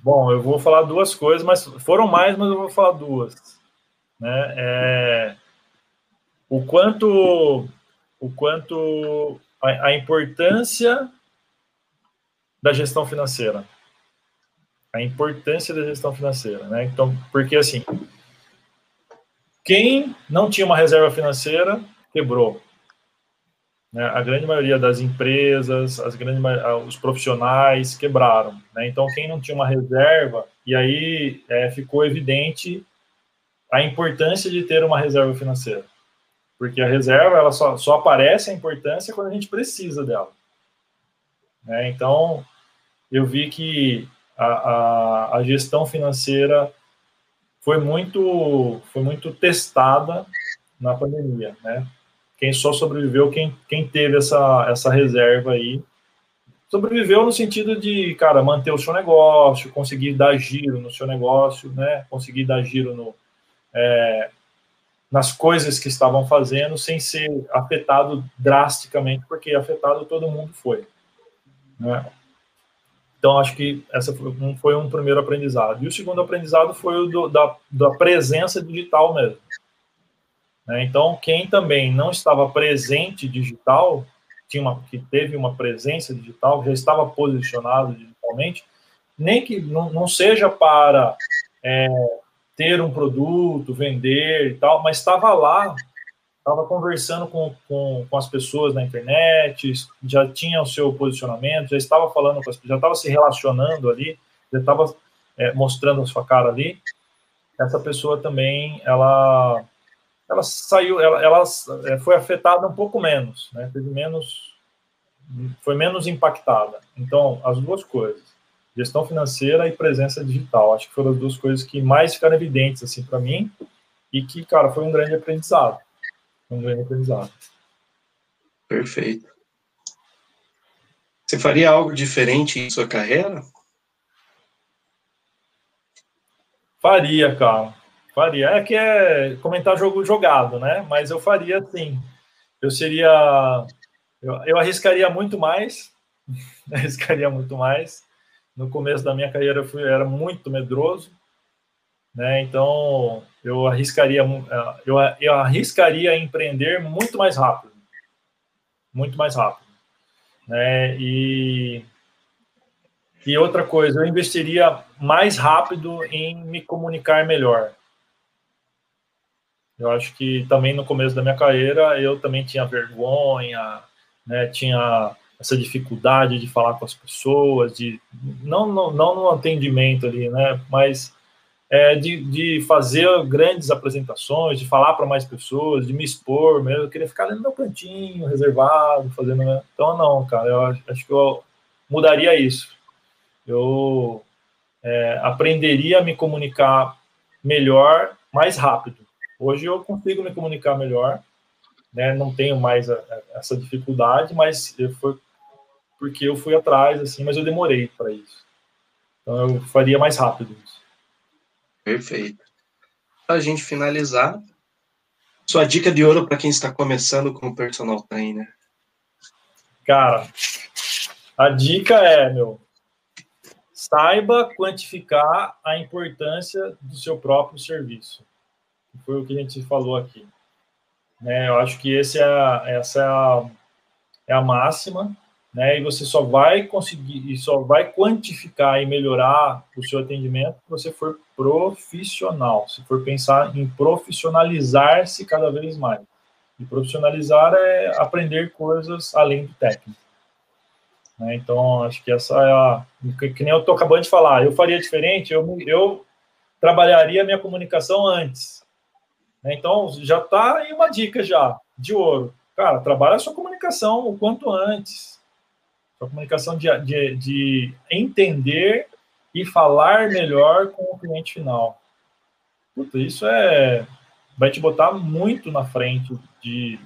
bom, eu vou falar duas coisas, mas foram mais, mas eu vou falar duas. Né? É, o quanto, o quanto a, a importância da gestão financeira, a importância da gestão financeira, né? Então, porque assim, quem não tinha uma reserva financeira quebrou. Né? A grande maioria das empresas, as grandes, os profissionais quebraram. Né? Então, quem não tinha uma reserva, e aí é, ficou evidente a importância de ter uma reserva financeira. Porque a reserva ela só, só aparece a importância quando a gente precisa dela. Né? Então, eu vi que a, a, a gestão financeira foi muito, foi muito testada na pandemia, né? Quem só sobreviveu, quem, quem teve essa, essa reserva aí, sobreviveu no sentido de, cara, manter o seu negócio, conseguir dar giro no seu negócio, né? Conseguir dar giro no, é, nas coisas que estavam fazendo, sem ser afetado drasticamente, porque afetado todo mundo foi. Né? Então, acho que essa foi um, primeiro aprendizado. E o segundo aprendizado foi o do, da, da presença digital mesmo. Né? Então, quem também não estava presente digital, tinha uma, que teve uma presença digital, já estava posicionado digitalmente, nem que não, não seja para é, ter um produto, vender e tal, mas estava lá, estava conversando com, com, com, as pessoas na internet, já tinha o seu posicionamento, já estava falando com as já estava se relacionando ali, já estava é, mostrando a sua cara ali. Essa pessoa também, ela ela saiu, ela, ela é, foi afetada um pouco menos, né? Teve menos, foi menos impactada. Então, as duas coisas, gestão financeira e presença digital, acho que foram as duas coisas que mais ficaram evidentes assim para mim e que, cara, foi um grande aprendizado, um grande aprendizado. Perfeito. Você faria algo diferente em sua carreira? Faria, cara. Faria. É que é comentar jogo jogado, né? Mas eu faria sim. Eu seria. Eu, eu arriscaria muito mais. [laughs] arriscaria muito mais. No começo da minha carreira eu fui, era muito medroso. Né? Então eu arriscaria, eu, eu arriscaria empreender muito mais rápido. Muito mais rápido. Né? E e outra coisa, eu investiria mais rápido em me comunicar melhor. Eu acho que também no começo da minha carreira eu também tinha vergonha, né, tinha essa dificuldade de falar com as pessoas, de não, não, não no atendimento ali, né, mas é, de, de fazer grandes apresentações, de falar para mais pessoas, de me expor mesmo. Eu queria ficar ali no meu cantinho, reservado, fazendo. Então, não, cara, eu acho que eu mudaria isso. Eu é, aprenderia a me comunicar melhor, mais rápido. Hoje eu consigo me comunicar melhor, né? Não tenho mais a, a, essa dificuldade, mas foi porque eu fui atrás, assim, mas eu demorei para isso. Então eu faria mais rápido isso. Perfeito. Para a gente finalizar, sua dica de ouro para quem está começando como personal trainer. Cara, a dica é, meu, saiba quantificar a importância do seu próprio serviço foi o que a gente falou aqui. Né? Eu acho que esse é essa é a, é a máxima, né? E você só vai conseguir e só vai quantificar e melhorar o seu atendimento se você for profissional, se for pensar em profissionalizar-se cada vez mais. E profissionalizar é aprender coisas além do técnico. Né? Então, acho que essa é a. Que, que nem eu estou acabando de falar, eu faria diferente, eu, eu trabalharia minha comunicação antes. Né? Então, já está aí uma dica já, de ouro. Cara, trabalha a sua comunicação o quanto antes. Sua comunicação de, de, de entender e falar melhor com o cliente final. Puta, isso é vai te botar muito na frente de,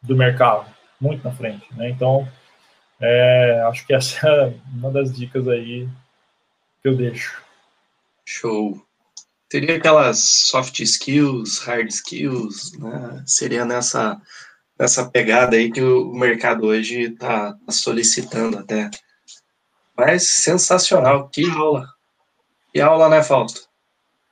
do mercado, muito na frente, né? Então, é, acho que essa é uma das dicas aí que eu deixo. Show. Teria aquelas soft skills, hard skills, né? Seria nessa, nessa pegada aí que o mercado hoje está tá solicitando até. Mas sensacional, que aula. Que aula, né, Fausto?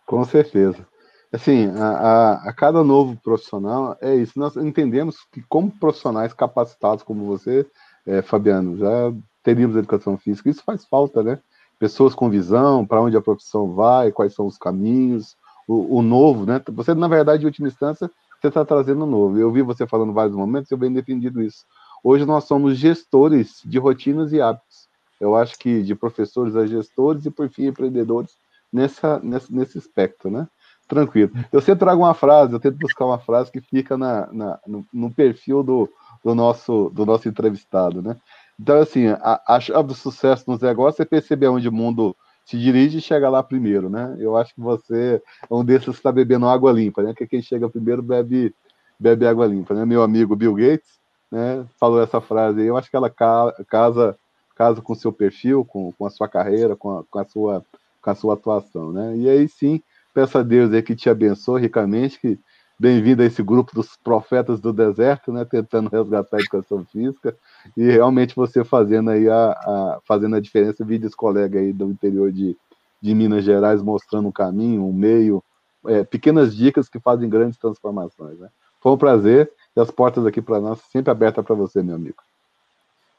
Com certeza. Assim, a, a, a, cada novo profissional é isso. Nós entendemos que, como profissionais capacitados como você, é, Fabiano, já teríamos educação física. Isso faz falta, né? Pessoas com visão, para onde a profissão vai, quais são os caminhos, o, o, novo, né? Você, na verdade, em última instância, você está trazendo novo. Eu vi você falando vários momentos, eu bem defendido isso. Hoje nós somos gestores de rotinas e hábitos. Eu acho que de professores a gestores e, por fim, empreendedores nessa, nesse, nesse espectro, né? Tranquilo. Eu sempre trago uma frase, eu tento buscar uma frase que fica na, na no, no, perfil do, do, nosso, do nosso entrevistado, né? Então, assim, a, a chave do sucesso nos negócios é perceber onde o mundo se dirige e chega lá primeiro, né? Eu acho que você é um desses que está bebendo água limpa, né? Que quem chega primeiro bebe, bebe água limpa, né? Meu amigo Bill Gates, né? Falou essa frase aí. Eu acho que ela casa, casa com seu perfil, com, com a sua carreira, com a, com a sua com a sua atuação, né? E aí sim, peço a Deus aí que te abençoe ricamente, que bem-vindo a esse grupo dos profetas do deserto, né? Tentando resgatar a educação física e realmente você fazendo aí a, a fazendo a diferença, esse colega aí do interior de, de Minas Gerais mostrando um caminho, um meio, é, pequenas dicas que fazem grandes transformações, né? Foi um prazer e as portas aqui para nós sempre abertas para você, meu amigo.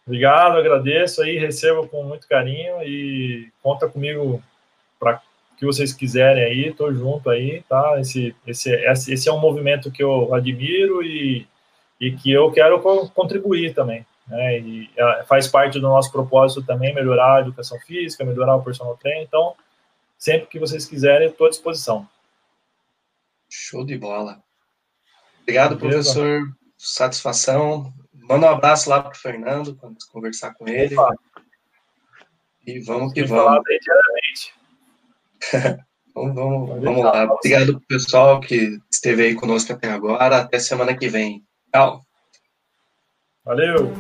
Obrigado, agradeço aí, recebo com muito carinho e conta comigo para que vocês quiserem aí, estou junto aí, tá? Esse, esse, esse é um movimento que eu admiro e, e que eu quero contribuir também, né? E faz parte do nosso propósito também melhorar a educação física, melhorar o personal trainer, então, sempre que vocês quiserem, estou à disposição. Show de bola. Obrigado, Beleza. professor. Satisfação. Manda um abraço lá para o Fernando, quando conversar com ele. Opa. E vamos que vamos. [laughs] vamos, vamos, vamos lá. Obrigado pessoal que esteve aí conosco até agora. Até semana que vem. Tchau. Valeu.